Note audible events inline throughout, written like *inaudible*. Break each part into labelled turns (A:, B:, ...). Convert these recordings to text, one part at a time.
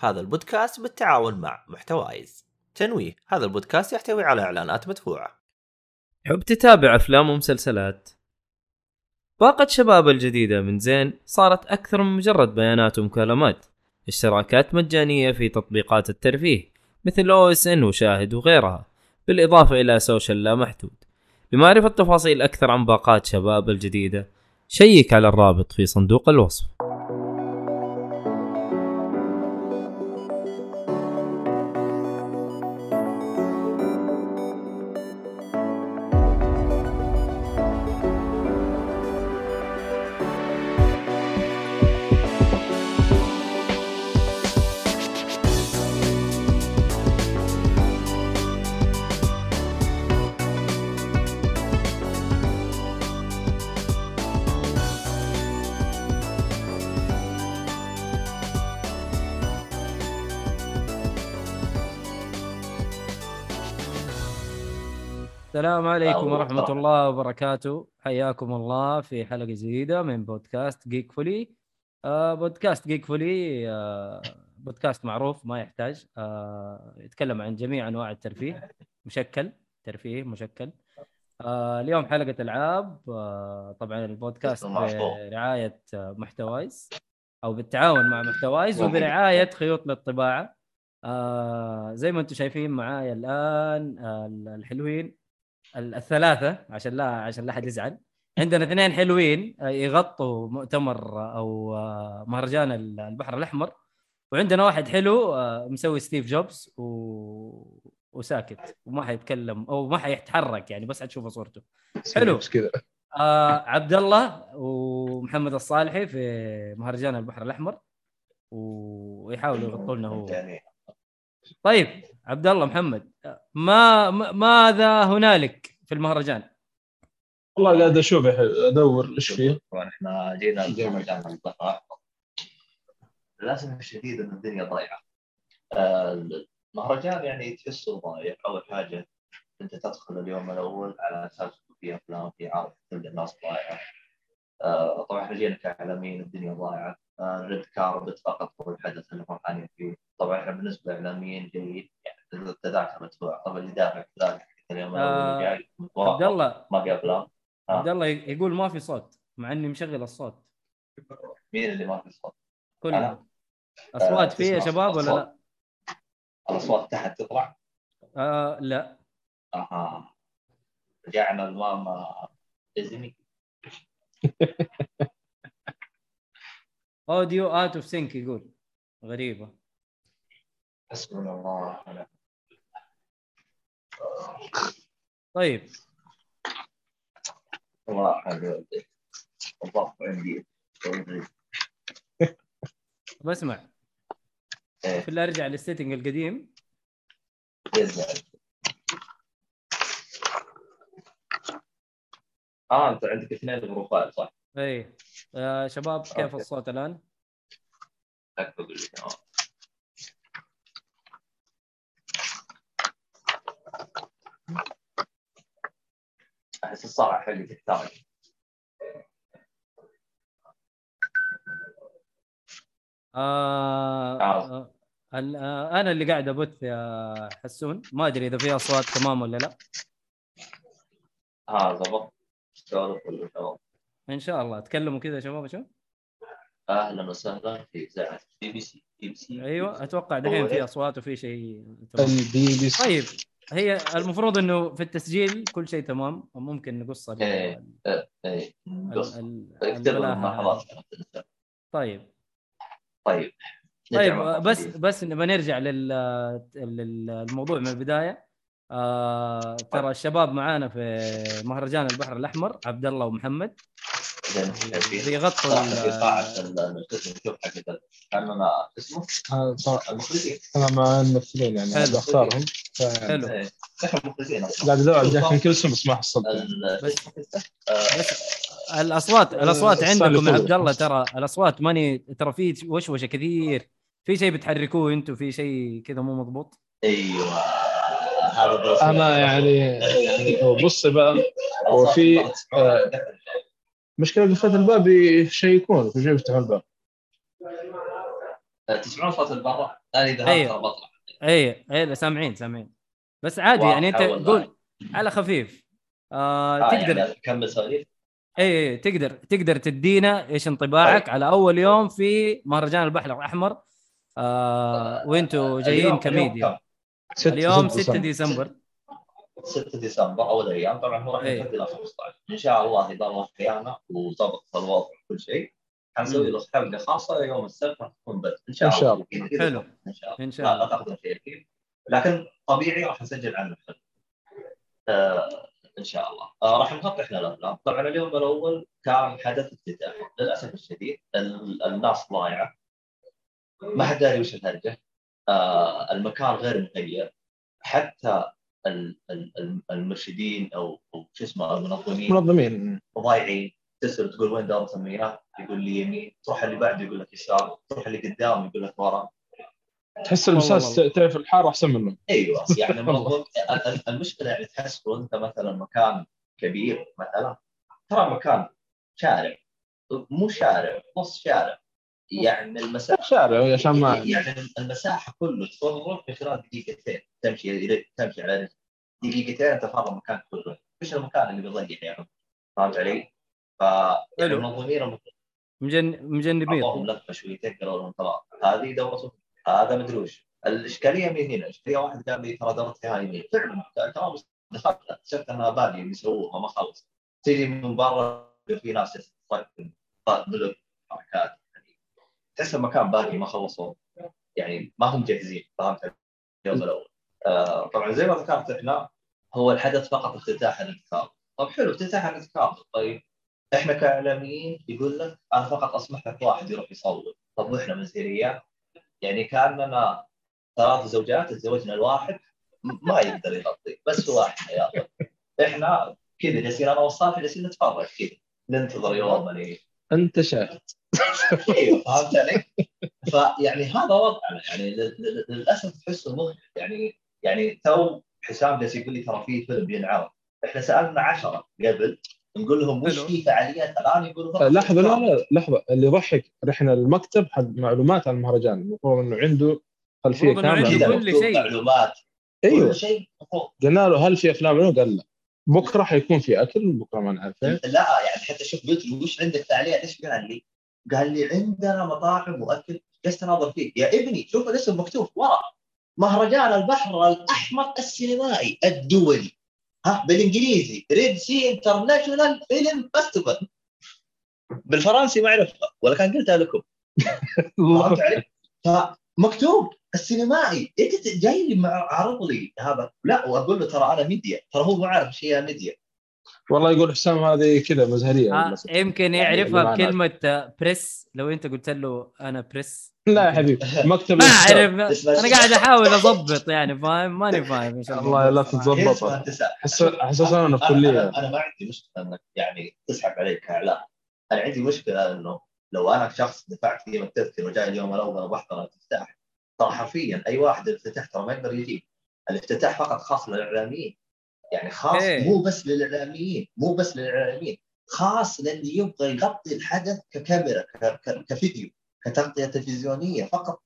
A: هذا البودكاست بالتعاون مع محتوايز. تنويه هذا البودكاست يحتوي على إعلانات مدفوعة.
B: تحب تتابع أفلام ومسلسلات؟ باقة شباب الجديدة من زين صارت أكثر من مجرد بيانات ومكالمات. اشتراكات مجانية في تطبيقات الترفيه مثل OSN وشاهد وغيرها بالإضافة إلى social لا محدود. لمعرفة تفاصيل أكثر عن باقات شباب الجديدة check على الرابط في صندوق الوصف. عليكم ورحمة الله وبركاته. حياكم الله في حلقة جديدة من بودكاست جيك فولي آه بودكاست جيك فولي آه بودكاست معروف ما يحتاج. آه يتكلم عن جميع أنواع الترفيه. مشكل ترفيه مشكل. آه اليوم حلقة ألعاب. آه طبعا البودكاست برعاية محتوايز أو بالتعاون مع محتوايز وبرعاية خيوط للطباعة. آه زي ما أنتم شايفين معايا الآن آه الحلوين. الثلاثة عشان لا عشان لا أحد يزعل. عندنا اثنين حلوين آه، يغطوا مؤتمر أو آه، مهرجان البحر الأحمر. وعندنا واحد حلو آه، مسوي ستيف جوبز و... وساكت وما حيتكلم أو ما حيتحرك يعني بس حتشوف صورته. حلو. كذا. آه عبد الله ومحمد الصالحي في مهرجان البحر الأحمر ويحاولوا يغطوا لنا هو. طيب عبد الله محمد ما ماذا هنالك في المهرجان؟
C: والله قاعد أشوف أدور إيش فيه.
D: طبعا إحنا جينا المهرجان البحر للأسف الشديد إن الدنيا ضايعة. آه، المهرجان يعني تحسه ضايع. أول حاجة أنت تدخل اليوم الأول على أساس في أفلام في عرض تلقى الناس ضايعة. آه، طبعا إحنا جينا كإعلاميين الدنيا ضايعة. ريد كاربت فقط هو الحدث اللي فرحانين فيه. طبعا إحنا بالنسبة لاعلاميين جيد يعني التذاكر مدفوعه طبعا اللي دافع تذاكر اليوم
B: آه عبد الله.
D: ما في افلام
B: عبد الله يقول ما في صوت مع إني مشغل الصوت.
D: مين اللي ما في صوت؟
B: كلنا أصوات فيه يا شباب ولا لا؟
D: الأصوات تحت تطلع؟
B: آه لا.
D: أها رجعنا الماما ديزني *laughs*
B: audio out of sync يقول. غريبة.
D: حسبنا الله.
B: طيب.
D: الله الضغط عندي.
B: بسمع.
D: إيه.
B: في أرجع لل setting القديم.
D: آه أنت عندك اثنين profile صح؟
B: اي يا شباب كيف okay. الصوت
D: الآن؟ آه. احس الصراحه حقي تحتاج
B: آه آه. آه أنا اللي قاعد أبث يا حسون ما أدري إذا في أصوات تمام ولا لا
D: آه ضبط
B: إن شاء الله. تكلموا كذا يا شباب شو؟
D: أهلا وسهلا في إذاعة بي بي سي. بي بي سي.
B: أيوه أتوقع دحين في أصوات وفي شيء
C: البي بي سي.
B: طيب هي المفروض إنه في التسجيل كل شيء تمام ممكن نقص
D: إيه إيه
B: طيب
D: طيب.
B: طيب بس بس نبغى نرجع للموضوع من البداية. آه ترى الشباب معانا في مهرجان البحر الأحمر عبد الله ومحمد. بيغطوا
D: في قاعه نشوف حق كاننا اسمه
C: أنا مع الممثلين يعني اختارهم
B: حلو.
C: قاعد أدور على جاك نيكلسون بس ما حصلت.
B: بس, بس الأصوات الأصوات عندكم يا عبد الله ترى الأصوات ماني ترى في وشوشة كثير. في شيء بتحركوه أنتم في شيء كذا مو مضبوط؟
D: أيوه.
C: أنا يعني يعني بص بقى هو في آه مشكله قفلت الباب يشيكون في شيء يفتحون الباب
D: آه، تسمعون صوت البرة؟ أنا إذا
B: أيوه.
D: ترى بطلع
B: اي اي سامعين سامعين بس عادي يعني
D: أنت؟
B: قول على خفيف آه
D: آه
B: تقدر
D: يعني كمل سواليف
B: اي تقدر تقدر تدينا إيش انطباعك
D: طيب.
B: على أول يوم في مهرجان البحر الأحمر آه وانتوا جايين
D: اليوم-
B: كميديا
D: اليوم
C: ست-
B: اليوم
C: ست
B: 6
C: سنة.
B: ديسمبر
D: كم؟ 6 ديسمبر أول أيام. طبعا هو راح
B: إيه.
D: يمتد إلى 15 إن شاء الله إذا الله أحيانا وضبط الوضع وكل شيء حنسوي له حلقه خاصة يوم السبت راح تكون بث. إن شاء
C: إن شاء
D: الله.
B: حلو.
D: إن شاء الله.
B: إن شاء
D: لا لا
B: الله.
D: تأخذ شيء أكيد. لكن طبيعي راح نسجل عنه حلقه آه إن شاء الله. آه راح نحط إحنا الأفلام. طبعا اليوم الأول كان حدث افتتاح. للأسف الشديد ال- الناس ضايعة. ما حد داري وش الهرجة. آه المكان غير مهيأ حتى المرشدين أو أو شو اسمه المنظمين
C: منظمين.
D: ضايعين تسأل تقول وين دار المياه يقول لي يمين تروح اللي بعده يقول لك يسار تروح اللي قدام يقول لك ورا.
C: تحس المساس تعرف الحار أحسن منه.
D: أيوه يعني *laughs* منظم ال- ال- المشكلة يعني تحس وانت مثلا مكان كبير مثلا. ترى مكان شارع مو شارع نص شارع. يعني المساحة
C: شارع عشان ما
D: يعني المساحة كله تفرغ في خلال دقيقتين تمشي تمشي على رجل دقيقتين تفرغ المكان كله. إيش المكان اللي بيضيع يعني فهمت علي؟ ف يعني
B: مجن... مجنبين.
D: اعطوهم لفة شويتين قالوا لهم ترى هذه دورة هذا مدري وش. الإشكالية من هنا الاشكاليه واحد قال لي ترى دورتها يمين. فعلا بس دخلت اكتشفت أنها باقي بيسووها ما خلص. تيجي من برا في ناس تصفق بلوك حركات. يعني تحس المكان باقي ما خلصوا يعني ما هم جاهزين فهمت اليوم الأول. آه طبعا زي ما ذكرت إحنا هو الحدث فقط افتتاح الابتكار طب حلو افتتاح الابتكار طيب إحنا كإعلاميين يقول لك أنا فقط أسمح لك واحد يروح يصور. طب وإحنا مزهريات يعني كاننا ثلاث زوجات تزوجنا الواحد ما يقدر يغطي بس واحد يا أخي. إحنا كذا جالسين أنا والصافي جالسين نتفرج كذا. ننتظر يوم اللي
C: أنت شاهد.
D: أيوه فهمت علي؟ فيعني هذا وضعنا. يعني للأسف تحسه مغرب يعني يعني تو حسام جالس يقول لي ترى في فيلم بينعرض. إحنا سألنا عشرة قبل نقول لهم وش. في فعاليات؟ الآن يقولوا فقط
C: لحظة لا لا لحظة. اللي يضحك رحنا المكتب حق معلومات عن المهرجان. المفروض
B: إنه عنده
D: خلفية
B: كاملة.
D: كل
B: شيء.
D: معلومات.
C: أيوه.
D: كل شيء مفروض.
C: قلنا له هل في أفلام؟ قال لا بكرة حيكون في أكل بكره ما نعرف.
D: لا يعني حتى شوف قلت له وش عندك فعاليات إيش؟ قال لي؟ قال لي عندنا مطاعم واكل جلست اناظر فيه يا ابني شوف الاسم مكتوب ورا. مهرجان البحر الأحمر السينمائي الدولي ها بالإنجليزي Red Sea International Film Festival بالفرنسي ما أعرفها ولا كان قلتها لكم. *laughs* فهمت علي؟ فمكتوب السينمائي إنت جاي لي مع عرض لي هذا لا وأقول له ترى أنا ميديا ترى هو ما عارف إيش هي ميديا
C: والله يقول حسام هذه كذا مزهرية
B: آه. يمكن يعرفها. بكلمة آه، بريس لو أنت قلت له أنا بريس
C: لا يا حبيبي *laughs* مكتب
B: ما.
D: أعرف
B: أنا قاعد أحاول أضبط يعني فاهم ماني فاهم إيش *laughs*
C: والله لا
B: الموضوع.
C: تتضبط.
D: هي اسمها انتساب
C: حس حساس أنا في
D: أنا- كلية أنا ما عندي مشكلة إنك يعني تسحب عليك كاعلام أنا عندي مشكلة إنه لو أنا شخص دفعت قيمة التذكره وجاي اليوم الأول بحضر الافتتاح ترى حرفيا. أي واحد الافتتاح ترى ما يقدر يجيب. الافتتاح فقط خاص للإعلاميين. يعني خاص
B: إيه.
D: مو بس للإعلاميين. مو بس للإعلاميين. خاص للي يبغى يغطي الحدث ككاميرا ك- ك- كفيديو كتغطية تلفزيونية فقط.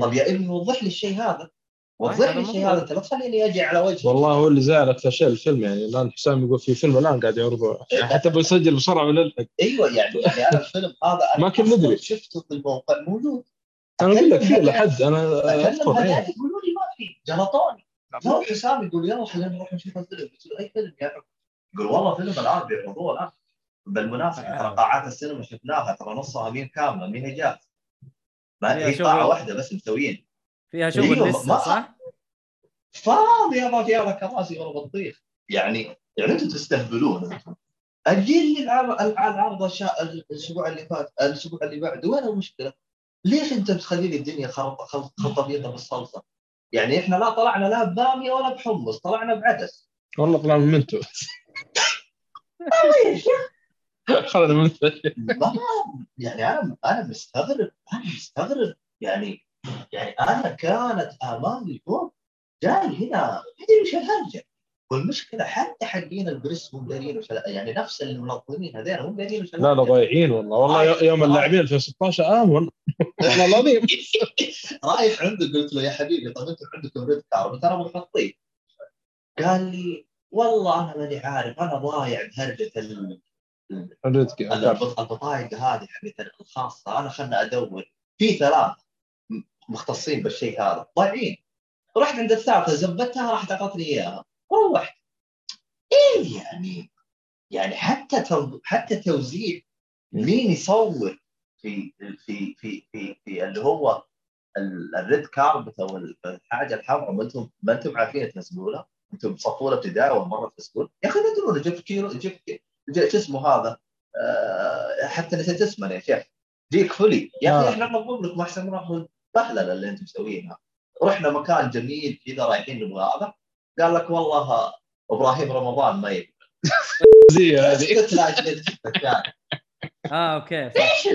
D: طب يا ابني وضح لي الشيء هذا؟ وضح لي الشيء. هذا. أنت لا تخليني أجي على وجهي
C: والله هو اللي زعل أكثر شيء الفيلم. يعني الآن حسام يقول في فيلم الآن قاعد يعرضه. يعني حتى بنسجل بسرعة ونلحق
D: أيوه يعني يعني أنا الفيلم هذا أنا
C: ما
D: أصلاً
C: ندري.
D: شفته في الموقع. موجود.
C: أنا أقول لك في لحد
D: أنا
C: اذكر
D: يقولوا لي ما في جلطوني لو حسام يقول يلا خلينا نروح نشوف الفيلم. قلت له أي فيلم يا عم يقول والله فيلم الان بيعرضوه الآن. بالمناسبة ترى قاعات السينما شفناها ترى نصها مين كاملة مين هي جات ما هي. قاعة واحدة بس مسويين
B: فيها شغل
D: أيوه،
B: لسه صح؟
D: فاضيه ما فيها كراسي ولا بطيخ يعني يعني أنتم تستهبلون. أنتم أجل لي العرض الأسبوع اللي فات الأسبوع اللي بعده وين المشكلة؟ ليش أنت بتخلي لي الدنيا خلط خلط خلطه بيضه بالصلصة؟ يعني إحنا لا طلعنا لا ببامية ولا بحمص طلعنا بعدس.
C: والله طلع من منتو. خلنا من منتو.
D: ما يعني أنا أنا مستغرب أنا مستغرب. يعني يعني أنا كانت امالي فوق جاي هنا. ما ادري وش الهرجه والمشكلة حتى حقين البريس مو دارين وش يعني نفس المنظمين هذول مو دارين وش
C: لا لا ضايعين والله. والله يوم اللاعبين 2016 امن *laughs* والله. العظيم.
D: رايح عنده قلت له يا حبيبي طب أنتم عندكم ريد كارد؟ ترى محطين. قال لي والله أنا ماني عارف أنا ضايع بهرجة البطايق هذه حقت الخاصة. أنا خلنا أدور. في ثلاث م- مختصين بالشيء هذا. ضايعين. رحت عند الثالثة زبتها راحت أعطتني إياها. وروحت. إيه يعني؟ يعني حتى. حتى توزيع مين يصور في في في في, في اللي هو ال- الريد كاربت أو الحاجة الحمراء ما أنتم ما أنتم عارفين تنزلونها أنتم تصفون ابتدائي أول مرة تنزلون يا أخي ندرون جيب كيلو جيب جيب- شو اسمه هذا آه، حتى نسيت اسمه يا شيخ. جيك فولي. يا أخي
C: آه.
D: إحنا نطلب لكم أحسن ناخذ البهلله اللي أنتم مسوينها رحنا مكان جميل كذا رايحين نبغى هذا. قال لك والله إبراهيم رمضان ما يبي. *laughs*
C: زي هذه.
D: قلت لا جلد
B: آه أوكي صح.
D: إيش.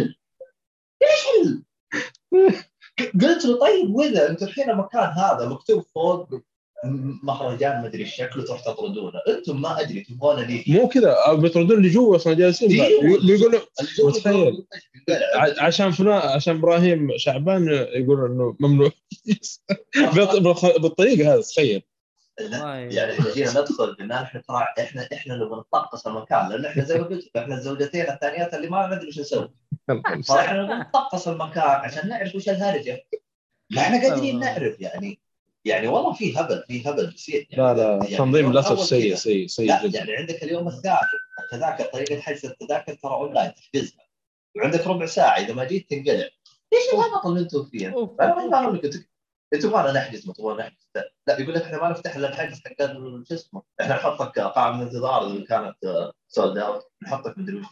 D: إيش ال... قلت له طيب وإذا أنتم الحين المكان هذا مكتوب فوق مهرجان مدري شكله تروح تطردونه. أنتم ما أدري تبغون لي
C: مو كذا بيطردون اللي جوا أصلا جالسين. بيقولوا متخيل. عشان فلان عشان إبراهيم شعبان يقولوا إنه ممنوع. بالخ- بالطريقة هذه تخيل.
D: لا، يعني إحنا جينا ندخل قلنا إحنا ترى إحنا إحنا اللي بنطقس المكان لأن إحنا زي ما قلت لك، إحنا الزوجتين الثانيات اللي ما ندري وش نسوي. *laughs* فاحنا بنطقس المكان عشان نعرف وش الهرجة. ما إحنا قادرين. نعرف يعني يعني والله في هبل في هبل بيصير يعني.
C: لا لا
D: يعني
C: تنظيم
D: للأسف
C: سيء. سيء سيء
D: لا
C: جدا.
D: يعني عندك اليوم الثاني التذاكر طريقة حجز التذاكر ترى اونلاين تحجزها وعندك ربع ساعة إذا ما جيت تنقلع. إيش الهبط اللي أنتم فيه؟ أنا ما فاهم أنتم ما نحجز ما تبغون نحجز. لا يقول لك إحنا ما نفتح إلا الحجز حق شو اسمه؟ إحنا نحطك قاعه من الانتظار اللي كانت sold out نحطك مدري وش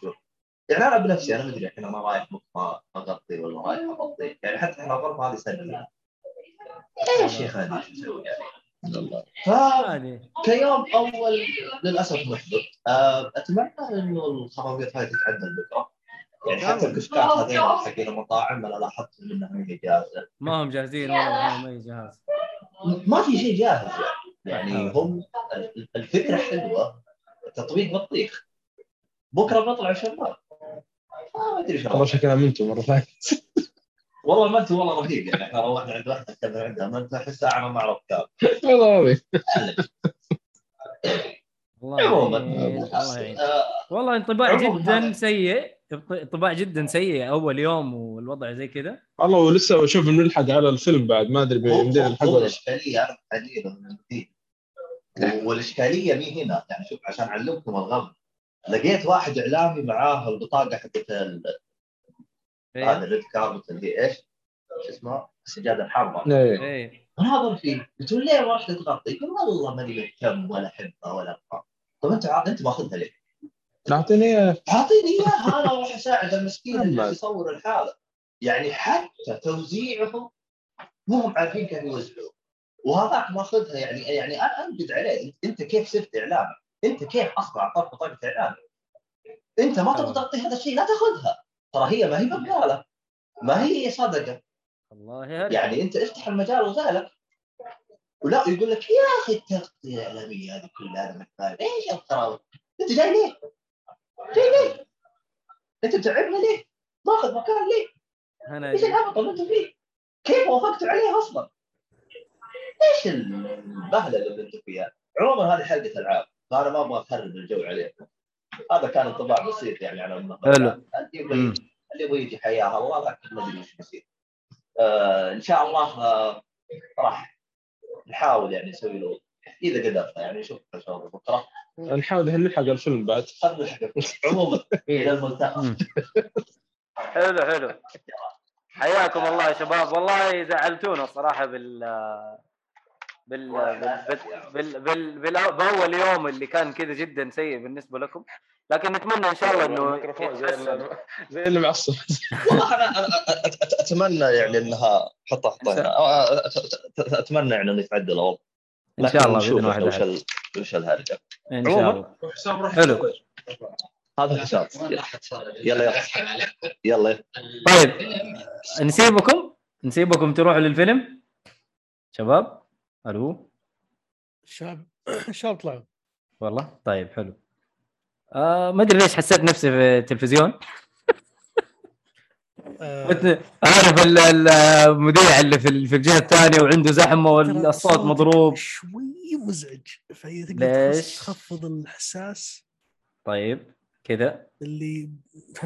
D: يعني أنا بنفسي أنا مدري الحين أنا رايح ما اغطي ولا رايح اغطي يعني حتى إحنا الغرفة هذه سنة إيه يا شيخ هذه؟ شو نسوي يعني؟ ف كيوم أول للأسف محبط. آه، أتمنى إنه الخرابيط هاي تتعدل بكرة. يعني حتى الكشكات هذين حقين المطاعم أنا لاحظت منها ما هي جاهزة؟
B: ما هم جاهزين ولا معاهم أي جهاز.
D: ما في شيء جاهز يعني. يعني هم الفكرة حلوة التطبيق بطيخ. بكرة بيطلع شباب ما أدري
C: والله
D: شو
C: شكلها منتم مرة ثانية.
D: والله ما انت والله رهيب. يعني إحنا روحنا عند واحدة كذا عندها ما أنت أحس ساعه ما اعرف كم
C: والله العظيم
B: الله
D: عموما
B: يعين الله يعين
D: آه،
B: والله انطباع جدا سيء. انطباع جدا سيء أول يوم والوضع زي كذا.
C: والله ولسه أشوف بنلحق على الفيلم بعد. ما
D: أدري
C: بيمدينا نلحق ولا.
D: الإشكالية من المدينة والإشكالية مي هنا. يعني شوف عشان أعلمكم الغم لقيت واحد إعلامي معاه البطاقة حقت ال- هذا الريد كاربت اللي هي إيش؟ شو اسمه؟ السجادة الحمراء.
C: إيه.
B: إيه.
D: اناظر فيه قلت له ليه ما رحت تغطي؟ يقول والله ماني مهتم ولا احبها ولا أبغى. طب أنت أنت ماخذها ليه؟
C: اعطيني اياه
D: أعطيني إياها أنا أروح أساعد المسكين اللي
C: أما.
D: يصور الحالة يعني حتى توزيعهم مو هم عارفين كيف يوزعوا وهذاك ماخذها يعني يعني أنا أنقد عليه انت كيف صرت إعلامي؟ أنت كيف أصلا أعطاك بطاقه إعلامي؟ أنت ما تبغى تعطي هذا الشيء لا تاخذها ترى هي ما هي بقاله ما هي صدقة
B: والله.
D: يعني أنت افتح المجال وغالك ولا يقول لك يا أخي التغطية الإعلامية هذه كلها أنا محتاج إيش الخراوه؟ أنت جاي ليه؟ جاي ليه؟ أنت بتعبنا ليه؟ ماخذ مكان ليه؟
B: أنا
D: إيش الهبط اللي أنتم فيه؟ كيف وافقتوا عليه أصلا؟ إيش البهله اللي أنتم فيها؟ عموما هذه حلقة العاب فانا ما أبغى أخرب الجو عليكم هذا كان انطباع بسيط يعني على المهرجان.
B: حلو.
D: اللي يبغى يجي حياها الله لكن ما أدري وش بيصير. آه إن شاء الله آه راح نحاول يعني نسوي له إذا قدرنا يعني نشوف ان شاء الله بكرة.
C: نحاول نلحق الفيلم بعد؟
D: خلنا الحلقة. عموما إلى الملتقى.
B: مم. حلو حلو. حياكم الله يا شباب. والله زعلتونا الصراحه بال بال بال بال, بال... بال... باول يوم اللي كان كذا جدا سيء بالنسبة لكم. لكن نتمنى إن شاء الله
C: إنه زي. اللي- زي اللي معصب
D: والله أنا أنا أت- أت- أتمنى يعني إنها حطها حطها أتمنى يعني إنه يتعدل الوضع.
B: إن شاء الله
D: بإذن
B: واحد
D: وش ال- وش الهرجة.
B: إن شاء. الله. حلو.
D: هذا حساب. يلا يلا. يلا يلا.
B: طيب نسيبكم؟ نسيبكم تروحوا للفيلم؟ شباب؟
E: ألو؟ شاء الله *coughs* طلعوا.
B: والله؟ طيب حلو. آه ما أدري ليش حسيت نفسي في التلفزيون.
E: آه،
B: عارف ال- ال- المذيع اللي في ال- في الجهة الثانية وعنده
E: زحمة
B: والصوت مضروب.
E: شوي مزعج فاذا تقدر تخص-
B: ليش؟
E: تخفض الحساس
B: طيب كذا.
E: اللي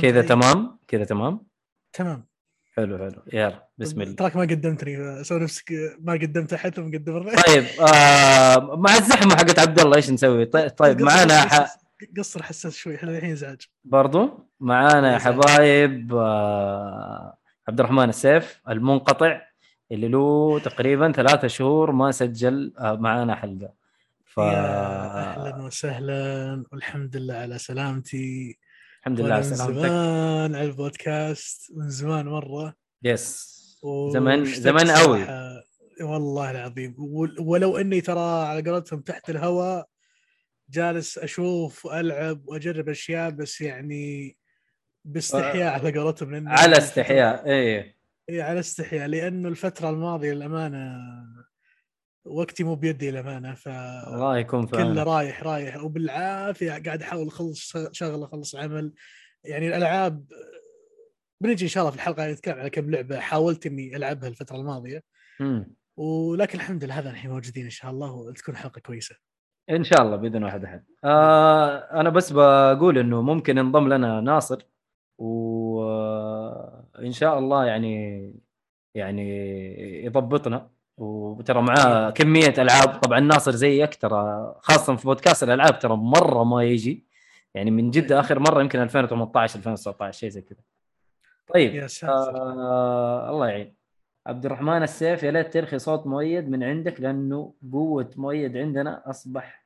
B: كذا؟ تمام كذا تمام.
E: تمام.
B: حلو حلو. يلا بسم الله.
E: تراك ما قدمتني سوي نفسك ما قدمت أحد ومقدم
B: طيب آه مع الزحمة حقت عبد الله إيش نسوي؟ طيب, طيب معانا ح...
E: قصر حساس شوي إحنا الحين إزعاج.
B: برضو معانا يا. حبايب آه عبد الرحمن السيف المنقطع اللي له تقريبا ثلاثة شهور ما سجل آه معانا حلقة. ف
E: يا أهلا وسهلا والحمد لله على سلامتي.
B: الحمد لله
E: من زمان على البودكاست من زمان مرة.
B: يس زمن
E: واشتقت
B: زمن قوي.
E: والله العظيم. ول- ولو إني ترى على قولتهم تحت الهواء جالس أشوف وألعب وأجرب أشياء بس يعني باستحياء على قولتهم لأن
B: على استحياء إيه.
E: إي على استحياء. لأنه الفترة الماضية للأمانة وقتي مو بيدي للأمانة ف
B: الله يكون في
E: كله رايح رايح وبالعافية قاعد أحاول أخلص شغلة أخلص عمل. يعني الألعاب بنجي إن شاء الله في الحلقة نتكلم على كم لعبة حاولت إني ألعبها الفترة الماضية.
B: مم.
E: ولكن الحمد لله هذا الحين موجودين إن شاء الله وتكون حلقة كويسة.
B: إن شاء الله بإذن واحد أحد. آه أنا بس بقول إنه ممكن ينضم لنا ناصر وان شاء الله يعني يعني يضبطنا. وترى معاه كمية ألعاب. طبعا ناصر زيك ترى خاصة في بودكاست الألعاب ترى مرة ما يجي. يعني من جد آخر مرة يمكن 2018 2019 شيء زي كذا. طيب
E: يا
B: آه الله يعين. عبد الرحمن السيف يا ليت ترخي صوت مؤيد من عندك لأنه قوة مؤيد عندنا أصبح.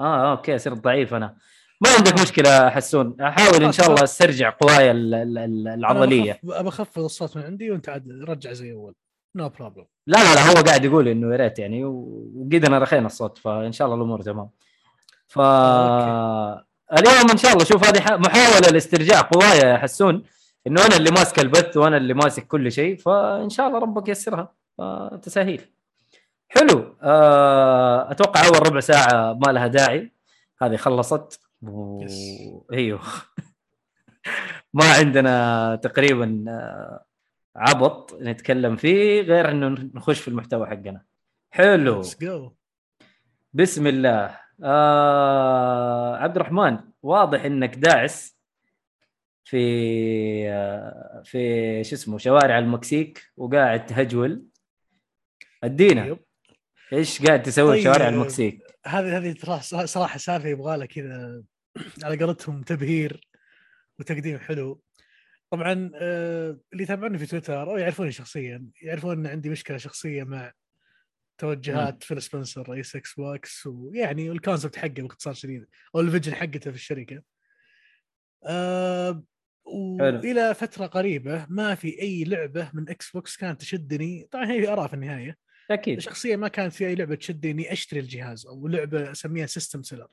B: آه okay صرت ضعيف أنا. ما عندك مشكلة حسون. أحاول إن شاء الله أسترجع قواي ال- ال- ال-
E: العضلية. ابى أخفض الصوت من عندي وأنت عاد رجع زي أول. no problem
B: لا لا لا هو قاعد يقول إنه يا ريت يعني وقدنا رخينا الصوت فإن شاء الله الأمور تمام. ف اليوم إن شاء الله شوف هذه محاولة لاسترجاع قوايا يا حسون إنه أنا اللي ماسك البث وأنا اللي ماسك كل شيء فإن شاء الله ربك ييسرها تسهيل حلو. آه، أتوقع أول ربع ساعة ما لها داعي. هذه خلصت. و... أيوه. *laughs* ما عندنا تقريبا آه، عبط نتكلم فيه غير إنه نخش في المحتوى حقنا. حلو. بسم الله. آه عبد الرحمن واضح إنك داعس في آه في شو اسمه شوارع المكسيك وقاعد تهجول.
E: أدينا.
B: إيش قاعد تسوي في
E: طيب.
B: شوارع المكسيك؟
E: هذه هذه ترى صراحة سالفة يبغى لها كذا. على قولتهم تبهير وتقديم حلو. طبعا آه، اللي يتابعوني في تويتر أو يعرفوني شخصيا يعرفون إن عندي مشكلة شخصية مع توجهات فيل سبنسر رئيس إكس بوكس ويعني ال concept حقه باختصار شديد أو ال vision حقته في الشركة. آه. وإلى فترة قريبة ما في أي لعبة من إكس بوكس كانت تشدني. طبعا هي آراء في النهاية.
B: أكيد.
E: شخصيا ما كانت في أي لعبة تشدني اني أشتري الجهاز أو لعبة أسميها system seller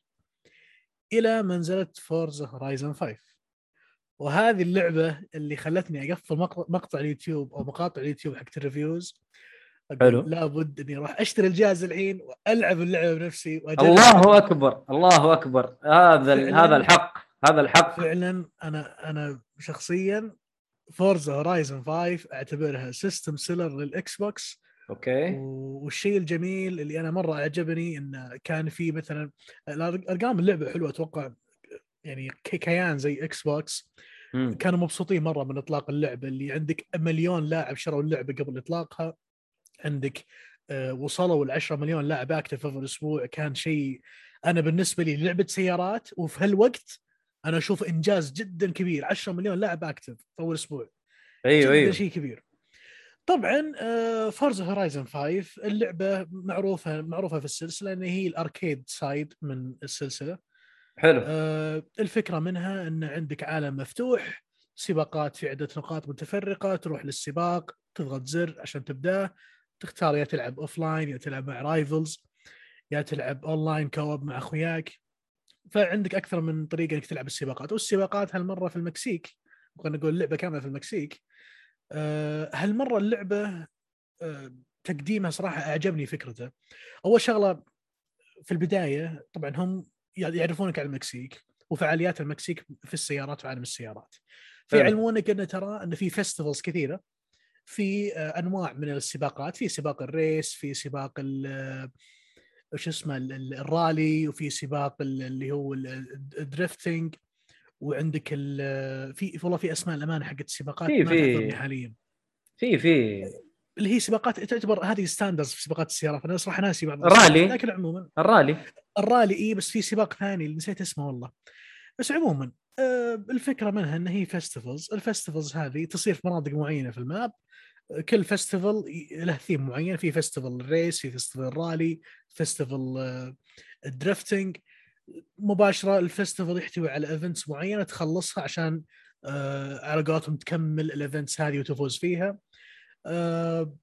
E: إلى ما نزلت فورزا هورايزن 5 وهذه اللعبة اللي خلتني أقفل مقطع, اليوتيوب أو مقاطع اليوتيوب حقت ال reviews
B: حلو.
E: لابد إني أروح أشتري الجهاز الحين وألعب اللعبة بنفسي.
B: الله أكبر الله أكبر هذا. هذا الحق هذا الحق
E: فعلا أنا أنا شخصيا فورزا هورايزن 5 أعتبرها system seller للإكس بوكس
B: okay
E: والشيء الجميل اللي أنا مرة أعجبني انه كان في مثلا أرقام اللعبة حلوة أتوقع يعني كي- كيان زي إكس بوكس
B: مم.
E: كانوا مبسوطين مرة من إطلاق اللعبة اللي عندك مليون لاعب شروا اللعبة قبل إطلاقها. عندك آه، وصلوا ال 10 مليون لاعب active في الأسبوع. كان شيء أنا بالنسبة لي لعبة سيارات وفي هالوقت أنا أشوف إنجاز جدا كبير. 10 مليون لاعب active في أول
B: أسبوع.
E: أيوه
B: أيوه.
E: شيء كبير. طبعا فورزا هورايزن 5 اللعبة معروفة معروفة في السلسلة إن هي ال arcade side من السلسلة.
B: حلو.
E: آه، الفكرة منها إن عندك عالم مفتوح سباقات في عدة نقاط متفرقة تروح للسباق تضغط زر عشان تبداه تختار يا تلعب offline يا تلعب مع rivals يا تلعب online co-op مع أخوياك. فعندك أكثر من طريقة إنك تلعب السباقات. والسباقات هالمرة في المكسيك خلينا نقول اللعبه كاملة في المكسيك. آه، هالمرة اللعبة آه، تقديمها صراحة أعجبني فكرته. أول شغلة في البداية طبعا هم يعرفونك على المكسيك وفعاليات المكسيك في السيارات وعالم السيارات. فيعلمونك انه ترى أن في festivals كثيرة في آه، أنواع من السباقات في سباق ال race في سباق ال وش اسمه ال- ال- الرالي وفي سباق ال- اللي هو ال- ال drifting وعندك ال- في والله في أسماء الامانه حقت السباقات
B: في-
E: ما
B: في-
E: تحضرني حاليا
B: في في.
E: اللي هي سباقات تعتبر هذه standards في سباقات السيارات. أنا صراحة ناسي بعض
B: الرالي.
E: لكن عموما.
B: الرالي.
E: الرالي اي بس في سباق ثاني اللي نسيت اسمه والله. بس عموما آه، الفكرة منها ان هي festivals ال festivals هذه تصير في مناطق معينة في ال map. كل festival له ثيم معين. في festival ال race في festival الرالي festival ال drifting مباشرة ال festival يحتوي على events معينة تخلصها عشان آه، على قولتهم تكمل ال events هذه وتفوز فيها. آه،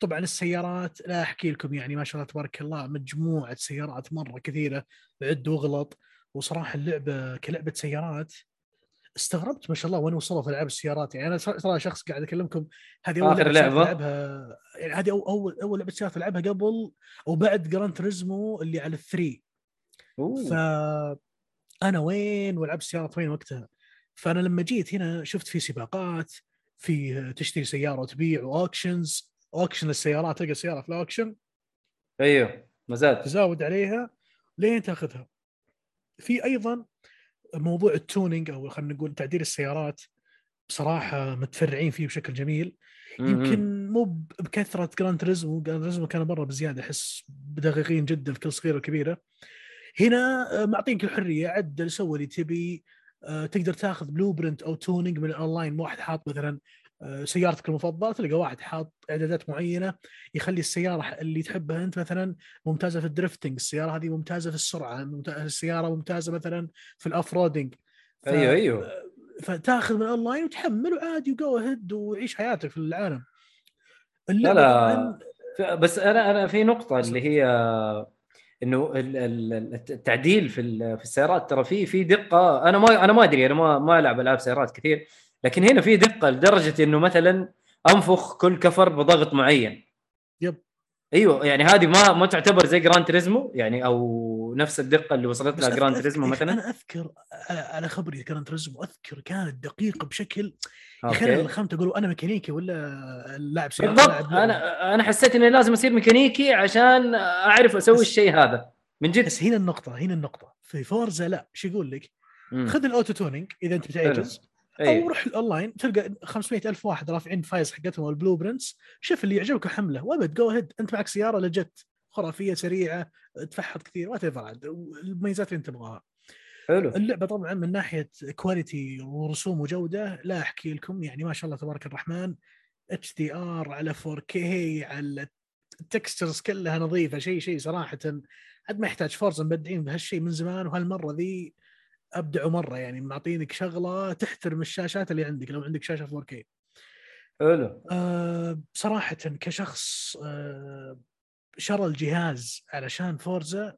E: طبعا السيارات لا أحكي لكم يعني ما شاء الله تبارك الله مجموعة سيارات مرة كثيرة عد واغلط وصراحة اللعبة كلعبة سيارات استغربت ما شاء الله وين وصلوا في ألعاب السيارات. يعني أنا ترى شخص قاعد أكلمكم هذه
B: أول
E: سيارات
B: لعبة؟
E: ألعبها يعني هذه اول أول لعبة سيارات ألعبها قبل أو بعد Gran Turismo اللي على ال three.
B: ف.
E: أنا وين والعب سيارات وين وقتها؟ فأنا لما جيت هنا شفت في سباقات في تشتري سيارة وتبيع و auctions auction السيارات تلقى سياره في ال
B: auction أيوه مزاد.
E: تزاود عليها لين تاخذها. في أيضا موضوع ال tuning أو خلينا نقول تعديل السيارات بصراحة متفرعين فيه بشكل جميل. يمكن مو بكثرة Gran Turismo Gran Turismo كان مره بزيادة أحس دقيقين جدا في كل صغيرة وكبيرة. هنا آه، معطينك الحرية عدل سوي اللي تبي آه، تقدر تاخذ blueprint أو tuning من الأونلاين واحد حاط مثلا سيارتك المفضلة تلقى واحد حاط إعدادات معينة يخلي السيارة اللي تحبها أنت مثلا ممتازة في ال drifting السيارة هذه ممتازة في السرعة ممت- السيارة ممتازة مثلا في ال off-roading ف-
B: أيوه أيوه.
E: فتاخذ من الاونلاين وتحمل وعادي و go ahead وعيش حياتك في العالم.
B: لا لا. ف- بس أنا أنا في نقطة اللي هي إنه ال- ال- ال- التعديل في في السيارات ترى في في دقة أنا ما أنا ما أدري أنا ما ما ألعب ألعاب سيارات كثير. لكن هنا في دقة لدرجة إنه مثلا أنفخ كل كفر بضغط معين.
E: yep.
B: أيوه يعني هذه ما ما تعتبر زي Gran Turismo يعني أو نفس الدقة اللي وصلت لها Gran
E: Turismo أخي
B: مثلا.
E: أنا أذكر على, على خبري Gran Turismo أذكر كانت دقيقة بشكل يا
B: أخي
E: أنا أقول أنا ميكانيكي ولا لاعب سيارة
B: بالضبط. أنا أنا حسيت اني لازم أصير ميكانيكي عشان أعرف
E: أسوي
B: الشيء هذا. من جد.
E: بس هنا النقطة هنا النقطة. في Forza لا. شو يقول لك. خذ ال auto tuning إذا أنت بتعجز أو
B: أيوه.
E: روح الأونلاين تلقى 500 ألف واحد رافعين files حقتهم ال blueprints شوف اللي يعجبك وحمله وأبد go ahead أنت معك سيارة legit خرافية سريعة تفحط كثير وات عاد المميزات اللي أنت تبغاها.
B: حلو.
E: اللعبة طبعا من ناحية quality ورسوم وجودة لا أحكي لكم يعني ما شاء الله تبارك الرحمن HDR على 4K على ال textures كلها نظيفة شيء شيء صراحة. عاد ما يحتاج Forza مبدعين بهالشيء من زمان وهالمرة ذي ابدعوا مرة يعني معطينك شغلة تحترم الشاشات اللي عندك لو عندك شاشة 4K
B: حلو.
E: أه صراحة كشخص أه شرى الجهاز علشان Forza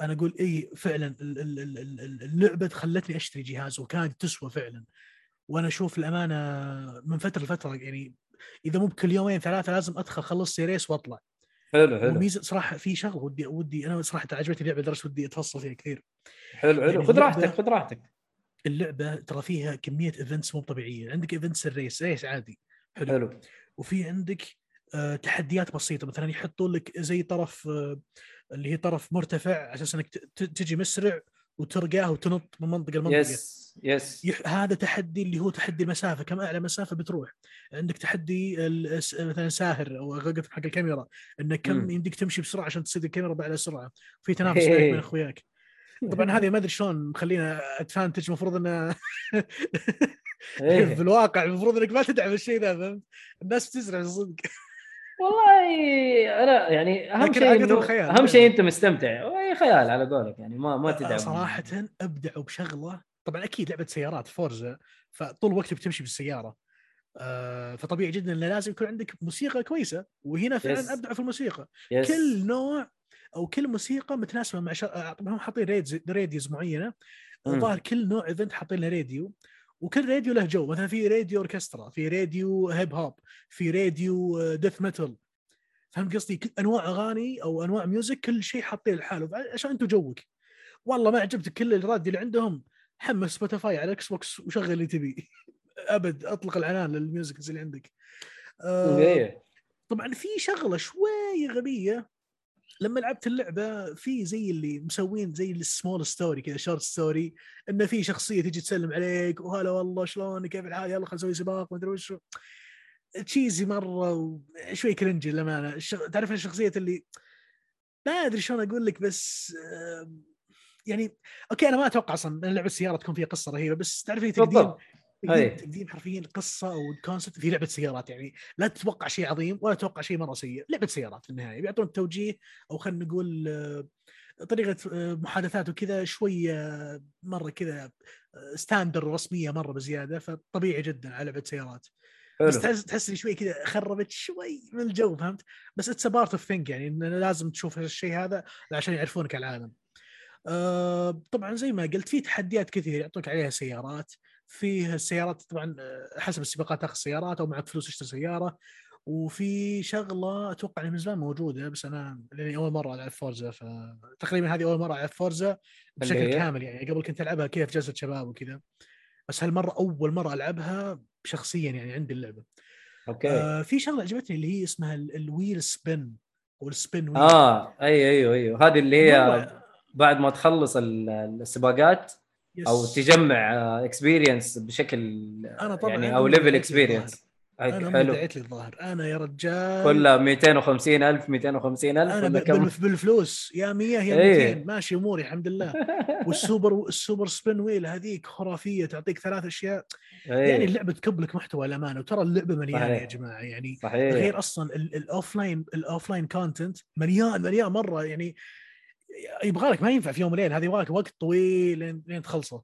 E: أنا أقول إي فعلا ال- ال- ال- ال- ال- اللعبة خلتني أشتري جهاز وكانت تسوى فعلا. وأنا أشوف الأمانة من فترة لفترة يعني إذا مو بكل يومين ثلاثة لازم أدخل خلص لي race وأطلع.
B: حلو حلو.
E: وميزة صراحة في شغله ودي ودي أنا صراحة عجبتني اللعبه لدرجه ودي أتفصل فيها كثير.
B: حلو حلو.
E: يعني
B: خذ راحتك خذ راحتك.
E: اللعبة ترى فيها كمية events مو طبيعية. عندك events ال race race عادي. حلو, حلو. وفي عندك آه، تحديات بسيطة. مثلا يحطون لك زي طرف آه، اللي هي طرف مرتفع على أساس إنك تجي مسرع وترقاه وتنط من منطقة لمنطقة.
B: yes yes
E: يح... هذا تحدي اللي هو تحدي المسافة. كم أعلى مسافة بتروح؟ عندك تحدي ال- مثلا ساهر أو غلقة حق الكاميرا. انك كم. يمديك تمشي بسرعة عشان تصيد الكاميرا باعلى سرعه في *laughs* تنافس بينك وبين أخوياك. طبعا هذه ما أدري شلون مخلينا advantage المفروض انه في. الواقع المفروض إنك ما تدعم الشيء ذا فهمت؟ الناس تسرع صدق.
B: والله أنا يعني
E: أهم
B: شيء
E: إنه.
B: أهم شيء أنت مستمتع وهي خيال على قولك يعني ما ما تدعم
E: صراحة ابدعوا بشغله طبعا أكيد لعبة سيارات Forza فطول الوقت بتمشي بالسيارة آه، فطبيعي جدا انه لازم يكون عندك موسيقى كويسة وهنا
B: Yes.
E: فعلا ابدعوا في الموسيقى
B: yes.
E: كل نوع أو كل موسيقى متناسبة مع شر... آه، طبعا هم حاطين ريدز radios
B: معينة.
E: الظاهر كل نوع event حاطين له راديو وكل راديو له جو. مثلا في راديو أوركسترا في راديو hip hop في راديو death metal. فهمت قصدي؟ أنواع أغاني أو أنواع music كل شيء حاطين لحاله. عشان انت جوك. والله ما عجبتك كل الراديو اللي عندهم حمل Spotify على Xbox وشغل اللي تبي. *laughs* أبد أطلق العنان لل music اللي عندك. آه
B: إيه.
E: طبعا في شغلة شوي غبية. لما لعبت اللعبة في زي اللي مسوين زي ال small story كذا short story إنه في شخصية تجي تسلم عليك وهلا والله شلونك كيف الحال يلا خلينا نسوي سباق ما أدري وش cheesy مرة شوي cringy للأمانة. تعرف الشخصية اللي ما أدري شلون أقول لك بس يعني okay أنا ما أتوقع أصلا إن لعبة السيارة تكون فيها قصة رهيبة بس تعرف تقديم
B: بالضبط أي.
E: تقديم تقديم حرفيا قصة أو concept في لعبة سيارات يعني. لا تتوقع شيء عظيم ولا تتوقع شيء مرة سيء. لعبة سيارات في النهاية. بيعطون توجيه أو خلينا نقول آه، طريقة آه، محادثات وكذا شوية مرة كذا standard رسمية مرة بزيادة فطبيعي جدا على لعبة سيارات. بس
B: حلو
E: تحس تحس لي شوي كذا خربت شوي من الجو فهمت؟ بس it's part of thing يعني لازم تشوف الشيء هذا عشان يعرفونك على العالم. آه طبعا زي ما قلت في تحديات كثير يعطوك عليها سيارات. فيه السيارات طبعا آه، حسب السباقات تاخذ سيارات أو معك فلوس تشتري سيارة. وفي شغلة أتوقع إنها من زمان موجودة بس أنا لأني أول مرة ألعب Forza فتقريبا هذه أول مرة ألعب Forza بشكل
B: اللي؟
E: كامل يعني قبل كنت ألعبها كذا في جلسة شباب وكذا. بس هالمرة أول مرة ألعبها شخصيا يعني عندي اللعبة.
B: okay.
E: آه في شغلة عجبتني اللي هي اسمها ال- ال wheel spin أو ال
B: spin wheel آه اي أيوه أيوه. هذه اللي هي بعد ما تخلص ال- السباقات. أو تجمع experience بشكل
E: أنا طبعا
B: يعني
E: أو level
B: experience
E: أنا
B: حلو.
E: مدعيت لي الظاهر أنا يا رجال.
B: كلها 250 ألف 250 ألف
E: أنا
B: كم؟
E: بالف- بالفلوس. يا 100 يا
B: إيه.
E: 200 ماشي أموري الحمد لله. *laughs* وال super ال super spin wheel هذيك خرافية تعطيك ثلاث أشياء.
B: إيه.
E: يعني اللعبة تكب لك محتوى الامانه وترى اللعبة مليانة
B: صحيح.
E: يا جماعة. يعني
B: صحيح.
E: غير أصلا ال offline ال offline content مليان مليان مرة. يعني يبغى لك ما ينفع في يوم وليلة هذه يبغى لك وقت طويل لين لين تخلصه.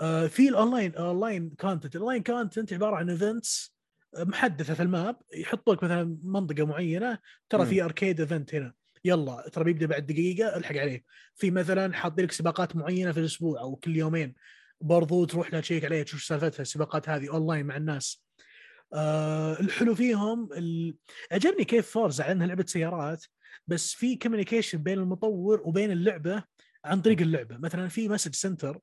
E: آه في ال online ال online content ال online content عبارة عن events محدثة في ال map يحطوا لك مثلا منطقة معينة ترى. في arcade event هنا. يلا ترى بيبدأ بعد دقيقة الحق عليه. في مثلا حاطين لك سباقات معينة في الأسبوع أو كل يومين. برضو تروح لها تشيك عليها تشوف سالفتها السباقات هذه اونلاين مع الناس. آه الحلو فيهم ال... عجبني كيف فورزا على انها لعبة سيارات. بس في communication بين المطور وبين اللعبة عن طريق اللعبة. مثلا في message center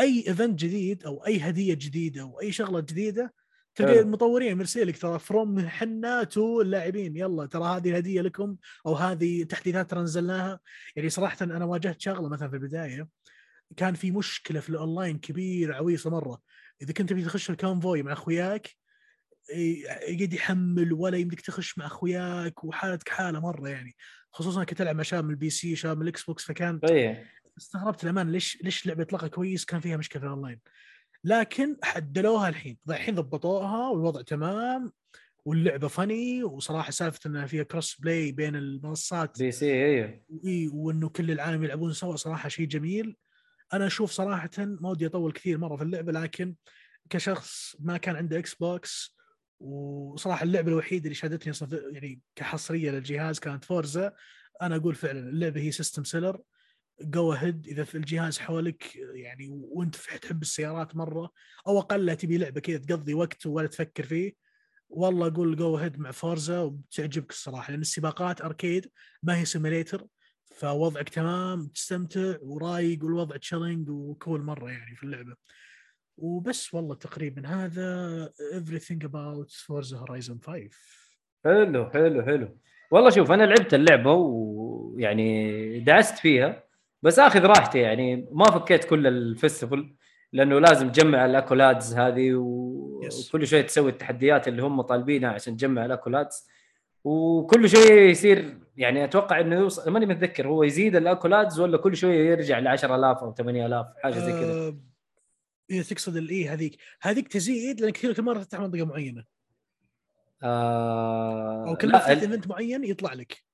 E: أي event جديد أو أي هدية جديدة أو أي شغلة جديدة تلقى. المطورين مرسل لك ترى from حنا to اللاعبين. يلا ترى هذه الهدية لكم أو هذه تحديثات ترى نزلناها. يعني صراحة أنا واجهت شغلة مثلا في البداية كان في مشكلة في الأونلاين كبيره عويصة مرة. إذا كنت تبي تخش ال convoy مع أخوياك يقعد يحمل ولا يمديك تخش مع أخوياك وحالتك حالة مرة يعني. خصوصا كنت العب مع شباب من ال PC شباب من ال Xbox فكان استغربت الأمان ليش ليش لعبة اطلاقها كويس كان فيها مشكلة في الأونلاين. لكن عدلوها الحين. الحين ضبطوها والوضع تمام واللعبة funny وصراحة سالفة إنها فيها cross play بين المنصات
B: PC أيوه
E: وإي وإنه كل العالم يلعبون سوا صراحة شيء جميل. أنا أشوف صراحة ما ودي أطول كثير مرة في اللعبة لكن كشخص ما كان عنده Xbox وصراحة اللعبة الوحيدة اللي شادتني يعني كحصرية للجهاز كانت فورزا. أنا أقول فعلا اللعبة هي system seller go ahead إذا في الجهاز حولك يعني وأنت تحب السيارات مرة أو أقل تبي لعبة كذا تقضي وقت ولا تفكر فيه والله أقول go ahead مع فورزا وبتعجبك الصراحة. لأن السباقات arcade ما هي simulator فوضعك تمام تستمتع ورايق والوضع chilling و cool مرة يعني في اللعبة. وبس والله تقريبا هذا everything about Forza Horizon 5
B: حلو حلو حلو. والله شوف أنا لعبت اللعبة ويعني دعست فيها بس آخذ راحتي يعني. ما فكيت كل ال festival لأنه لازم تجمع ال accolades هذه و...
E: Yes.
B: وكل شوية تسوي التحديات اللي هم طالبينها عشان تجمع ال accolades. وكل شوية يصير يعني أتوقع إنه يوصل ماني متذكر هو يزيد ال accolades ولا كل شوية يرجع ل 10000 أو 8000 حاجة زي كذا.
E: آه، اذا تقصد الاي هذيك؟ هذيك تزيد لأن كثير كل مرة تفتح منطقة معينة.
B: آه
E: أو كل ما
B: ال-
E: event معين يطلع لك.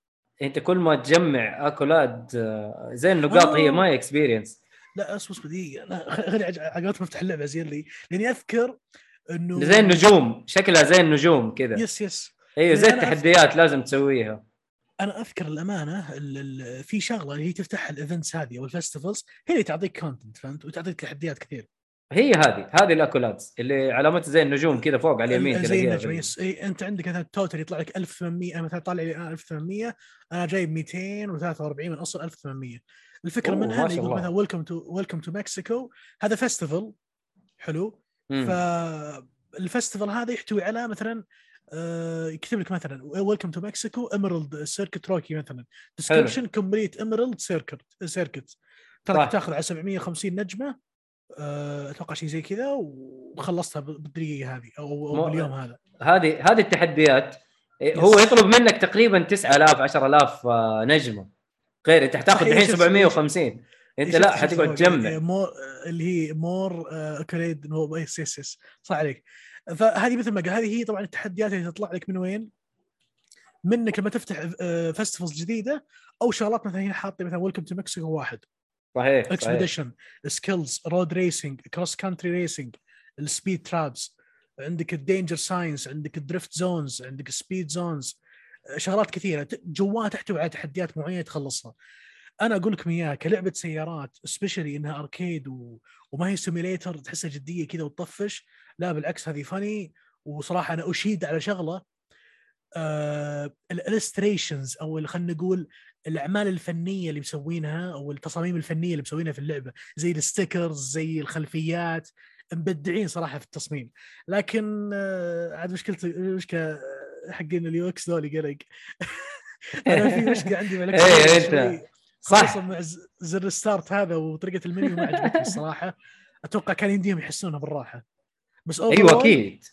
B: أنت كل ما تجمع accolade آه، زي النقاط
E: آه.
B: هي experience
E: لا أصبر أصبر دقيقة. لا خ- خليني عج- عقبال أفتح اللعبة زين لي. لأني أذكر إنه
B: زي النجوم شكلها زي النجوم كذا.
E: yes yes.
B: أيوه زي التحديات لازم تسويها.
E: أنا أذكر الأمانة ال- ال- في شغلة اللي هي تفتح ال events هذه أو ال festivals هي اللي تعطيك content فهمت؟ وتعطيك تحديات كثير.
B: هي هذه هذه ال accolades اللي علامتها زي النجوم كذا فوق على اليمين
E: زي النجم
B: في-
E: yes. إيه أنت عندك مثلا ال total يطلع لك 1800 مثلا طالع لي الآن 1800 أنا جايب 243 من أصل 1800
B: الفكرة
E: منها يقول
B: الله.
E: مثلا welcome to welcome to Mexico هذا festival حلو. فالفestival هذا يحتوي على مثلا آه، يكتب لك مثلا welcome to Mexico Emerald Circuit Rookie مثلا. description complete Emerald Circuit
B: Circuit.
E: ترى تاخذ على 750 نجمة. أتوقع شيء زي كذا وخلصتها بالدقيقة هذه أو باليوم هذا.
B: هذه هذه التحديات إيه، هو. يطلب منك تقريبا 9000 10000 آه، نجمة. غير أنت حتاخذ الحين
E: شفت-
B: 750 أنت لا حتقعد تجمع.
E: more اللي هي more accolade yes yes yes صح عليك. فهذه مثل ما قال هذه هي طبعا التحديات اللي تطلع لك من وين؟ منك لما تفتح festivals جديدة أو شغلات مثلا هنا حاطة مثلا welcome to Mexico واحد.
B: صحيح expedition
E: skills road racing cross country racing ال speed traps عندك ال danger signs عندك ال drift zones عندك ال speed zones شغلات كثيرة جواها تحتوي على تحديات معينة تخلصها. أنا أقول لكم إياها كلعبة سيارات specially إنها arcade و... وما هي simulator تحسها جدية كذا وتطفش. لا بالعكس هذه funny وصراحة أنا أشيد على شغلة. آه ال illustrations أو خلينا نقول الأعمال الفنية اللي مسوينها أو التصاميم الفنية اللي مسوينها في اللعبة زي ال stickers زي الخلفيات مبدعين صراحة في التصميم. لكن آه عاد مشكلتي المشكلة حقين ال UX ذولي قلق *laughs* أنا في مشكله عندي مع الإكس *laughs*
B: إيه،.
E: خصوصا
B: صح.
E: مع زر ال start هذا وطريقة المنيو ما عجبتني *laughs* الصراحة. أتوقع كان يمديهم يحسنونها بالراحة. بس
B: أيوه أكيد.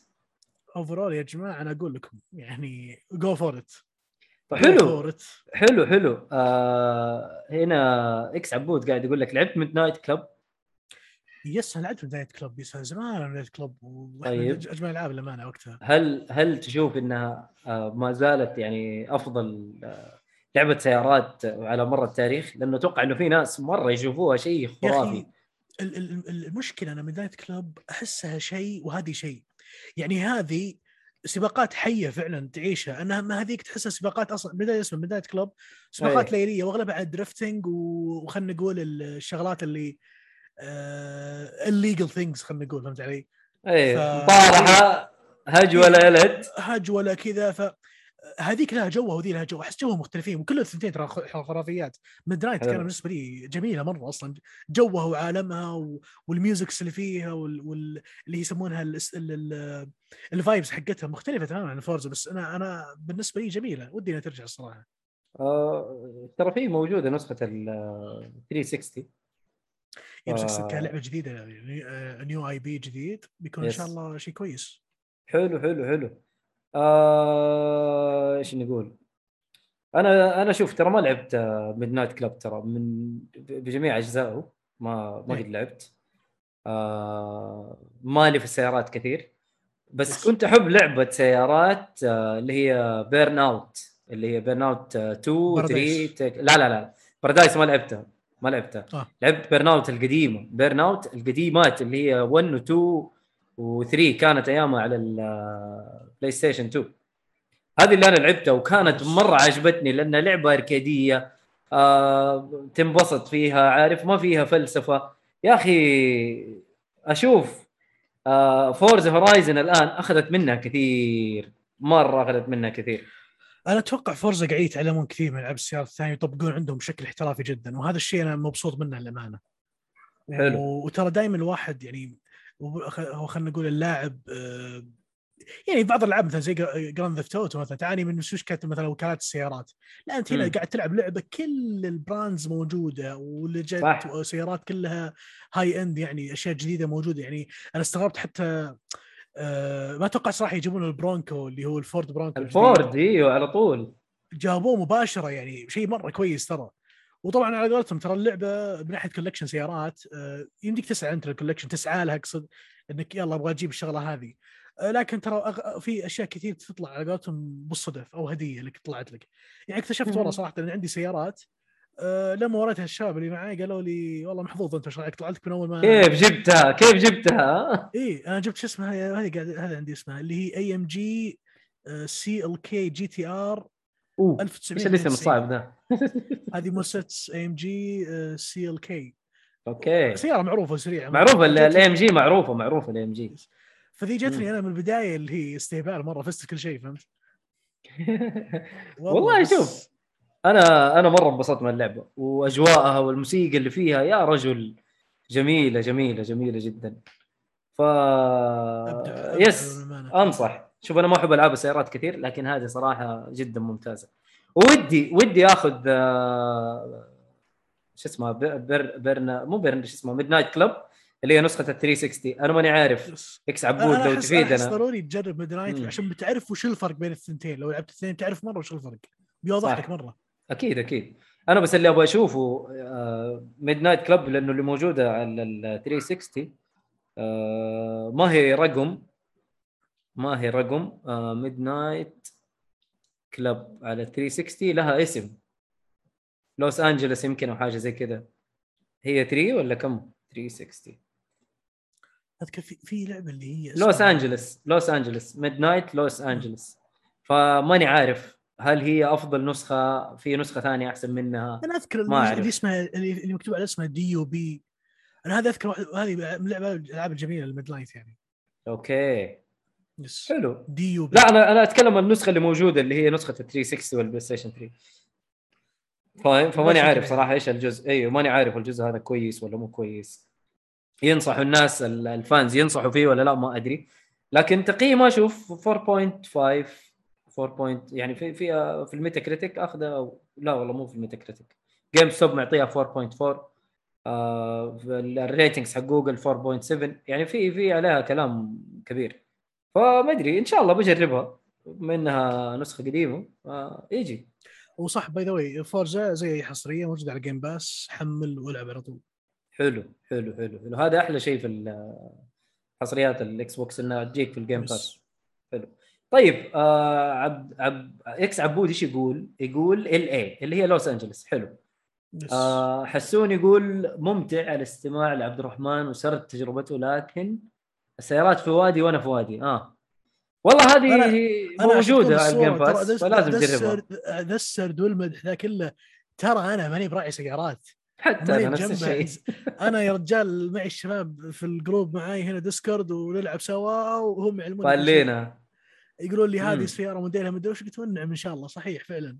E: overall يا جماعة أنا أقول لكم يعني go for it
B: حلو. حلو حلو. آه هنا إكس عبود قاعد يقول لك لعبت Midnight Club
E: yes أنا لعبت Night Club yes زمان Night Club وواحد
B: طيب.
E: أجمل الالعاب للأمانة وقتها.
B: هل هل تشوف إنها آه ما زالت يعني أفضل آه لعبة سيارات على مر التاريخ؟ لأنه أتوقع إنه في ناس مرة يشوفوها شيء خرافي.
E: المشكلة أنا Night Club أحسها شيء وهذه شيء. يعني هذه سباقات حية فعلا تعيشها أنها ما هذيك تحسها سباقات أصلا بداية اسمها بداية Club سباقات
B: أي.
E: ليلية وأغلبها و- وخلنا نقول الشغلات اللي illegal things خلينا نقول فهمت علي؟
B: إيه
E: ف-
B: مطارحه هجوله يلد
E: هج ولا كذا ف هذيك لها جوها وذي لها جو احس جوهم مختلفين وكل الثنتين ترى خرافيات
B: Midnight.
E: كان بالنسبة لي جميلة مرة أصلا جوها وعالمها و... وال musics اللي فيها وال... وال... اللي يسمونها ال... ال... ال... ال vibes حقتها مختلفة تماما عن Forza بس أنا أنا بالنسبة لي جميلة ودي إنها ترجع الصراحة
B: آه ترى في موجودة نسخة ال 360
E: يعني بس
B: آه.
E: كلعبة جديدة يعني new IP جديد بيكون إن شاء
B: yes.
E: الله شيء كويس
B: حلو حلو حلو آه، إيش نقول؟ أنا أنا شوف ترى ما لعبت Midnight Club ترى من بجميع أجزائه ما ما
E: إيه.
B: قد لعبت آه مالي في السيارات كثير بس. كنت أحب لعبة سيارات آه اللي هي Burnout اللي هي Burnout 2
E: Paradise.
B: 3 لا لا لا Paradise ما لعبتها ما لعبتها
E: آه.
B: لعبت Burnout القديمة Burnout القديمات اللي هي 1 و 2 و 3 كانت أيامها على ال PlayStation 2 هذه اللي أنا لعبتها وكانت. مرة عجبتني لانها لعبة اركاديه آه تنبسط فيها عارف ما فيها فلسفة يا أخي أشوف آه Forza Horizon الآن أخذت منها كثير مرة أخذت منها كثير
E: أنا أتوقع Forza قاعد يتعلمون كثير من ألعاب السيارات الثانية يطبقون عندهم بشكل احترافي جدا وهذا الشيء أنا مبسوط منه للأمانة
B: حلو.
E: وترى دائما الواحد يعني خلينا نقول اللاعب آه، يعني بعض الألعاب مثلا زي Grand Theft Auto مثلا تعاني من مشكله مثلا وكالات السيارات لا أنت هنا. قاعد تلعب لعبة كل ال brands موجودة ولجت
B: صح.
E: وسيارات كلها high end يعني أشياء جديدة موجودة يعني أنا استغربت حتى آه، ما أتوقع صراحة يجيبون ال Bronco اللي هو ال Ford Bronco.
B: الفورد إيوه على طول
E: جابوه مباشرة يعني شيء مرة كويس ترى وطبعا على قولتهم ترى اللعبة من ناحية collection سيارات آه، يمديك تسعى أنت لل collection تسعى لها أقصد إنك يلا أبغى أجيب الشغلة هذه. آه، لكن ترى أغ... في أشياء كثير تطلع على قولتهم بالصدف أو هدية لك طلعت لك. يعني اكتشفت والله صراحة إن عندي سيارات آه، لما وريتها الشباب اللي معي قالوا لي والله محظوظ أنت إيش رأيك؟ طلعت لك من أول ما
B: كيف جبتها؟ كيف جبتها؟
E: إي أنا جبت شو اسمها؟ هذه قاعد هذا عندي اسمها اللي هي اي ام جي سي ال كي جي تي ار
B: أوه
E: 1992
B: إيش الاسم الصعب ذا
E: هذه
B: مرسيدس
E: AMG CLK okay.
B: سيارة
E: معروفة
B: وسريعة. معروفة ال AMG معروفة معروفة ال AMG
E: فذي جتني. أنا من البداية اللي هي استهبال مرة فزت كل شيء فهمت؟ *laughs*
B: والله شوف أنا أنا مرة انبسطت من اللعبة وأجواءها والموسيقى اللي فيها يا رجل جميلة جميلة جميلة جدا. ف
E: yes.
B: أنصح. شوف أنا ما أحب ألعاب السيارات كثير لكن هذه صراحة جدا ممتازة ودي ودي آخذ آه، شو اسمها بر بر برنا مو برنا شو اسمه Midnight Club اللي هي نسخة ال 360 أنا ماني عارف.
E: إكس
B: عبود لو تفيدنا
E: ضروري تجرب
B: Midnight.
E: عشان بتعرف وش الفرق بين الثنتين لو لعبت الاثنين تعرف مرة وش الفرق بيوضح. لك مرة
B: أكيد أكيد أنا بس اللي أبغى أشوفه Midnight Club لأنه اللي موجودة على ال 360 آه، ما هي رقم ما هي رقم؟ Midnight Club على 360 لها اسم. لوس انجلس يمكن أو حاجة زي كذا. هي 3 ولا كم؟ 360
E: أذكر في في لعبة اللي هي
B: لوس انجلس لوس انجلس Midnight لوس انجلس فماني عارف هل هي أفضل نسخة في نسخة ثانية أحسن منها؟
E: أنا أذكر
B: ما
E: اللي,
B: أعرف.
E: اللي اسمها اللي مكتوب على اسمها DUB أنا هذا أذكر هذه من الالعاب الجميله ال Midnight يعني.
B: okay.
E: yes
B: حلو.
E: DUB.
B: لا أنا أنا أتكلم عن النسخة اللي موجودة اللي هي نسخة ال 360 وال PlayStation 3 فاهم فماني عارف صراحة إيش الجزء أيوه ماني عارف الجزء هذا كويس ولا مو كويس. ينصحوا الناس ال- الـ fans ينصحوا فيه ولا لا ما أدري. لكن تقييمه أشوف 4.5 4. point- يعني في في في ال Metacritic اخذه لا والله مو في ال Metacritic GameStop معطيها 4.4 آه ال ratings حق جوجل 4.7 يعني في في عليها كلام كبير. فما أدري إن شاء الله بجربها بما إنها نسخة قديمة آه يجي.
E: وصح by the way Forza زي أي حصرية موجوده على Game Pass حمل والعب على طول.
B: حلو حلو حلو حلو. هذا أحلى شيء في حصريات ال Xbox إنها تجيك في ال
E: Game.
B: Pass حلو. طيب آه عبد عبد إكس عبود إيش يقول؟ يقول ال اي اللي هي لوس انجلس حلو. آه حسون يقول ممتع الاستماع لعبد الرحمن وسرد تجربته لكن السيارات في وادي وأنا في وادي آه. والله هذه
E: موجودة
B: على
E: ال
B: Game
E: Pass
B: فلازم تجربها.
E: ذا السرد والمدح ذا كله. ترى أنا ماني براعي سيارات.
B: حتى أنا نفس. الشيء. *laughs*
E: أنا يا رجال معي الشباب في ال group معاي هنا Discord ونلعب سوا وهم يعلمون
B: فالينا
E: يقولون لي. هذه السيارة موديلها مدري وش؟ قلت ونعم إن شاء الله صحيح فعلا.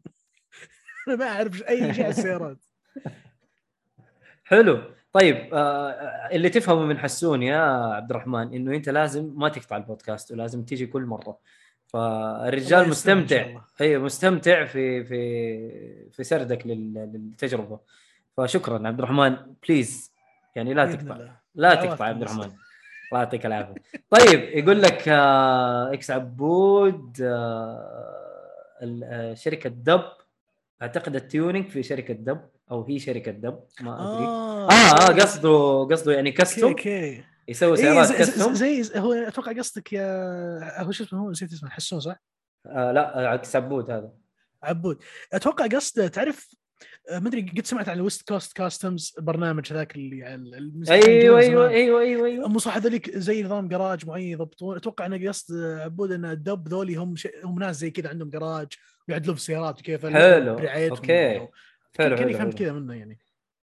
E: *laughs* أنا ما أعرف أي شيء عن السيارات. *laughs*
B: حلو. طيب آه اللي تفهمه من حسون يا عبد الرحمن إنه أنت لازم ما تقطع البودكاست ولازم تيجي كل مرة. فالرجال مستمتع.
E: الله.
B: اي مستمتع في في في سردك لل- للتجربة. فشكرا عبد الرحمن. بليز يعني لا تقطع. لا تقطع عبد. الرحمن. الله يعطيك العافية. طيب يقول لك آه إكس عبود آه آه، شركة دب. أعتقد ال tuning في شركة دب. أو هي شركة دب ما أدري.
E: آه
B: آه آه قصده قصده يعني
E: أوكي
B: كستم
E: أوكي.
B: يسوي
E: إيه
B: سيارات
E: زي,
B: custom
E: زي, زي هو أتوقع قصدك يا هو شو اسمه هو نسيت اسمه حسون صح؟
B: آه لا آه، إكس عبود هذا.
E: عبود. أتوقع قصده تعرف آه، ما أدري قد سمعت عن ال West Coast Customs البرنامج هذاك اللي
B: أيوه
E: أيوه.
B: أيوه أيوه أيوه.
E: مو صح هذوليك زي نظام جراج معين يضبطون. أتوقع إن قصد عبود إن الدب ذولي هم ش... هم ناس زي كذا عندهم جراج ويعدلون في السيارات وكيف
B: حلو
E: okay.
B: حلو
E: كاني فهمت. كذا منه يعني.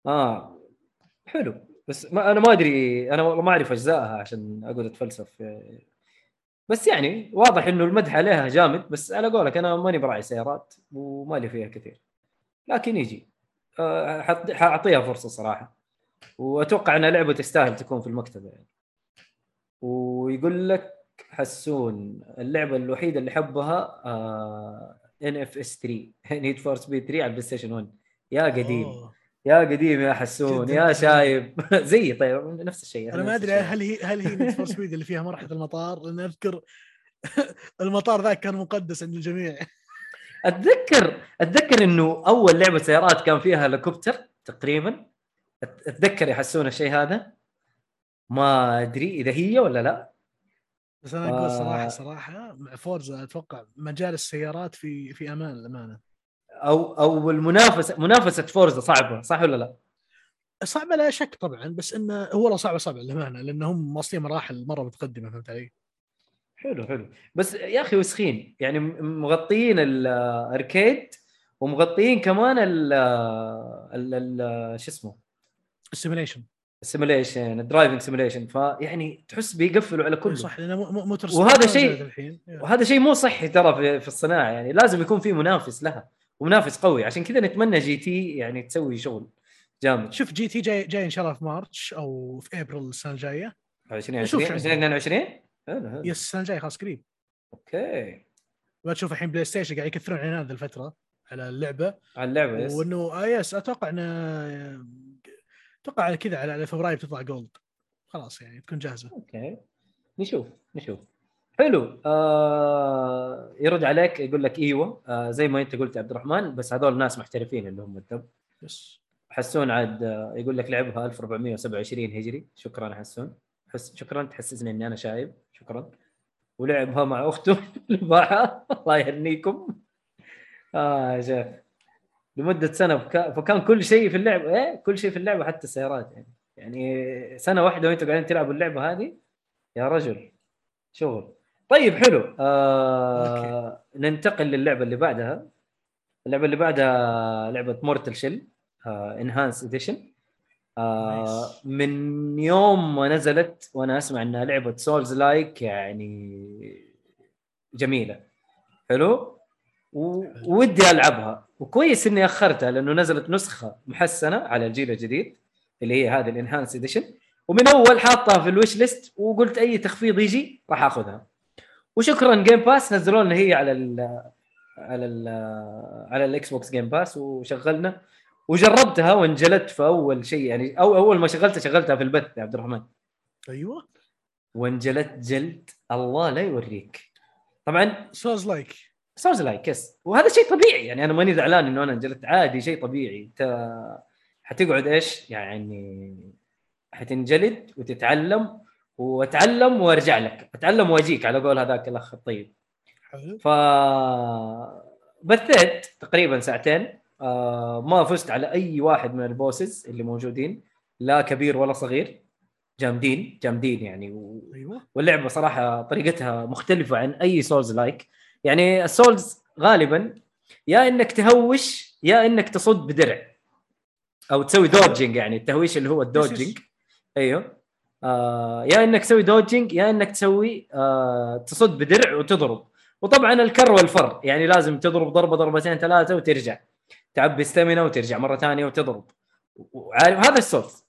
B: آه حلو. بس ما أنا ما أدري أنا والله ما أعرف أجزائها عشان أقعد أتفلسف. بس يعني واضح إنه المدح عليها جامد بس على قولك أنا ماني براعي سيارات ومالي فيها كثير. لكن يجي. آه، حأعطيها فرصة صراحة. وأتوقع انها لعبة تستاهل تكون في المكتبة يعني. ويقول لك حسون اللعبة الوحيدة اللي حبها NFS 3 Need for Speed 3 على ال PlayStation 1 يا قديم
E: أوه.
B: يا قديم يا حسون يا. شايب *laughs* زي طيب نفس الشيء
E: أنا ما
B: أدري.
E: هل هي هل هي Need for Speed اللي فيها مرحلة المطار لأن أذكر *laughs* المطار ذاك كان مقدس عند الجميع
B: أتذكر أتذكر إنه أول لعبة سيارات كان فيها هليكوبتر تقريبا أتذكر يا حسون الشيء هذا ما أدري إذا هي ولا لا
E: بس أنا أقول
B: آه.
E: صراحة صراحة مع Forza أتوقع مجال السيارات في في أمان الأمانة
B: أو أو المنافسه منافسة Forza صعبة صح ولا لا؟
E: صعبة لا شك طبعا بس إنه هو لا صعبة صعبة للأمانة لأنهم واصلين مراحل مرة متقدمة فهمت علي؟
B: حلو حلو. بس يا أخي وسخين يعني مغطيين ال arcade ومغطيين كمان ال ال ال- شو اسمه؟
E: ال
B: simulation. simulation ال driving simulation فيعني تحس بيقفلوا على كله.
E: صح لأنه مو- مو- موتور
B: وهذا شيء- وهذا شيء مو صحي ترى في, في الصناعة يعني لازم يكون في منافس لها. ومنافس قوي. عشان كذا نتمنى جي تي يعني تسوي شغل جامد.
E: شوف GT جاي جاي إن شاء الله في March أو في إبريل السنة الجاية.
B: 2020
E: شوف شو
B: 2022 حلو حلو
E: يس السنة الجاية خلاص قريب.
B: okay.
E: وتشوف الحين PlayStation قاعد يكثرون عناد الفترة على اللعبة.
B: على اللعبة yes.
E: وإنه آه yes أتوقع إنه أتوقع كذا على على فبراير تطلع gold خلاص يعني تكون جاهزة.
B: okay. نشوف نشوف. حلو. آه يرد عليك يقول لك إيوه. آه زي ما أنت قلت يا عبد الرحمن بس هذول ناس محترفين اللي هم الدب
E: yes
B: حسون عاد آه، يقول لك لعبها 1427 هجري. شكرا حسون. حس شكرا. تحسسني إني أنا شايب. شكرا. ولعبها مع أخته *laughs* الباحه الله يهنيكم. آه يا شيخ. لمدة سنة فكا- فكان كل شيء في اللعبه إيه كل شيء في اللعبة حتى السيارات يعني. يعني سنة واحدة وأنتم قاعدين تلعبوا اللعبة هذه؟ يا رجل. شغل. طيب حلو. آه ننتقل للعبة اللي بعدها. اللعبة اللي بعدها لعبة Mortal Shell Enhanced
E: Edition.
B: من يوم ما نزلت وأنا أسمع إنها لعبة souls-like يعني جميلة. حلو؟ ودي ألعبها. وكويس إني أخرتها لأنه نزلت نسخة محسنة على الجيل الجديد اللي هي هذه ال Enhanced Edition ومن أول حاطها في ال wish list وقلت أي تخفيض يجي راح آخذها. وشكرا Game Pass نزلوا لنا هي على ال على ال على ال Xbox Game Pass وشغلنا. وجربتها وانجلدت في أول شيء يعني أو أول ما شغلتها شغلتها في البث يا عبد الرحمن.
E: أيوه.
B: وانجلدت جلد. الله لا يوريك. طبعا souls-like souls-like yes وهذا شيء طبيعي يعني أنا ماني زعلان إنه أنا انجلدت. عادي شيء طبيعي. أنت حتقعد إيش؟ يعني حتنجلد وتتعلم واتعلم وارجع لك. أتعلم وأجيك على قول هذاك الأخ الطيب. ف بثيت تقريبا ساعتين آه ما فزت على أي واحد من ال bosses اللي موجودين لا كبير ولا صغير. جامدين جامدين يعني. و...
E: أيوه.
B: واللعبة صراحة طريقتها مختلفة عن أي souls-like يعني ال souls غالبا يا إنك تهوش يا إنك تصد بدرع. أو تسوي dodging يعني التهويش اللي هو ال dodging أيوه. آه يا إنك تسوي dodging يا إنك تسوي آه تصد بدرع وتضرب. وطبعا الكر والفر يعني لازم تضرب ضربة ضربتين ثلاثة وترجع. تعبي stamina وترجع مرة ثانية وتضرب. هذا ال souls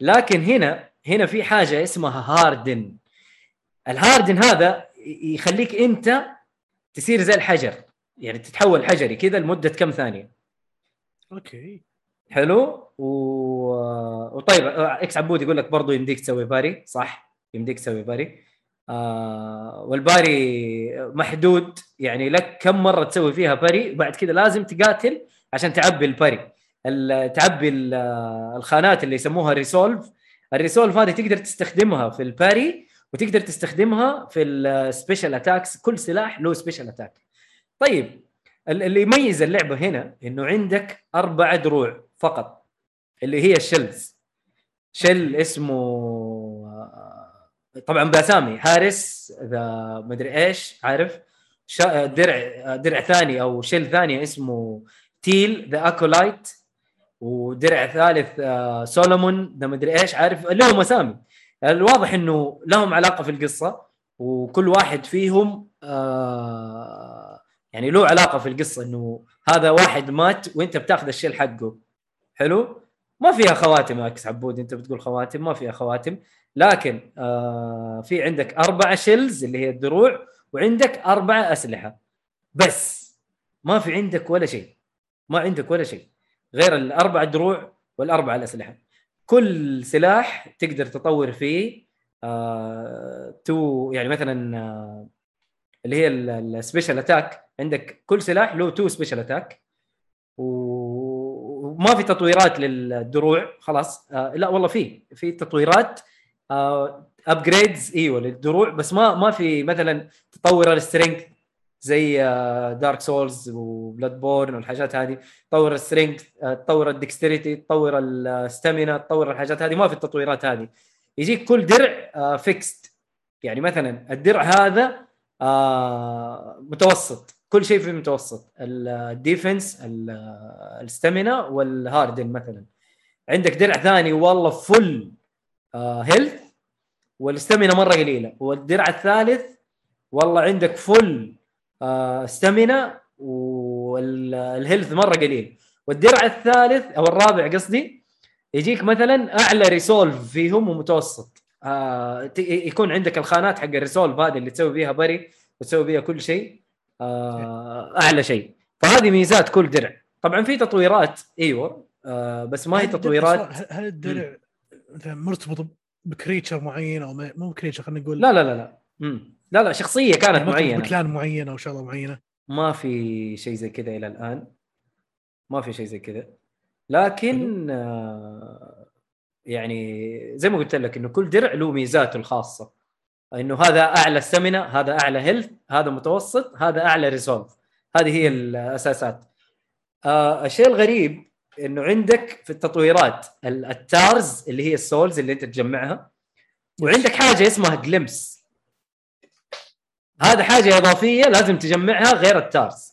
B: لكن هنا هنا في حاجة اسمها harden. ال harden هذا يخليك أنت تصير زي الحجر. يعني تتحول حجري كذا لمدة كم ثانية.
E: okay.
B: حلو. و... وطيب إكس عبود يقول لك برضو يمديك تسوي parry صح؟ يمديك تسوي parry. آه وال parry محدود يعني لك كم مرة تسوي فيها parry وبعد كذا لازم تقاتل عشان تعبي ال parry. ال- تعبي ال- الخانات اللي يسموها resolve ال resolve هذه تقدر تستخدمها في ال parry وتقدر تستخدمها في ال special attacks كل سلاح له special attack طيب ال- اللي يميز اللعبة هنا إنه عندك أربع دروع. فقط اللي هي ال shells shell اسمه آه، طبعا باسامي Harros the مدري إيش عارف؟ شا- درع درع ثاني أو shell ثانية اسمه Tiel the Acolyte ودرع ثالث آه، Solomon the مدري إيش عارف؟ لهم أسامي. الواضح إنه لهم علاقة في القصة وكل واحد فيهم آه يعني له علاقة في القصة إنه هذا واحد مات وأنت بتاخذ الشيل حقه. حلو؟ ما فيها خواتم إكس عبود انت بتقول خواتم ما فيها خواتم. لكن آه في عندك أربع شيلز اللي هي الدروع وعندك أربع أسلحة. بس ما في عندك ولا شيء. ما عندك ولا شيء. غير الأربع دروع والأربع الأسلحة. كل سلاح تقدر تطور فيه آه two يعني مثلا آه اللي هي ال special attack عندك كل سلاح له two special attack وما في تطويرات للدروع خلاص. آه لا والله في في تطويرات آه upgrades إيوه للدروع بس ما ما في مثلا تطور ال strength زي Dark Souls و Bloodborne والحاجات هذه. تطور ال strength تطور ال dexterity تطور ال stamina تطور الحاجات هذه. ما في التطويرات هذه. يجيك كل درع fixed يعني مثلا الدرع هذا آه متوسط. كل شيء فيه متوسط ال defense ال stamina وال harden مثلا. عندك درع ثاني والله full health وال stamina مرة قليلة. والدرع الثالث والله عندك full stamina وال health مرة قليل. والدرع الثالث أو الرابع قصدي يجيك مثلا أعلى resolve فيهم ومتوسط. آه يكون عندك الخانات حق ال resolve هذه اللي تسوي فيها parry وتسوي فيها كل شيء. أعلى شيء. فهذه ميزات كل درع. طبعا في تطويرات إيوه آه بس ما هي تطويرات.
E: هل- الدرع مثلا مرتبط ب creature معين أو مو ب creature خلينا نقول
B: لا لا لا لا. مم. لا لا شخصية كانت
E: يعني معينة.
B: ب
E: clan معين أو شغلة معينة.
B: ما في شيء زي كذا إلى الآن. ما في شيء زي كذا. لكن آه يعني زي ما قلت لك إنه كل درع له ميزاته الخاصة. إنه هذا أعلى stamina هذا أعلى health هذا متوسط هذا أعلى resolve هذه هي الأساسات. آه الشيء الغريب إنه عندك في التطويرات ال- ال tars اللي هي ال souls اللي أنت تجمعها وعندك حاجة اسمها glimpse هذا حاجة إضافية لازم تجمعها غير التارز.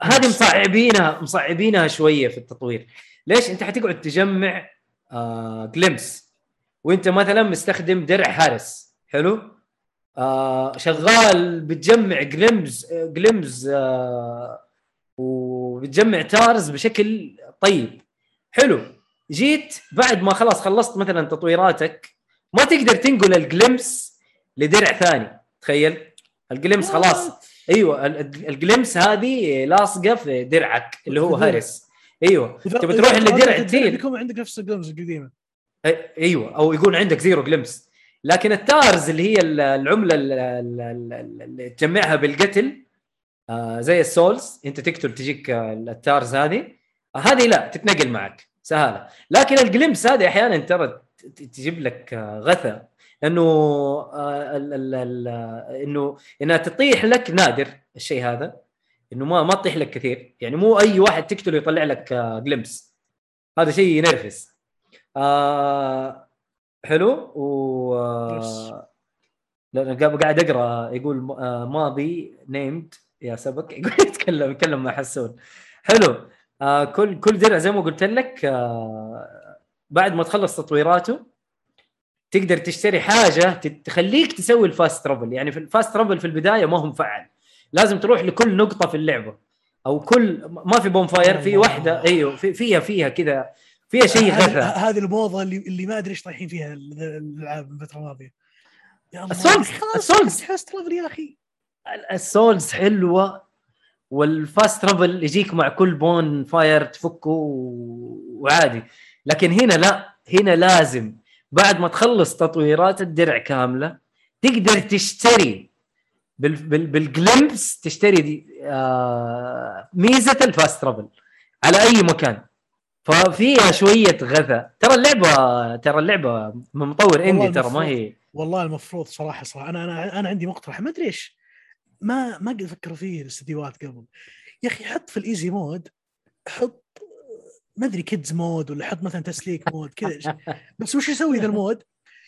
B: هذه مصعبينها مصعبينها شوية في التطوير. ليش؟ أنت حتقعد تجمع آه جلمس وأنت مثلا مستخدم درع حارس. حلو؟ آه شغال بتجمع جلمز جلمز آه وبتجمع تارز بشكل طيب. حلو. جيت بعد ما خلاص خلصت مثلا تطويراتك ما تقدر تنقل ال glimpse لدرع ثاني. تخيل. ال glimpse خلاص. أيوه ال- ال- ال glimpse هذه لاصقة في درعك اللي هو. Harros
E: أيوه.
B: تبي تروح لدرع Tiel
E: بيكون عندك نفس ال glimpse القديمة.
B: أي- أيوه. أو يكون عندك zero glimpse لكن ال tars اللي هي ال- العملة ال- ال- ال- اللي تجمعها بالقتل آه زي ال souls انت تقتل تجيك آه، ال tars هذه. هذه لا تتنقل معك سهاله لكن ال glimpse هذه أحيانا ترى تجيب لك آه، ال- آه، إنه إنها تطيح لك نادر الشيء هذا. إنه ما ما تطيح لك كثير. يعني مو أي واحد تقتله يطلع لك جلمس هذا شيء ينرفز. آه حلو؟ و لأن قا- قاعد أقرأ يقول آه ماضي نيمد يا سبك. *laughs* يقول يتكلم يتكلم مع حسون. حلو. آه كل كل درع زي ما قلت لك آه بعد ما تخلص تطويراته تقدر تشتري حاجة تخليك تسوي ال fast travel يعني في الفاست ترافل في البداية ما هو مفعل. لازم تروح لكل نقطة في اللعبة. أو كل ما في bonfire في. واحدة أيوه في فيها فيها كذا فيها شيء غثا
E: هذه الموضة اللي اللي ما أدري إيش طايحين فيها ال- الالعاب الفترة الماضية. يا الله. ال souls- خلاص
B: ال
E: souls. fast travel يا أخي.
B: ال souls حلوة وال fast travel يجيك مع كل bonfire تفكه وعادي. لكن هنا لا هنا لازم بعد ما تخلص تطويرات الدرع كاملة تقدر تشتري بال بال بال glimpse تشتري دي آه ميزة ال fast travel على أي مكان. ففيها شوية غثا ترى اللعبه ترى اللعبة من مطور indie ترى ما. هي.
E: والله المفروض صراحة صراحة. أنا أنا أنا عندي مقترح. ما أدري إيش. ما ما قد فكروا فيه الاستديوهات قبل. يا أخي حط في ال easy mode حط ما أدري kids mode ولا حط مثلا تسليك mode كذا. *laughs* بس وش يسوي ذا ال mode؟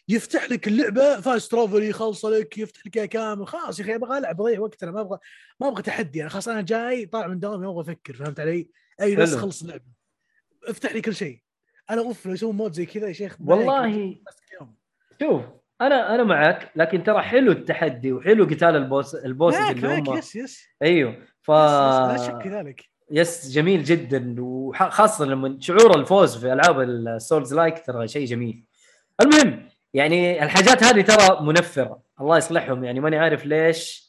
E: يفتح لك اللعبة fast travel يخلص لك يفتح لك كامل. خلاص يا أخي أبغى ألعب أضيع وقت أنا ما أبغى ما أبغى تحدي. أنا خلاص أنا جاي طالع من دوامي أبغى أفكر. فهمت علي؟ أي بس. خلص اللعبة. افتح لي كل شيء. أنا أوف لو يسوون mode زي كذا يا شيخ
B: والله شوف أنا أنا معك لكن ترى حلو التحدي وحلو قتال ال boss
E: ال
B: bosses
E: معك اللي
B: هم.
E: yes yes.
B: أيوه ف
E: لا شك في ذلك.
B: yes جميل جدا وخاصة لما شعور الفوز في ألعاب ال souls-like ترى شيء جميل. المهم يعني الحاجات هذه ترى منفرة. الله يصلحهم يعني ماني عارف ليش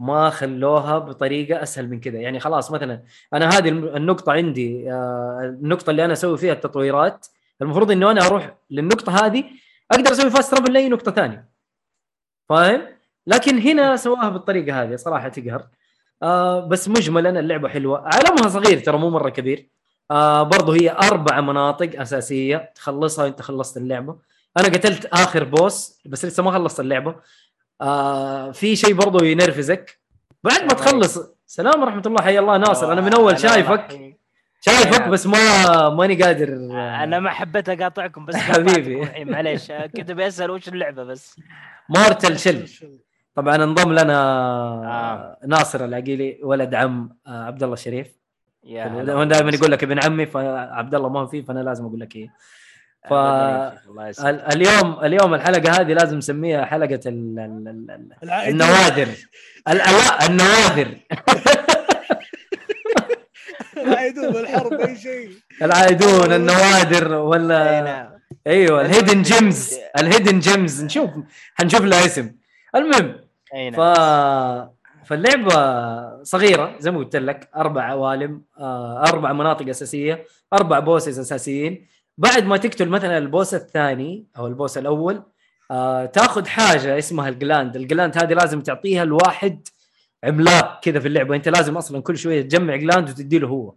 B: ما خلوها بطريقة أسهل من كذا يعني خلاص مثلا أنا هذه النقطة عندي آه، النقطة اللي أنا أسوي فيها التطويرات المفروض انه أنا أروح للنقطة هذه أقدر أسوي فاست ترافل لأي نقطة ثانية. فاهم؟ لكن هنا سواها بالطريقة هذه صراحة تقهر. آه بس مجملا اللعبة حلوة. عالمها صغير ترى مو مرة كبير. آه برضو هي أربع مناطق أساسية. تخلصها وأنت خلصت اللعبة. أنا قتلت آخر بوس بس لسه ما خلصت اللعبة. آه في شيء برضو ينرفزك. بعد ما تخلص سلام ورحمة الله. حيا الله ناصر أنا من أول شايفك. شايفك بس ما ماني قادر.
F: أنا ما حبيت أقاطعكم بس *laughs*
B: حبيبي.
F: معليش. كنت بسأل وش اللعبة بس.
B: مارتل شل طبعا انضم لنا
F: آه.
B: ناصر العقيلي ولد عم آه، عبد الله الشريف
F: يا
B: هو دائما يقول لك ابن عمي فعبد الله ما هو فيه فأنا لازم أقول لك إيه. ف اليوم اليوم الحلقة هذه لازم نسميها حلقة ال- ال-. النوادر. ال- لا النوادر.
E: العائدون بالحرب اي شيء
B: العايدون النوادر ولا
F: نعم.
B: أيوه ال hidden gems. ال hidden gems. نشوف حنشوف لها اسم. المهم
F: أي
B: ف
F: نعم
B: فاللعبة صغيرة زي ما قلت لك أربع عوالم آه، أربع مناطق أساسية أربع bosses أساسيين. بعد ما تقتل مثلا ال boss الثاني أو ال boss الأول آه، تأخذ حاجة اسمها ال gland. ال gland هذه لازم تعطيها لواحد عملاق كذا في اللعبة. أنت لازم أصلا كل شوية تجمع gland وتدي له هو.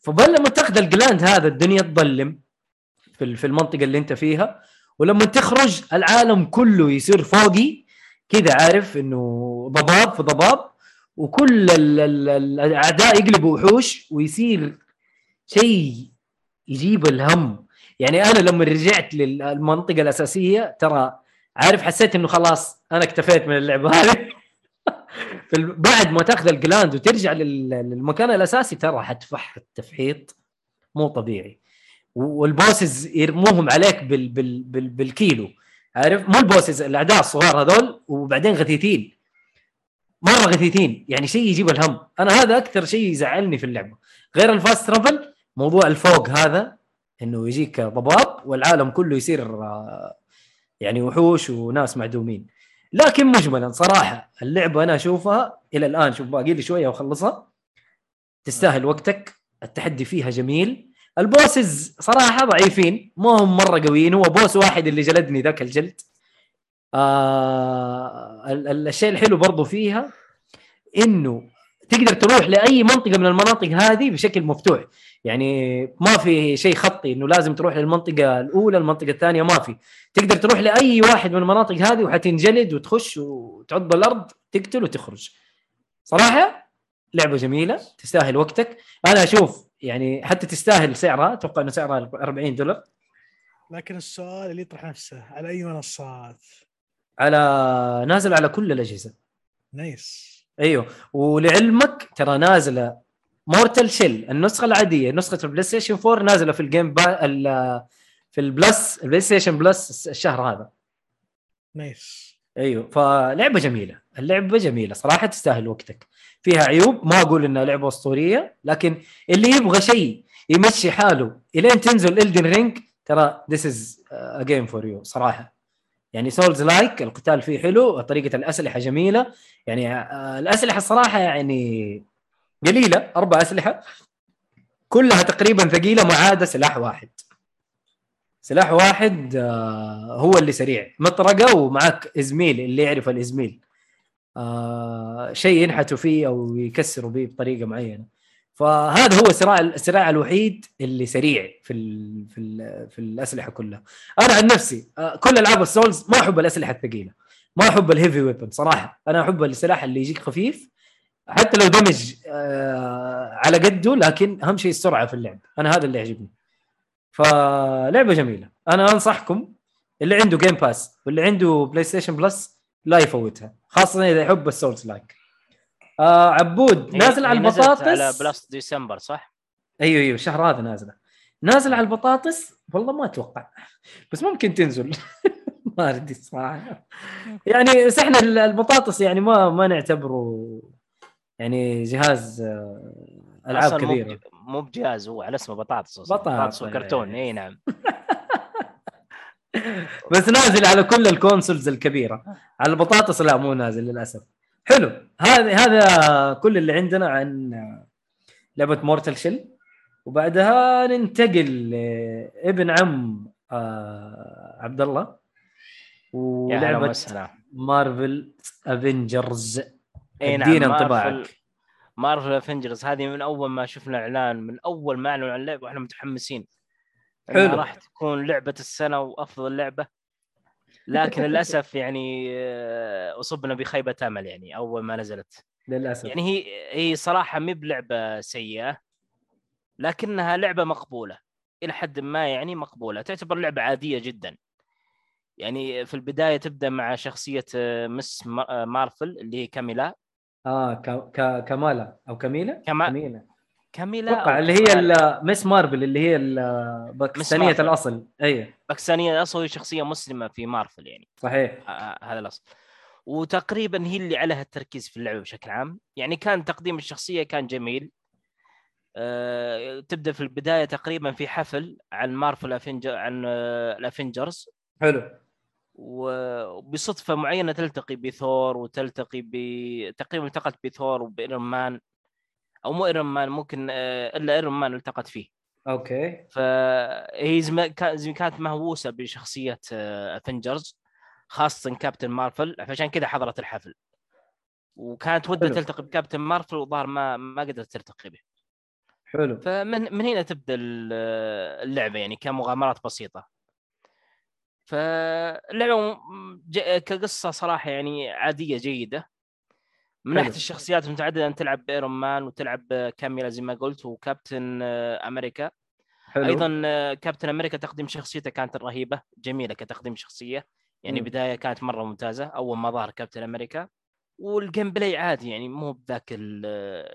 B: فبل لما تأخذ ال gland هذا الدنيا تظلم في في المنطقة اللي أنت فيها. ولما تخرج العالم كله يصير foggy. كذا عارف إنه ضباب في ضباب. وكل ال ال الأعداء يقلبوا وحوش ويصير شيء يجيب الهم. يعني أنا لما رجعت للمنطقة الأساسية ترى عارف حسيت إنه خلاص أنا اكتفيت من اللعبة هذه. *laughs* بعد ما تأخذ ال gland وترجع لل- للمكان الأساسي ترى حتفحط التفحيط مو طبيعي. وال bosses يرموهم عليك بال بال بال بالكيلو. عارف؟ مو ال bosses الأعداء الصغار هذول وبعدين غثيثين. مرة غثيثين. يعني شيء يجيب الهم. أنا هذا أكثر شيء يزعلني في اللعبة. غير ال fast travel موضوع الفوق هذا إنه يجيك ضباب والعالم كله يصير آه، يعني وحوش وناس معدومين. لكن مجملا صراحة اللعبة أنا أشوفها إلى الآن شوف باقي لي شوية وأخلصها. تستاهل وقتك التحدي فيها جميل. ال bosses صراحة ضعيفين ما هم مرة قويين. هو boss واحد اللي جلدني ذاك الجلد. آه ال- ال- الشيء الحلو برضو فيها إنه تقدر تروح لأي منطقة من المناطق هذه بشكل مفتوح. يعني ما في شيء خطي إنه لازم تروح للمنطقة الأولى المنطقة الثانية ما في. تقدر تروح لأي واحد من المناطق هذه وحتنجلد وتخش وتعض بالارض تقتل وتخرج. صراحة لعبة جميلة تستاهل وقتك. أنا أشوف يعني حتى تستاهل سعرها أتوقع إنه سعرها 40 دولار.
E: لكن السؤال اللي يطرح نفسه على أي منصات؟
B: على نازل على كل الأجهزة.
E: nice.
B: أيوه. ولعلمك ترى نازلة Mortal Shell النسخة العادية نسخة ال PlayStation 4 نازلة في ال Game Pa... في ال Plus ال PlayStation Plus الشهر هذا.
E: nice
B: أيوه. فلعبة جميلة. اللعبة جميلة. صراحة تستاهل وقتك. فيها عيوب ما أقول إنها لعبة أسطورية لكن اللي يبغى شيء يمشي حاله إلين تنزل Elden Ring ترى this is a game for you صراحة. يعني souls like القتال فيه حلو طريقة الأسلحة جميلة. يعني آه، الأسلحة الصراحة يعني قليلة أربع أسلحة. كلها تقريبا ثقيلة ما عدا سلاح واحد. سلاح واحد آه، هو اللي سريع. مطرقة ومعك إزميل اللي يعرف الإزميل. آه شيء ينحتوا فيه أو يكسروا به بطريقة معينة. فهذا هو السلاح السلاح الوحيد اللي سريع في ال في ال في الأسلحة كلها. أنا عن نفسي آه كل ألعاب ال souls ما أحب الأسلحة الثقيلة. ما أحب ال heavy weapon صراحة. أنا أحب السلاح اللي يجيك خفيف حتى لو damage آه على قده لكن أهم شيء السرعة في اللعب. أنا هذا اللي يعجبني. فلعبة جميلة. أنا أنصحكم اللي عنده Game Pass واللي عنده PlayStation Plus لا يفوتها خاصة إذا يحب ال souls like آه عبود نازل على البطاطس
F: على Plus ديسمبر صح؟
B: أيوه أيوه الشهر هذا نازلة. نازل على البطاطس؟ والله ما أتوقع. بس ممكن تنزل. *laughs* ما أدري الصراحة. يعني بس إحنا ال- البطاطس يعني ما ما نعتبره يعني جهاز آه، ألعاب
F: كبيرة. مو بجهاز هو على اسمه بطاطس.
B: بطاطس.
F: بطاطس وكرتون. إي نعم. *laughs*
B: بس نازل على كل ال consoles الكبيرة. على البطاطس لا مو نازل للأسف. حلو. هذا هذا كل اللي عندنا عن لعبة Mortal Shell وبعدها ننتقل لابن عم آه عبد الله
F: ولعبة
B: Marvel Avengers
F: اي نعم
B: ادينا
F: مارفل
B: انطباعك.
F: Marvel Avengers هذه من أول ما شفنا إعلان من أول ما أعلنوا عن اللعبة وإحنا متحمسين.
B: حلو.
F: راح تكون لعبة السنة وأفضل لعبة. لكن *laughs* للأسف يعني آه، أصبنا بخيبة أمل يعني أول ما نزلت.
B: للأسف.
F: يعني هي هي صراحة مي بلعبة سيئة لكنها لعبة مقبولة. إلى حد ما يعني مقبولة. تعتبر لعبة عادية جدا. يعني في البداية تبدأ مع شخصية آه، مس ما- مارفل اللي هي كاميلا.
B: آه ك... ك... كمالا أو كميلا
F: كما-
B: كميلا
F: كاميلا أتوقع
B: اللي هي مس مارفل اللي هي الباكستانيه
F: مارفل.
B: الأصل. أي.
F: باكستانية أصلا هي شخصية مسلمة في مارفل يعني.
B: صحيح.
F: آه، هذا الأصل. وتقريبا هي اللي عليها التركيز في اللعبة بشكل عام. يعني كان تقديم الشخصية كان جميل. آه، تبدأ في البداية تقريبا في حفل عن Marvel Avenger عن آه، ال Avengers
B: حلو.
F: وبصدفة معينة تلتقي بثور وتلتقي ب تقريبا التقت ب Thor وب Iron Man. أو مو Iron Man ممكن آه، إلا Iron Man التقت فيه.
B: Okay.
F: فهي زي كانت مهووسة بشخصية Avengers خاصة Captain Marvel فعشان كذا حضرت الحفل. وكانت ودها. تلتقي ب Captain Marvel وظهر ما ما قدرت تلتقي به.
B: حلو.
F: فمن من هنا تبدأ ال- اللعبة يعني كمغامرات بسيطة. فاللعبه كقصة صراحة يعني عادية جيدة. من. ناحية الشخصيات المتعدده انت تلعب ب Iron Man وتلعب كاميلا زي ما قلت و Captain America
B: حلو
F: أيضا Captain America تقديم شخصيته كانت رهيبة جميلة كتقديم شخصية يعني
B: مم.
F: بداية كانت مرة ممتازة أول ما ظهر Captain America وال gameplay عادي يعني مو بذاك ال-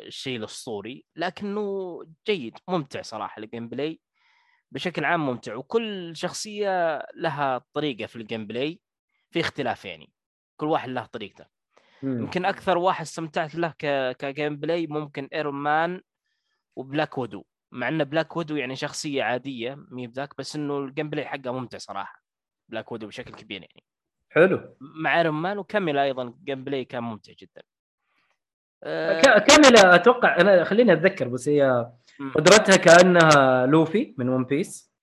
F: الشيء الأسطوري لكنه جيد ممتع صراحة ال gameplay بشكل عام ممتع وكل شخصية لها طريقة في ال gameplay في اختلاف يعني كل واحد له طريقته. يمكن أكثر واحد استمتعت له ك... ك gameplay ممكن Iron Man و Black Widow مع إن Black Widow يعني شخصية عادية مي بذاك بس إنه ال gameplay حقه ممتع صراحة Black Widow بشكل كبير يعني.
B: حلو.
F: مع Iron Man وكاميلا أيضا ال gameplay كان ممتع جدا. آه،
B: ك- كاميلا أتوقع أنا خليني أتذكر بس هي. قدرتها كأنها لوفي من One Piece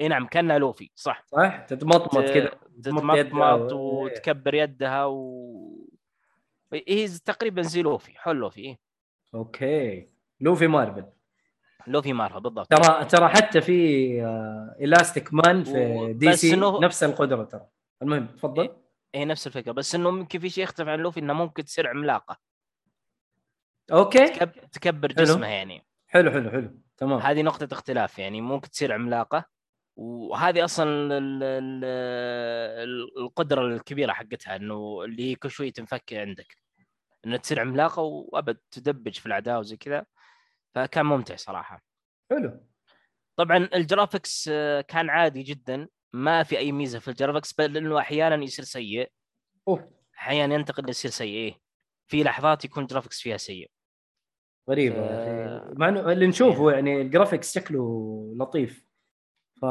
F: إي نعم كأنها لوفي صح.
B: صح؟ تتمطمط كذا
F: تتمطمط وتكبر يدها و هي تقريبا زي لوفي حول لوفي إيه.
B: Okay. لوفي مارفل.
F: لوفي مارفل بالضبط.
B: ترى ترى حتى في آه، Elastic Man في DC
F: إنه-
B: نفس القدرة ترى. المهم تفضل.
F: هي إيه، نفس الفكرة. بس إنه ممكن في شيء يختلف عن لوفي إنه ممكن تصير عملاقة.
B: Okay.
F: تكب... تكبر. جسمها يعني.
B: حلو حلو حلو. تمام.
F: هذه نقطة اختلاف يعني. ممكن تصير عملاقة وهذه أصلا ال- ال- ال- القدرة الكبيرة حقتها إنه اللي هي كل شوي تنفك عندك. انها تصير عملاقة وأبد تدبج في الأعداء وزي كذا. فكان ممتع صراحة.
B: حلو.
F: طبعا ال graphics آه، كان عادي جدا. ما في أي ميزة في ال graphics بل إنه أحيانا يصير سيء.
B: أوف.
F: أحيانا ينتقل يصير سيء إيه. في لحظات يكون graphics فيها سيء.
B: غريبه
F: ف-
B: مع إنه اللي نشوفه يعني ال graphics شكله لطيف. ف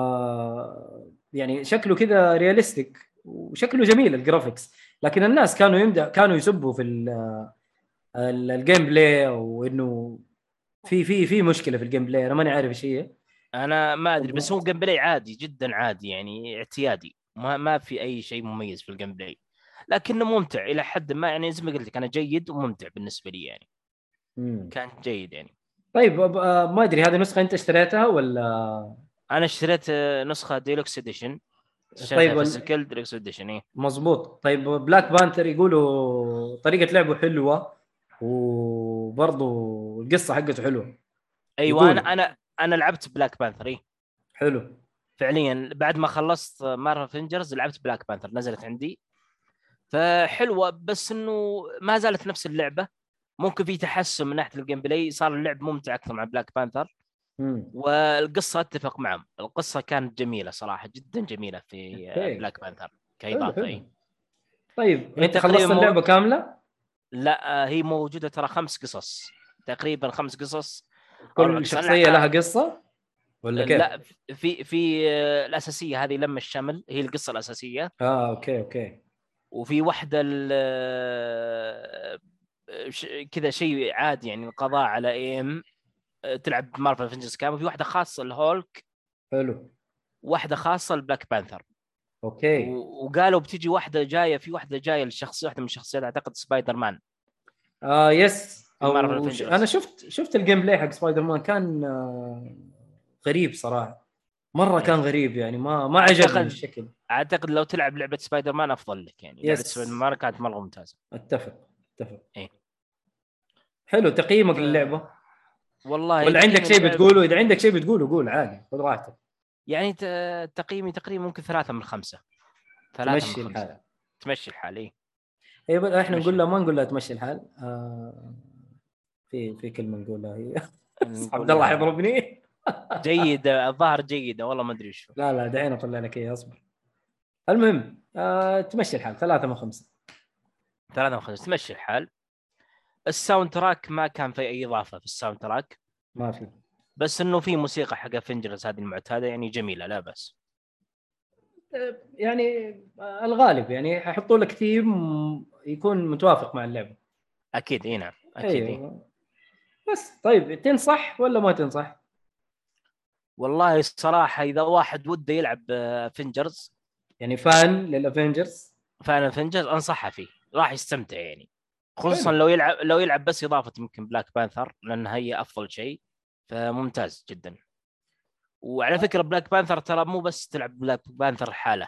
B: يعني شكله كذا realistic وشكله جميل ال graphics لكن الناس كانوا يمدح كانوا يسبوا في ال- ال- ال gameplay وإنه في في في مشكلة في ال gameplay أنا ماني عارف إيش هي.
F: أنا ما أدري بس هو gameplay عادي جدا عادي يعني اعتيادي. ما ما في أي شيء مميز في ال gameplay لكنه ممتع إلى حد ما يعني زي ما قلت لك أنا جيد وممتع بالنسبة لي يعني.
B: مم.
F: كان جيد يعني.
B: طيب آه، ما أدري هذه نسخة أنت اشتريتها ولا
F: أنا اشتريت آه، نسخة deluxe edition
B: طيب،
F: physical deluxe edition إيه.
B: مزبوط طيب Black Panther يقولوا طريقة لعبه حلوة وبرضه القصة حقته حلوة.
F: أيوه
B: يقول.
F: أنا أنا أنا لعبت Black Panther إيه.
B: حلو.
F: فعليا بعد ما خلصت Marvel Avengers لعبت Black Panther نزلت عندي. فحلوة بس إنه ما زالت نفس اللعبة. ممكن في تحسن من ناحية ال gameplay صار اللعب ممتع أكثر مع Black Panther
B: مم.
F: والقصة أتفق معهم القصة كانت جميلة صراحة جدا جميلة في. Black
B: Panther
F: كاضافه. أي.
B: طيب
F: أنت
B: خلصت
F: مو-
B: اللعبة كاملة
F: لا آه، هي موجودة ترى خمس قصص تقريبا خمس قصص
B: كل.
F: شخصية
B: لها قصة ولا كيف؟
F: لا في في آه، الأساسية هذه لم الشمل هي القصة الأساسية
B: آه okay okay
F: وفي واحدة ال- ش- كذا شيء عادي يعني القضاء على AIM تلعب Marvel Avengers كام وفي واحدة خاصة الهولك
B: حلو.
F: واحدة خاصة ال Black
B: Panther.
F: okay. وقالوا بتجي واحدة جاية في واحدة جاية للشخصيه واحدة من الشخصيات أعتقد سبايدر مان
B: آه yes
F: في
B: أو ش... أنا شفت شفت ال gameplay حق سبايدر مان كان آه غريب صراحة. مرة
F: إيه.
B: كان غريب يعني ما ما عجبني
F: أعتقد-
B: الشكل
F: أعتقد لو تلعب لعبة سبايدر مان أفضل لك يعني. yes. Spider-Man كانت مرة ممتازة.
B: أتفق أتفق.
F: إيه.
B: حلو تقييمك للعبة.
F: والله
B: ولا عندك شيء بتقوله إذا عندك شيء بتقوله قول عادي خذ راحتك.
F: يعني تقييمي تقريبا ممكن ثلاثة من خمسة. ثلاثة
B: تمشي
F: من خمسة.
B: الحال.
F: تمشي الحال إيه.
B: اي بس إحنا
F: تمشي.
B: نقول له ما نقول له تمشي الحال. آه في في كلمة نقولها هي *laughs* عبد الله حيضربني *laughs*
F: جيدة الظاهر جيدة والله ما أدري وش
B: لا لا دحين اطلع لك اياه أصبر. المهم آه تمشي الحال ثلاثة من خمسة.
F: ثلاثة من خمسة. تمشي الحال. ال soundtrack ما كان في أي إضافة في ال soundtrack.
B: ما في.
F: بس إنه في موسيقى حق Avengers هذه المعتادة يعني جميلة لا بس
B: آه، يعني الغالب يعني حيحطوا لك ثيم يكون متوافق مع اللعبة.
F: أكيد إي نعم أكيد إيه.
B: أيوه. بس طيب تنصح ولا ما تنصح؟
F: والله الصراحه إذا واحد وده يلعب Avengers
B: يعني fan لل Avengers
F: فانا Avengers انصحها فيه راح يستمتع يعني. خصوصا
B: حلو.
F: لو يلعب لو يلعب بس إضافة يمكن Black Panther لانها هي أفضل شيء فممتاز جدا. وعلى فكرة Black Panther ترى مو بس تلعب Black Panther لحاله.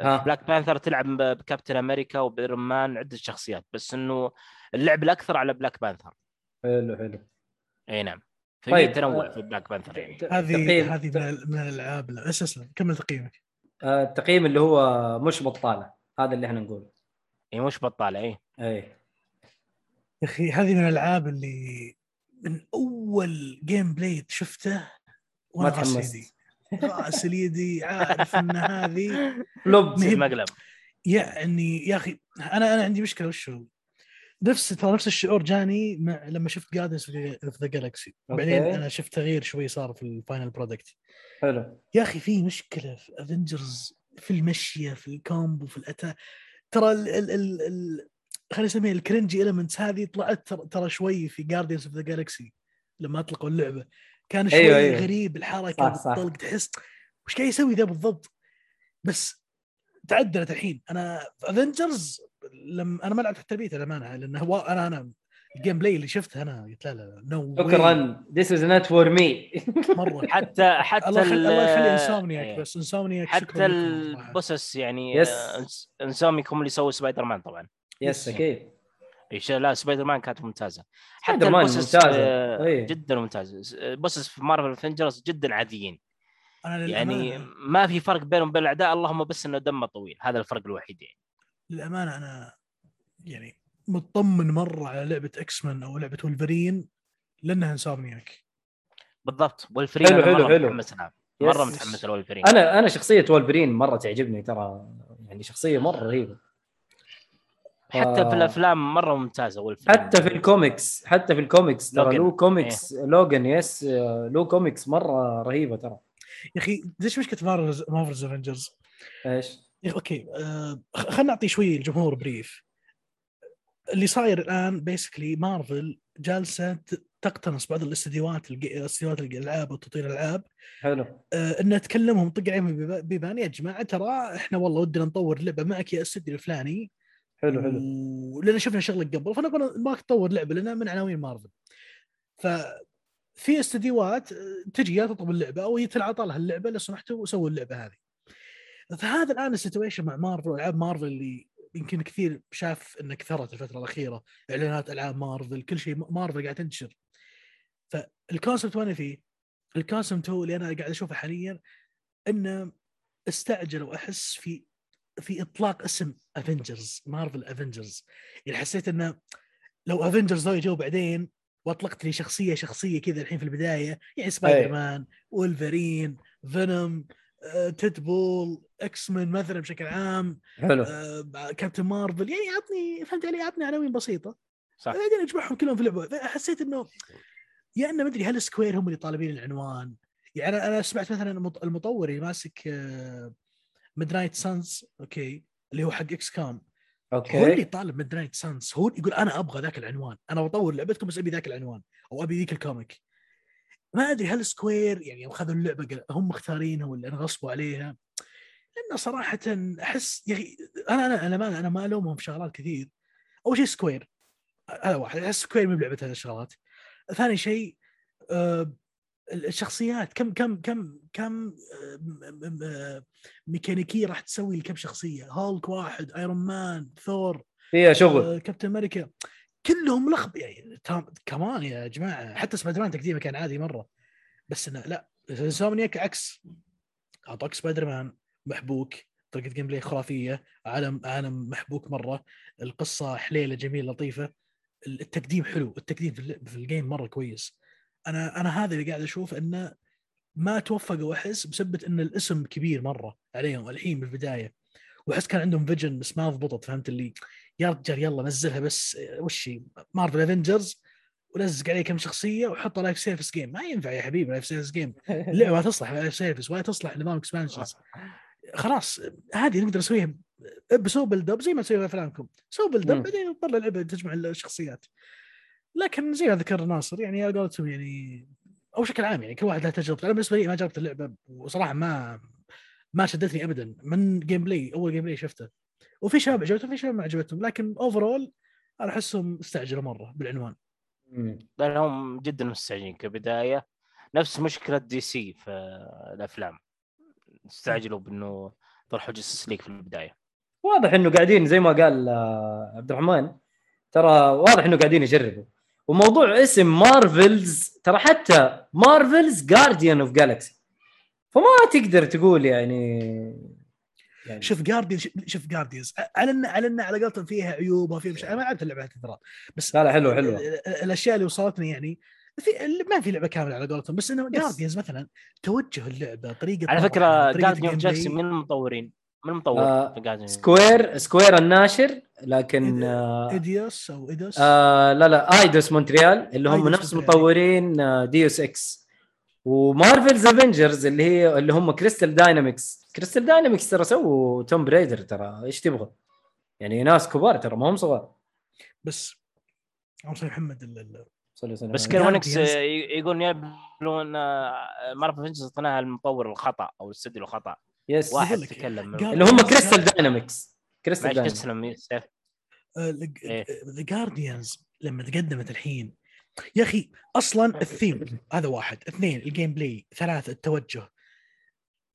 B: ها.
F: Black Panther تلعب ب- ب Captain America وب Iron Man عدة شخصيات بس إنه اللعب الأكثر على Black Panther
B: حلو حلو.
F: أي نعم. في
B: طيب،
F: تنوع
B: آه،
F: في Black Panther يعني.
E: هذه هذه من ال- من الألعاب لا بس اسلم كمل تقييمك.
B: آه، التقييم اللي هو مش بطالة هذا اللي إحنا نقوله.
F: إي مش بطالة إي.
B: إي.
E: يا أخي هذه من الألعاب اللي من أول gameplay شفته
B: ما
E: وأنا غاسل يدي غاسل يدي عارف إن هذه
B: flop
E: مهب.
F: مقلب
E: يعني يا أخي أنا أنا عندي مشكلة وش هو؟ نفس ترى نفس الشعور جاني مع لما شفت Guardians of the Galaxy بعدين. أنا شفت تغيير شوي صار في ال final product
B: حلو.
E: يا أخي في مشكلة في Avengers في المشيه في ال combo في ال attack ترى ال ال ال ال خلينا نسميها ال cringy elements هذه طلعت ترى, شوي في Guardians of the Galaxy لما أطلقوا اللعبة كان شوي
B: أيوة،
E: أيوة
B: أيوة.
E: غريب الحركة
B: صح، صح.
E: بالطلق تحس وش قاعد يسوي ذا بالضبط بس تعدلت الحين أنا Avengers لما أنا ما لعبت حتى البيتا للامانه لأن هو أنا أنا ال gameplay اللي شفته أنا قلت لا لا no
B: شكرا this is not for me
E: مرة
F: حتى *laughs* حتى
E: الله يخلي
F: ال-
E: الله يخلي Insomniac
F: إيه.
E: بس Insomniac
F: حتى.
E: ال
F: bosses يعني. آه، Insomniac هم اللي سووا سبايدر مان طبعا
B: yes. أكيد
F: إيش- لا سبايدر مان كانت
B: ممتازة.
F: حتى
B: ال
F: bosses
B: ممتازة.
F: آه،. جدا ممتازه bosses في Marvel Avengers جدا عاديين.
E: أنا
F: يعني ما في فرق بينهم وبين الأعداء اللهم بس إنه دمه طويل. هذا الفرق الوحيد يعني.
E: للأمانة أنا يعني مطمن مرة على لعبة X-Men أو لعبة ولفرين لأنها Insomniac
F: بالضبط. والفرين
B: حلو،
F: أنا
B: حلو،
F: مرة
B: حلو.
F: متحمس لها.
B: مرة.
F: متحمس لولفرين
B: أنا أنا شخصية وولفرين مرة تعجبني ترى. يعني شخصية مرة رهيبة.
F: حتى
B: آه.
F: في الأفلام مرة ممتازة والفرين
B: حتى في الكوميكس حتى في الكوميكس ترى
F: لوجن.
B: له كوميكس لوجن yes له كوميكس مرة رهيبة ترى.
E: يا أخي ليش مشكلة مارفلز مارفلز افنجرز
B: إيش؟
E: أوكي آه خلينا نعطي شوي الجمهور brief. اللي صاير الآن basically مارفل جالسة تقتنص بعض الاستديوهات استديوهات الألعاب وتطوير الألعاب.
B: حلو.
E: آه انها تكلمهم طق عليهم بيبا- بيبان يا جماعة ترى إحنا والله ودنا نطور لعبة معك يا استديو الفلاني.
B: حلو حلو.
E: ولان شفنا شغلك قبل فنبغى نبغاك تطور لعبة لنا من عناوين مارفل. ف في استديوهات آه، تجي يا تطلب اللعبة أو يتلعطى لها اللعبة لو سمحتوا سووا اللعبة هذه. فهذا الآن ال situation مع مارفل والعاب مارفل اللي يمكن كثير شاف إنها كثرت الفترة الأخيرة إعلانات ألعاب مارفل كل شيء مارفل قاعد تنتشر. فال concept وين فيه؟ ال concept هو اللي أنا قاعد أشوفه حاليا إنه استعجلوا احس في في إطلاق اسم افنجرز مارفل افنجرز يعني حسيت إنه لو افنجرز ذول جو بعدين واطلقت لي شخصية شخصية كذا الحين في البداية يعني سبايدر مان وولفرين فينوم آه، ديد بول إكس مان مثلا بشكل عام
B: حلو.
E: آه، كابتن مارفل يعني عطني فهمت علي؟ عطني عناوين بسيطة.
F: صح.
E: بعدين أجمعهم كلهم في لعبة. حسيت إنه يا إنه ما أدري هل سكوير هم اللي طالبين العنوان. يعني أنا سمعت مثلا المط- المطور اللي ماسك ميد نايت سانز okay اللي هو حق إكس كام هو اللي
B: okay
E: طالب ميد نايت سانز هو يقول أنا أبغى ذاك العنوان. أنا بطور لعبتكم بس أبي ذاك العنوان أو أبي ذيك ال comic. ما أدري هل سكوير يعني يوم خذوا اللعبة قال- هم مختارينها ولا انغصبوا عليها. لأنه صراحة أحس يا أخي أنا أنا أنا ما أنا ما ألومهم في شغلات كثير. أول شيء سكوير هذا واحد. أحس سكوير مو بلعبة هذه الشغلات. ثاني شيء آه، الشخصيات كم كم كم كم آه، آه، ميكانيكية راح تسوي لكم شخصية؟ هولك واحد ايرون مان ثور
B: فيها شغل.
E: آه، كابتن أمريكا كلهم لخب يعني كمان يا جماعة حتى سبايدر مان تقديمه كان عادي مرة. بس إنه لا انسومنياك عكس. أعطاك سبايدر مان محبوك طريقة gameplay خرافية عالم عالم محبوك مرة. القصة حليوة جميلة لطيفة. التقديم حلو التقديم في ال game مرة كويس. أنا أنا هذا اللي قاعد أشوف إنه ما توفقوا احس بسبة إن الاسم كبير مرة عليهم الحين بالبداية. وأحس كان عندهم vision بس ما ضبطت فهمت علي؟ يا رجال يلا نزلها بس وش هي؟ مارفل افنجرز ولزق عليه كم شخصية وحط live service game ما ينفع يا حبيبي live service game اللعبه ما تصلح live service ولا تصلح نظام expansions خلاص هذه نقدر نسويها. بسوي build up زي ما تسوي افلامكم سوي
B: build.
E: up بعدين تطلع لعبه تجمع الشخصيات. لكن زي ما ذكر ناصر يعني على قولتهم يعني أو بشكل عام يعني كل واحد له تجربته. أنا بالنسبة لي ما جربت اللعبة وصراحة ما ما شدتني ابدا من gameplay أول gameplay شفته. وفي شباب عجبتهم في شباب ما عجبتهم لكن overall أنا أحسهم استعجلوا مرة بالعنوان.
B: مم.
F: لأنهم جدا مستعجلين كبداية. نفس مشكلة دي سي في الأفلام. استعجلوا بأنه طرحوا جستس ليق في البداية.
B: واضح إنه قاعدين زي ما قال آه، عبد الرحمن ترى واضح إنه قاعدين يجربوا. وموضوع اسم مارفلز ترى حتى مارفلز جارديان اوف جالكسي فما تقدر تقول يعني, يعني
E: شوف جارديان شوف جارديانز على ان على إن على قولتهم فيها عيوب وفيها مش أنا ما لعبت اللعبة ترى بس
B: لا لا حلو حلو
E: ال- ال- الأشياء اللي وصلتني يعني في ما في لعبة كاملة على قولتهم بس
B: إنه.
E: جارديانز مثلا توجه اللعبة طريقة
F: على فكره
E: طريقة
F: جارديان اوف
E: الجيم
F: جالكسي
E: بلاي.
F: من المطورين. من المطور
B: آه،
F: of
B: سكوير سكوير الناشر لكن آه
E: إيديوس أو ايدوس
B: آه لا لا آيدوس مونتريال اللي هم نفس
E: مونتريال.
B: مطورين آه ديوس إكس ومارفلز افنجرز اللي هي اللي هم كريستال داينامكس كريستال داينامكس ترى سووا توم بريدر ترى. إيش تبغى؟ يعني ناس كبار ترى ما هم صغار.
E: بس اول شيء محمد
F: بس كير
E: Guardians.
F: وينكس يقولون يبلون مارفل افنجرز اعطيناها المطور الخطأ أو الاستديو الخطأ.
B: يس
F: واحد تكلم
E: Guardians-
B: اللي هم كريستال داينامكس كريستال
F: معلش
B: داينامكس
F: تسلم.
E: ذا جارديانز لما تقدمت الحين. يا أخي أصلا الثيم هذا واحد. اثنين الجيم بلاي ثلاثة التوجه.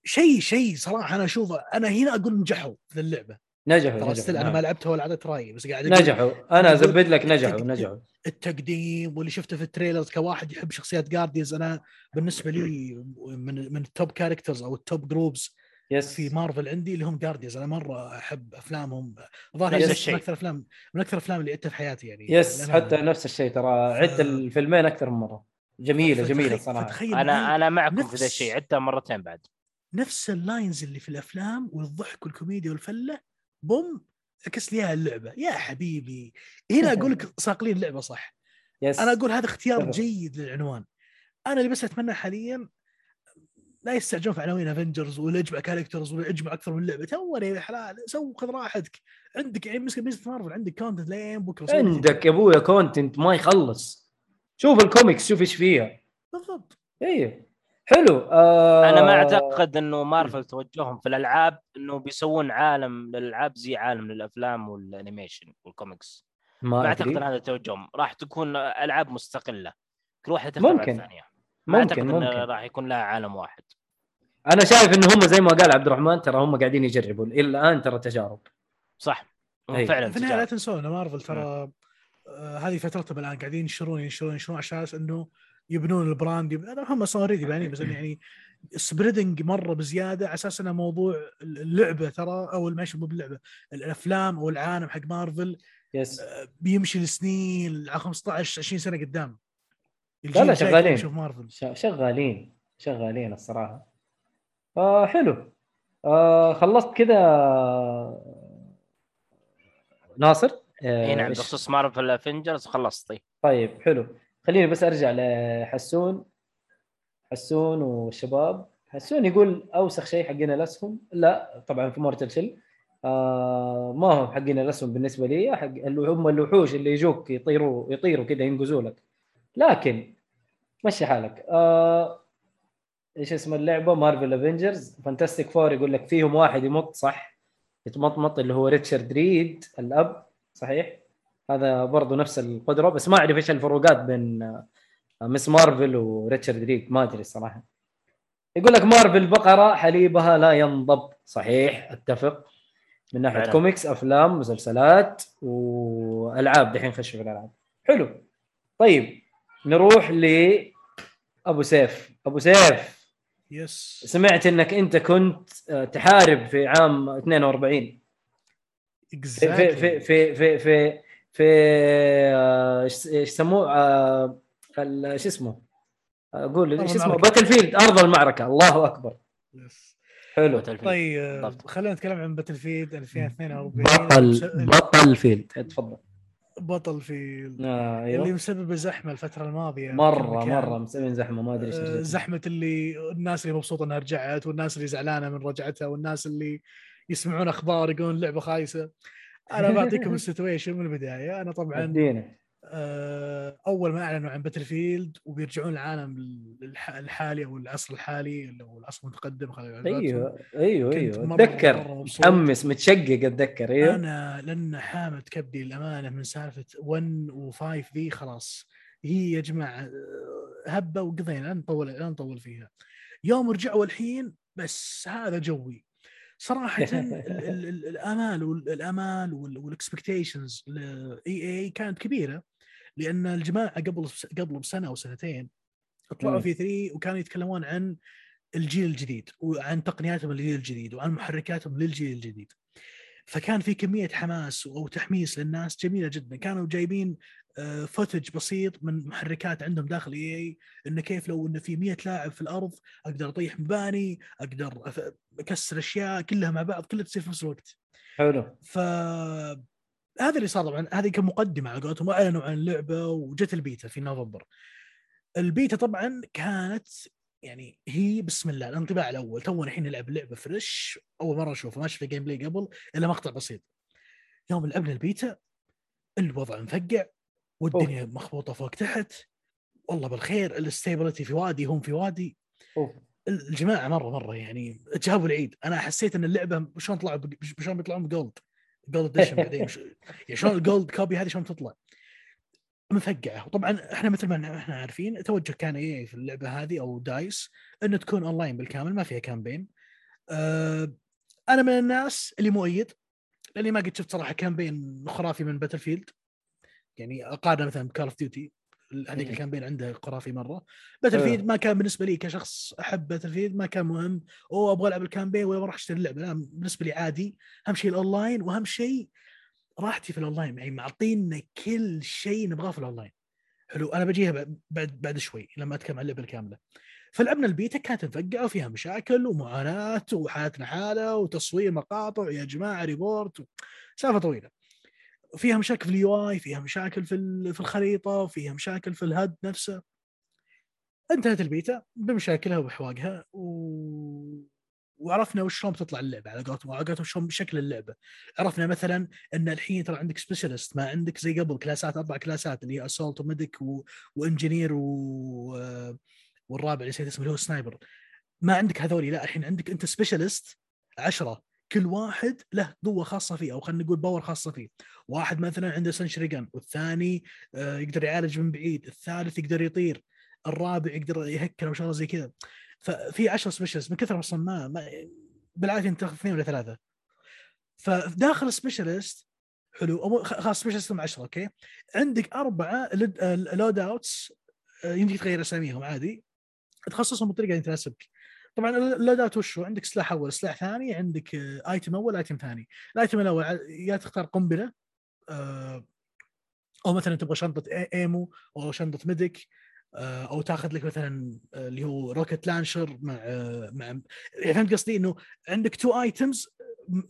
E: شيء شيء صراحة أنا اشوفه أنا هنا أقول نجحوا في اللعبة.
B: نجحوا
E: ترى
B: نجحوا.
E: أنا
B: نعم.
E: ما لعبتها ولا اعطيت رأيي بس قاعد
B: نجحوا.
E: أنا
B: ازيد لك نجحوا نجحوا.
E: التقديم واللي شفته في ال trailers كواحد يحب شخصيات جارديانز أنا بالنسبة لي من من ال top characters أو ال
B: top groups yes.
E: في مارفل عندي اللي هم جارديانز أنا مرة أحب أفلامهم. ظاهر
F: نفس
E: هي
F: الشيء.
E: من أكثر أفلام من أكثر الافلام اللي عدتها في حياتي يعني. yes
B: حتى نفس الشيء ترى. عدت الفيلمين أكثر من مرة.
E: جميلة
B: جميلة صراحة.
E: فتخيل أنا
F: أنا معكم في ذا الشيء. عدتها مرتين بعد.
E: نفس ال lines اللي في الأفلام والضحك والكوميديا والفلة. boom عكس لي اياها اللعبة. يا حبيبي. هنا أقول لك *laughs* صاقلين اللعبة صح.
B: yes.
E: أنا أقول هذا اختيار. جيد للعنوان. أنا اللي بس أتمنى حاليا لا يستعجلون في عناوين افنجرز ولا اجمع characters ولا اجمع أكثر من لعبة. توني يا حلال سو خذ راحتك. عندك يعني مسك ميزة مارفل عندك content لين بكرة.
B: عندك يا أبويا content ما يخلص. شوف الكوميكس شوف إيش فيها.
E: بالضبط.
B: إيه. حلو. آه.
F: أنا ما أعتقد إنه مارفل توجههم في الألعاب إنه بيسوون عالم للألعاب زي عالم للأفلام وال animation
B: وال comics
F: ما,
B: ما.
F: أعتقد إن هذا توجههم راح تكون ألعاب مستقلة. كل واحدة تختلف عن
B: ممكن.
F: الثانية. ما
B: ممكن
F: اعتقد
B: ممكن.
F: انه راح يكون لها عالم واحد.
B: أنا شايف ان هم زي ما قال عبد الرحمن ترى هم قاعدين يجربوا إلى الآن ترى تجارب.
F: صح. هم
B: أي.
F: فعلا
E: في النهايه لا. تنسون مارفل ترى آه هذه فترتهم الآن قاعدين ينشرون ينشرون ينشرون على أساس إنه يبنون ال brand. يب... أنا هم أصلا already يعني بس يعني spreading مرة بزيادة على أساس إنه موضوع اللعبة ترى أو ماشي مو باللعبة الأفلام أو العالم حق Marvel
B: yes
E: آه، بيمشي لسنين على 15 20 سنة قدام.
B: لا،
E: الجاي
B: شغالين.
E: يشوف مارفل.
B: شغالين شغالين الصراحة. آه حلو. آه خلصت كذا ناصر. آه
F: إي نعم؟ بخصوص Marvel Avengers خلصتي
B: طيب حلو. خليني بس أرجع لحسون. حسون والشباب. حسون يقول أوسخ شيء حقين الأسهم. لا طبعا في Mortal Shell. آه ما هو حقين الأسهم بالنسبة لي حق اللي هم الوحوش اللي يجوك يطيروا يطيروا كذا ينقزوا لك. لكن مشي حالك. آه إيش اسم اللعبة؟ Marvel Avengers Fantastic Four يقول لك فيهم واحد يمط صح؟ يتمطمط اللي هو ريتشارد ريد الأب صحيح؟ هذا برضه نفس القدرة بس ما أعرف إيش الفروقات بين Ms. Marvel وريتشارد ريد ما أدري الصراحة. يقول لك مارفل بقرة حليبها لا ينضب. صحيح أتفق. من ناحية
F: فعلا.
B: كوميكس أفلام مسلسلات والعاب دحين خش في الألعاب. حلو. طيب. نروح ل أبو سيف. أبو سيف
E: yes
B: سمعت إنك أنت كنت آه، تحارب في عام 42 في في في في في في, في آه، إيش إيش يسموه؟ آه، ال- شو اسمه؟
E: أقول
B: شو اسمه. Battlefield أرض المعركة. الله أكبر.
E: yes.
B: حلو.
F: Battlefield.
E: طيب. خلينا نتكلم عن Battlefield 2042
B: Battle Battlefield. تفضل.
E: Battlefield
B: آه
E: اللي
B: أيوه
E: مسبب زحمه
B: الفترة
E: الماضية مرة.
B: مرة مسوين زحمة ما أدري إيش
E: آه،. زحمة اللي الناس اللي مبسوطة إنها رجعت والناس اللي زعلانة من رجعتها والناس اللي يسمعون أخبار يقولون اللعبه خايسة أنا بعطيكم *laughs* ال situation من البداية أنا طبعا أول ما أعلنوا عن Battlefield وبيرجعون العالم الح- الحالي أو العصر الحالي هو العصر المتقدم خلينا نقول. أيوه أيوه
B: أيوه
E: أتذكر.
B: متحمس متشقق أتذكر أيوه.
E: أنا لأن حامت كبدي الأمانة من سالفة 1 و5 ذي خلاص. هي يا جماعة آه، هبة وقضينا لا نطول لا نطول فيها. يوم رجعوا الحين بس هذا جوي. صراحة ال- ال- ال- الأمال والامال وال expectations ل EA كانت كبيرة. لأن الجماعة قبل قبل بسنة أو سنتين طلعوا. في E3 وكانوا يتكلمون عن الجيل الجديد وعن تقنياتهم للجيل الجديد وعن محركاتهم للجيل الجديد. فكان في كمية حماس أو تحميس للناس جميلة جدا. كانوا جايبين footage بسيط من محركات عندهم داخل EA إنه كيف لو إنه في 100 لاعب في الأرض أقدر أطيح مباني أقدر أكسر أشياء كلها مع بعض كلها تصير في نفس الوقت.
B: حلو.
E: ف هذا اللي صار طبعا هذه كمقدمة على قولتهم وأعلنوا عن اللعبه وجت البيتا في نوفمبر. البيتا طبعا كانت يعني هي بسم الله الانطباع الأول تونا الحين نلعب اللعبه fresh أول مرة أشوفها ما شفت gameplay قبل إلا مقطع بسيط. يوم لعبنا البيتا الوضع مفقع والدنيا مخبوطة فوق تحت والله بالخير ال stability في وادي هم في وادي
B: أوف.
E: الجماعة مرة مرة يعني جابوا العيد أنا حسيت إن اللعبة شلون طلعوا شلون بيطلعون ب gold gold edition بعدين يعني شلون ال gold copy هذه شلون تطلع؟ مفقعة. وطبعا إحنا مثل ما إحنا عارفين التوجه كان إيه في اللعبة هذه أو DICE إنه تكون اونلاين بالكامل ما فيها campaign أه أنا من الناس اللي مؤيد لأني ما قد شفت صراحة campaign خرافي من Battlefield يعني أقارنه مثلا ب Call of Duty هذيك.
B: ال
E: campaign عنده خرافي مرة. Battle
B: آه.
E: field ما كان بالنسبة لي كشخص أحب Battlefield ما كان مهم. اوه أبغى ألعب ال campaign ولا راح أشتري اللعبة. لا بالنسبة لي عادي. أهم شيء الأونلاين وأهم شيء راحتي في الأونلاين. يعني معطينا كل شيء نبغاه في الأونلاين. حلو أنا بجيها بعد بعد, بعد شوي لما أتكلم عن اللعبة الكاملة. فلعبنا البيتا كانت مفقعة وفيها مشاكل ومعاناة وحالتنا حالة وتصوير مقاطع. يا جماعة report و- سالفة طويلة. فيها مشاكل في ال UI فيها مشاكل في في الخريطة فيها مشاكل في ال HUD نفسه. انتهت البيتا بمشاكلها وبحواقها و... وعرفنا وش شلون بتطلع اللعبة على قولتهم على قولتهم شلون شكل اللعبة. عرفنا مثلا إن الحين ترى عندك specialist ما عندك زي قبل class ات أربع class ات اللي هي assault و medic و... و engineer و... والرابع اللي نسيت اسمه اللي هو sniper ما عندك هذولي لا الحين عندك أنت specialist عشرة. كل واحد له قوة خاصة فيه أو خلينا نقول power خاصة فيه. واحد مثلا عنده sentry gun والثاني آه، يقدر يعالج من بعيد الثالث يقدر يطير الرابع يقدر يهكر أو شغلة زي كذا. ففي 10 specialist من كثر أصلا ما, ما بالعاده أنت تاخذ اثنين ولا ثلاثة. فداخل ال specialist حلو خ- خلاص specialist هم 10 أوكي. عندك أربعة loadouts يمديك تغير أساميهم عادي. تخصصهم بالطريقة اللي تناسبك. طبعا ال loadout وش هو؟ عندك سلاح أول سلاح ثاني عندك آه، item أول item ثاني ال item الأول يا تختار قنبلة آه، أو مثلا تبغى شنطة ammo أو شنطة medic آه، أو تاخذ لك مثلا آه، اللي هو rocket launcher مع آه، مع يعني فهمت قصدي إنه عندك two items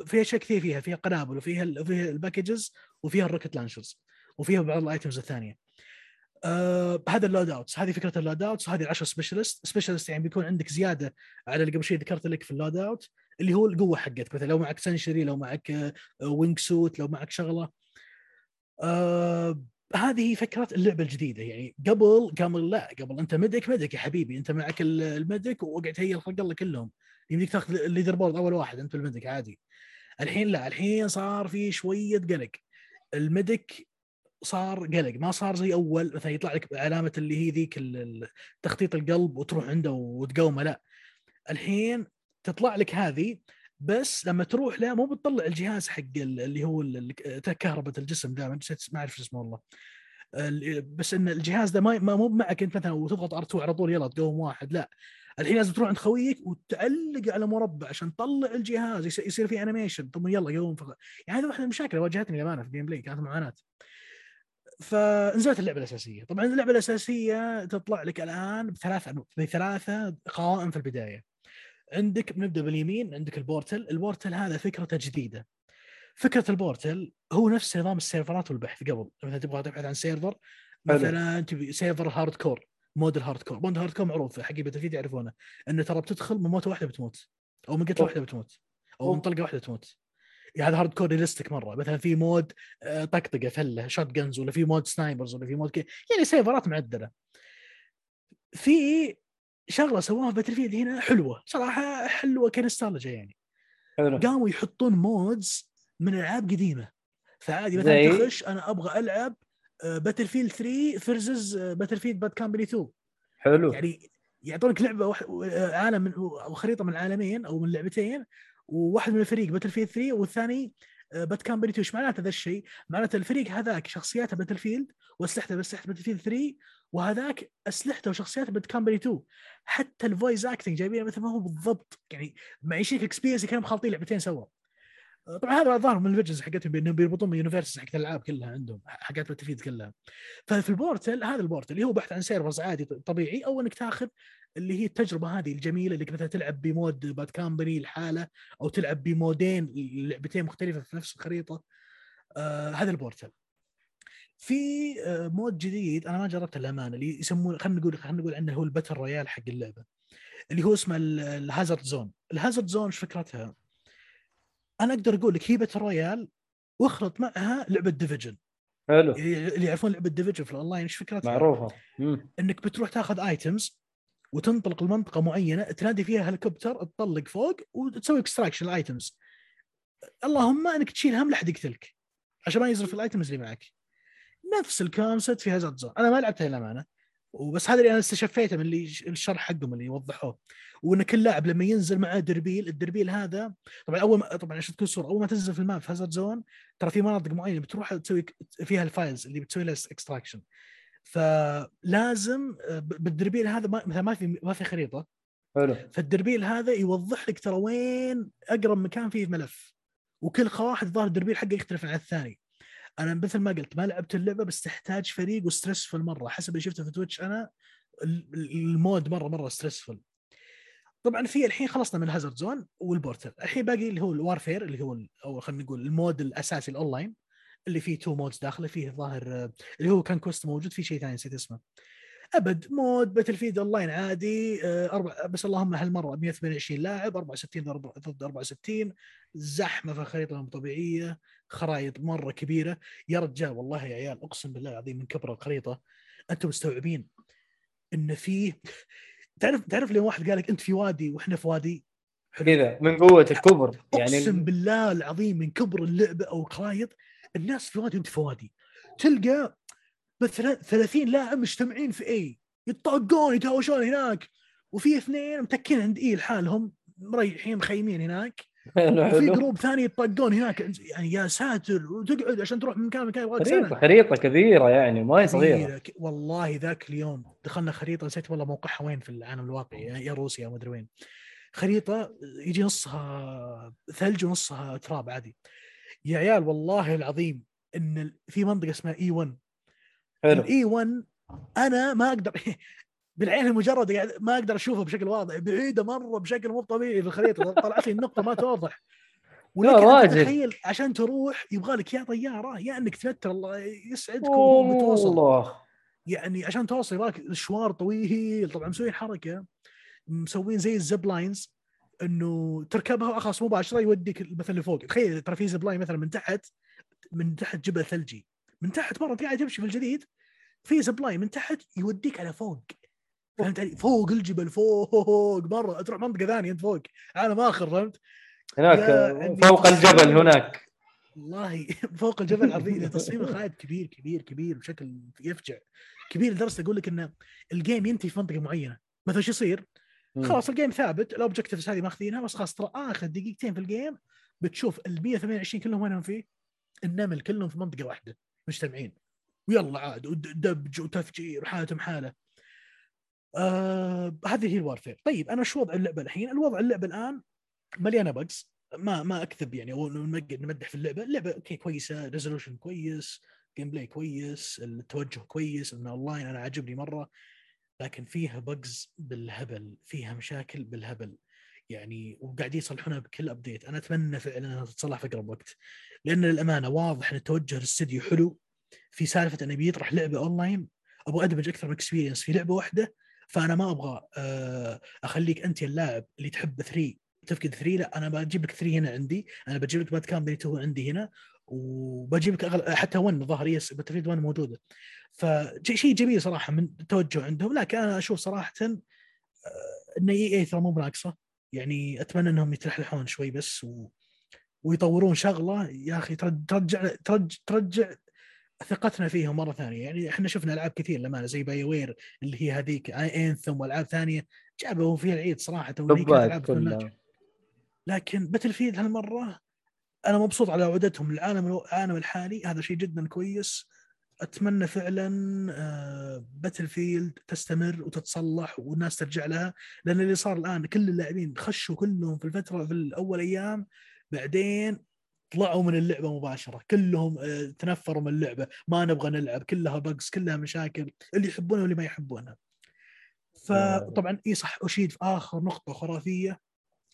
E: في اشياء كثير فيها فيها قنابل وفيها وفيها ال packages وفيها ال rocket launchers وفيها بعض ال items الثانية آه هذا ال loadouts هذه فكرة ال loadouts هذه العشر specialist specialist يعني بيكون عندك زيادة على اللي قبل شوي ذكرت لك في ال loadout اللي هو القوة حقتك مثلا لو معك sentry لو معك wingsuit لو معك شغلة. آه هذه فكرة اللعبة الجديدة. يعني قبل قبل لا. قبل أنت medic medic يا حبيبي. أنت معك ال- ال medic وقعد هي الخلق الله كلهم. يمديك تاخذ ال leaderboard أول واحد أنت ال medic عادي. الحين لا. الحين صار في شوية قلق. ال medic صار قلق ما صار زي أول مثلا يطلع لك علامة اللي هي ذيك تخطيط القلب وتروح عنده وتقومه لا. الحين تطلع لك هذه بس لما تروح له مو بتطلع الجهاز حق ال- اللي هو كهرباء الجسم ده ما أعرف اسمه والله. ال- بس إن الجهاز ده ما مو معك أنت مثلا وتضغط R2 على طول يلا تقوم واحد لا. الحين لازم تروح عند خويك وتعلق على مربع عشان تطلع الجهاز يصير, في animation ثم يلا قوم. يعني هذه واحدة من المشاكل اللي واجهتني للأمانة في ال gameplay كانت معاناة. فنزلت اللعبة الأساسية. طبعا اللعبة الأساسية تطلع لك الآن بثلاث بثلاثة قوائم في البداية. عندك بنبدا باليمين عندك ال portal. ال portal هذا فكرته جديدة. فكرة ال portal هو نفس نظام السيرفرات والبحث قبل. مثلا تبغى تبحث عن
B: server.
E: مثلا تبي server hardcore mode ال hardcore mode ال hardcore معروف حق Battle يعرفونه إنه ترى بتدخل من موتة واحدة بتموت أو من
B: قتلة.
E: واحدة بتموت أو من. طلقة واحدة بتموت. يعني هذا hardcore realistic مرة. مثلا في mode آه، طقطقة فلة shotguns ولا في mode snipers ولا في mode كي يعني سيرفرات معدلة. في شغلة سووها في Battlefield هنا حلوة. صراحة حلوة كنستالجيا يعني.
B: حلو.
E: قاموا يحطون modes من ألعاب قديمة. فعادي مثلا
B: زي؟
E: تخش أنا أبغى ألعب Battlefield 3 versus Battlefield Bad Company 2
B: حلو.
E: يعني يعطونك لعبة واحد آه، عالم من أو خريطة من العالمين أو من لعبتين وواحد من الفريق Battlefield 3 والثاني Bad Company 2 إيش معناته ذا الشيء؟ معناته الفريق هذاك شخصياته Battlefield وأسلحته بأسلحة Battlefield 3 وهذاك أسلحته وشخصياته Bad Company 2 حتى ال voice acting جايبينه مثل ما هو بالضبط. يعني معيشينك experience كانوا مخالطين لعبتين سوا. طبعا هذا ظاهر من ال visions حقتهم بأنهم بيربطون من ال universes حقت الألعاب كلها عندهم حقات Battlefield كلها. ففي ال portal هذا ال portal اللي هو بحث عن servers عادي طبيعي أو إنك تاخذ اللي هي التجربة هذه الجميلة اللي مثلا تلعب ب mode Bad Company لحاله أو تلعب بمودين لعبتين مختلفة في نفس الخريطة. آه هذا ال portal. في آه mode جديد أنا ما جربته الامانه اللي يسمونه خلينا نقول خلينا نقول عنه هو ال battle royale حق اللعبة اللي هو اسمه ال- ال Hazard Zone ال Hazard Zone إيش فكرتها؟ أنا أقدر أقول لك هي battle royale واخلط معها لعبة Division
B: حلو.
E: اللي يعرفون لعبة Division في الأونلاين إيش فكرتها؟
B: معروفة. مم.
E: إنك بتروح تاخذ items وتنطلق لمنطقه معينة تنادي فيها هليكوبتر تطلق فوق وتسوي extraction ال items اللهم إنك تشيل هم لا احد يقتلك عشان ما يزرف ال items اللي معك. نفس ال concept في Hazard Zone أنا ما لعبتها للامانه وبس هذا اللي أنا استشفيته من اللي الشرح حقهم اللي وضحوه وإن كل لاعب لما ينزل معاه دربيل الدربيل هذا طبعا أول ما طبعا عشان تكون الصورة أول ما تنزل في ال map في Hazard Zone ترى في مناطق معينة بتروح تسوي فيها ال files اللي بتسوي لها extraction فلازم آه، بالدربيل هذا ما مثلا ما في ما في خريطة.
B: حلو.
E: فالدربيل هذا يوضح لك ترى وين أقرب مكان فيه ملف. وكل واحد ظاهر الدربيل حقه يختلف عن الثاني. أنا مثل ما قلت ما لعبت اللعبة بس تحتاج فريق و stressful مرة. حسب اللي شفته في Twitch أنا ال- ال- ال mode مرة مرة stressful طبعا في الحين خلصنا من Hazard Zone وال portal الحين باقي اللي هو ال warfare اللي هو أو خلينا نقول ال mode الأساسي الاونلاين اللي فيه two modes داخله فيه الظاهر آه، اللي هو conquest موجود في شيء ثاني نسيت اسمه. أبد mode Battlefield online عادي آه، أربع بس اللهم هالمرة 128 لاعب 64 ضد أربع- ضد 64 زحمة في الخريطة طبيعية. خرائط مرة كبيرة. يا رجال والله يا عيال أقسم بالله العظيم من كبر الخريطة أنتم مستوعبين إن فيه *laughs* تعرف تعرف لو واحد قال لك أنت في وادي وإحنا في وادي؟
B: كذا من قوة الكبر.
E: أقسم
B: يعني
E: بالله العظيم من كبر اللعبة أو الخرائط الناس في وادي وأنت في وادي. تلقى مثلا 30 لاعب مجتمعين في A يتطاقون يتهاوشون هناك وفي اثنين متكين عند A لحالهم مريحين مخيمين هناك. وفي group ثاني يتطاقون هناك يعني يا ساتر وتقعد عشان تروح من مكان لمكان
B: خريطة
E: سنه
B: خريطة كبيرة يعني ما هي صغيره
E: والله ذاك اليوم دخلنا خريطة نسيت والله موقعها وين في العالم الواقعي يا- يا روسيا ما أدري وين. خريطة يجي نصها ثلج ونصها تراب عادي. يا عيال والله العظيم إن في منطقة اسمها إي 1
B: حلو.
E: الإي 1 أنا ما أقدر *laughs* بالعين المجرد قاعد ما أقدر اشوفها بشكل واضح بعيدة مرة بشكل مو طبيعي في الخريطة طلعت لي النقطة ما توضح. ولك أن
B: راجل.
E: تتخيل عشان تروح يبغى لك يا طيارة يا إنك تنتر الله يسعدك وبتوصل
B: الله.
E: يعني عشان توصل يبغاك مشوار طويل طبعا مسويين حركة مسوين زي ال zip lines إنه تركبها خلاص مباشره يوديك مثلا لفوق. تخيل ترى في zip line مثلا من تحت من تحت جبل ثلجي من تحت مرة قاعد تمشي في الجليد في zip line من تحت يوديك على فوق. فهمت علي؟ فوق الجبل فوق مرة تروح منطقة ثانية أنت فوق عالم أخر فهمت؟
B: هناك
E: عندي
B: فوق الجبل. هناك
E: والله *laughs* فوق الجبل عظيم تصميم الخرائط كبير كبير كبير بشكل يفجع كبير لدرجة أقول لك إن ال game ينتهي في منطقة معينة مثلا شو يصير؟ خلاص ال game ثابت ال objectives هذه ماخذينها بس خلاص ترى آخر دقيقتين في ال game بتشوف ال 128 كلهم وينهم فيه؟ النمل كلهم في منطقة واحدة مجتمعين ويلا عاد ودبج وتفجير وحالتهم حالة. آه هذه هي ال warfare، طيب أنا شو وضع اللعبة الحين؟ الوضع اللعبة الآن مليانة bugs ما ما أكذب يعني أو نمدح في اللعبة، اللعبة okay كويسة. resolution كويس. gameplay كويس. التوجه كويس. إنه اونلاين أنا عاجبني مرة. لكن فيها bugs بالهبل. فيها مشاكل بالهبل. يعني وقاعد يصلحونها بكل update أنا أتمنى فعلا إنها تتصلح في أقرب وقت. لأن للأمانة واضح إن توجه الاستديو حلو. في سالفة انه بيطرح لعبة اونلاين أبغى أدمج أكثر من experience في لعبة واحدة. فأنا ما أبغى آه، أخليك أنت اللاعب اللي تحب 3 تفقد 3 لا أنا بجيب لك 3 هنا عندي. أنا بجيب لك Bad Company 2 عندي هنا وبجيب لك أغل... حتى 1 الظاهر yes Battlefield 1 موجودة. فشيء جميل صراحة من التوجه عندهم. لكن أنا أشوف صراحة آه، إن EA ترى مو بناقصة. يعني أتمنى إنهم يتلحلحون شوي بس و... ويطورون شغلة. يا أخي ترج- ترجع ترجع ترجع ثقتنا فيهم مرة ثانية. يعني إحنا شفنا ألعاب كثير للامانه زي BioWare اللي هي هذيك Anthem وألعاب ثانية. جابوا فيها العيد صراحة
B: ألعاب
E: لكن Battlefield هالمرة أنا مبسوط على عودتهم للعالم العالم الحالي. هذا شيء جدا كويس. أتمنى فعلا Battlefield تستمر وتتصلح والناس ترجع لها. لأن اللي صار الآن كل اللاعبين خشوا كلهم في الفترة في الأول أيام. بعدين طلعوا من اللعبة مباشرة كلهم آه، تنفروا من اللعبة ما نبغى نلعب كلها bugs كلها مشاكل اللي يحبونها واللي ما يحبونها فطبعا إي صح أشيد في آخر نقطة خرافية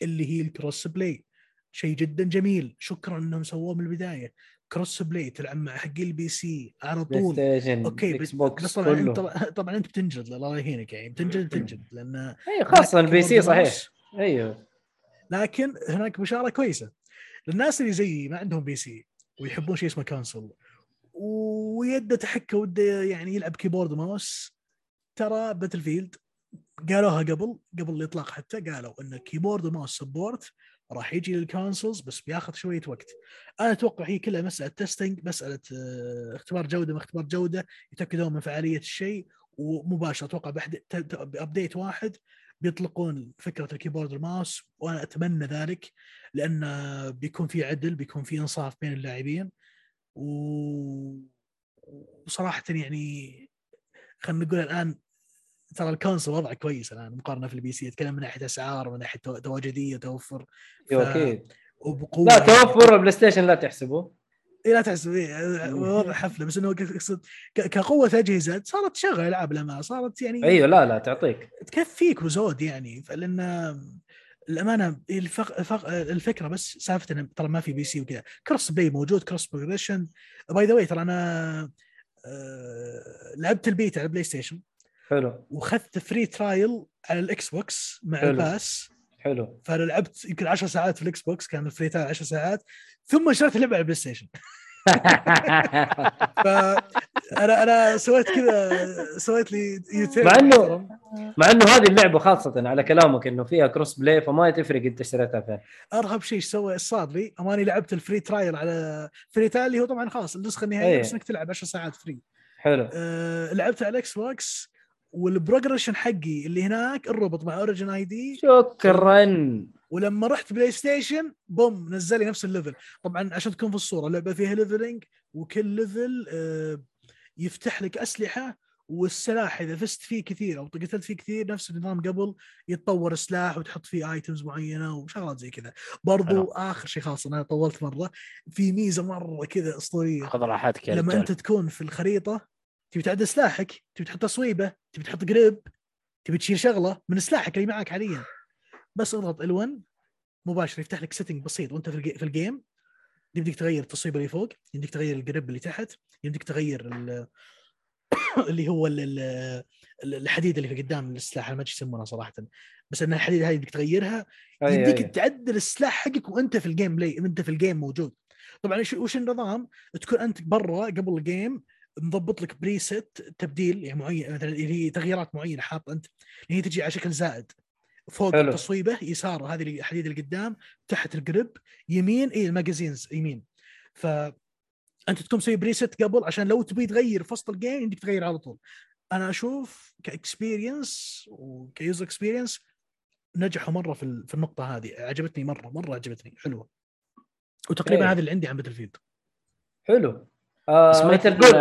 E: اللي هي ال cross play شيء جدا جميل. شكرا إنهم سووه من البداية. cross play تلعب مع حق ال PC على طول.
B: okay
E: بس,
B: بوكس
E: بس طبعا
B: أنت
E: طبعا أنت بتنجد الله يهينك يعني بتنجد تنجد لأن
B: اي خاصة ال
E: PC
B: صحيح. أيوه.
E: لكن هناك بشاره كويسة. للناس اللي زيي ما عندهم PC ويحبون شيء اسمه console. ويده تحكه وده يعني يلعب keyboard و mouse. ترى Battlefield قالوها قبل قبل الإطلاق حتى قالوا إن keyboard و mouse support راح يجي لل consoles بس بياخذ شوية وقت. أنا أتوقع هي كلها مسألة testing مسألة آه، اختبار جودة ما اختبار جودة يتأكدون من فعالية الشيء ومباشرة أتوقع بعد update واحد. بيطلقون فكرة ال keyboard وال mouse وأنا أتمنى ذلك لأن بيكون في عدل بيكون في إنصاف بين اللاعبين. وصراحة يعني خلينا نقول الآن ترى ال console وضعه كويس الآن مقارنة في ال PC اتكلم من ناحية أسعار ومن ناحية تو- تواجدية توفر.
B: أيوه
E: ف-
B: أكيد.
E: وبقوة.
B: لا توفر ال PlayStation لا تحسبه.
E: إيه لا تحسب إيه وضع حفلة بس إنه اقصد كقوة أجهزة صارت تشغل العاب لما صارت يعني
B: أيوه لا لا تعطيك.
E: تكفيك وزود يعني. لأن الأمانة الفق... الفق... الفكرة بس سالفة إنه ترى ما في PC وكذا. cross play موجود cross progression. by the way ترى أنا آه، لعبت البيتا على ال PlayStation.
B: حلو.
E: وأخذت free trial على ال Xbox مع
B: حلو.
E: ال pass.
B: حلو.
E: فانا لعبت يمكن 10 ساعات في ال Xbox كان ال free trial 10 ساعات ثم اشتريت اللعبة على ال PlayStation *laughs* فانا أنا سويت كذا سويت لي U-turn.
B: مع
E: محترم.
B: مع إنه هذه اللعبة خاصة على كلامك إنه فيها cross play فما تفرق إنت اشتريتها فين.
E: أرهب شيء سوى الصادري أماني لعبت ال free trial على free trial اللي هو طبعا خلاص النسخة النهائية
B: أيه.
E: بس إنك تلعب 10 ساعات free
B: حلو.
E: أه لعبت على ال Xbox وال progression حقي اللي هناك الربط مع Origin ID
B: شكرا.
E: ولما رحت PlayStation boom نزل لي نفس ال level طبعا عشان تكون في الصورة اللعبه فيها leveling وكل level آه، يفتح لك أسلحة والسلاح إذا فزت فيه كثير أو قتلت فيه كثير نفس النظام قبل يتطور سلاح وتحط فيه items معينة وشغلات زي كذا. برضو
F: حلو.
E: آخر شيء خلاص أنا طولت مرة. في ميزة مرة كذا أسطورية.
F: خذ راحتك
E: لما
F: رجال.
E: أنت تكون في الخريطة تبي تعدل سلاحك تبي تحط تصويبه تبي تحط grip تبي تشيل شغله من سلاحك اللي معك حاليا. بس اضغط ال L1 مباشر يفتح لك setting بسيط. وانت في الجي- في ال game يمديك تغير التصويب اللي فوق يمديك تغير ال grip اللي تحت يمديك تغير ال- *coughs* اللي هو ال- ال- ال- الحديد اللي في قدام السلاح. ما أدري يسمونها صراحة. بس إن الحديد هذه يمديك تغيرها يمديك
B: أي.
E: تعدل السلاح حقك وأنت في ال gameplay انت في ال game موجود. طبعا وش النظام؟ تكون أنت برا قبل ال game مضبط لك preset تبديل يعني معين مثلا اللي هي تغييرات معينة حاط أنت اللي هي تجي على شكل زائد. فوق
B: حلو.
E: تصويبه يسار هذه الحديد اللي قدام تحت ال grip يمين اي ال magazines يمين. ف أنت تكون مسوي preset قبل عشان لو تبي تغير في وسط ال game يمديك تغير على طول. أنا أشوف ك experience وك user experience نجحوا مرة في في النقطة هذه. عجبتني مرة مرة عجبتني. حلوة. وتقريبا
B: إيه.
E: هذه اللي عندي عن Battlefield
B: حلو.
F: بس
B: آه
F: ما
B: انت
F: تقول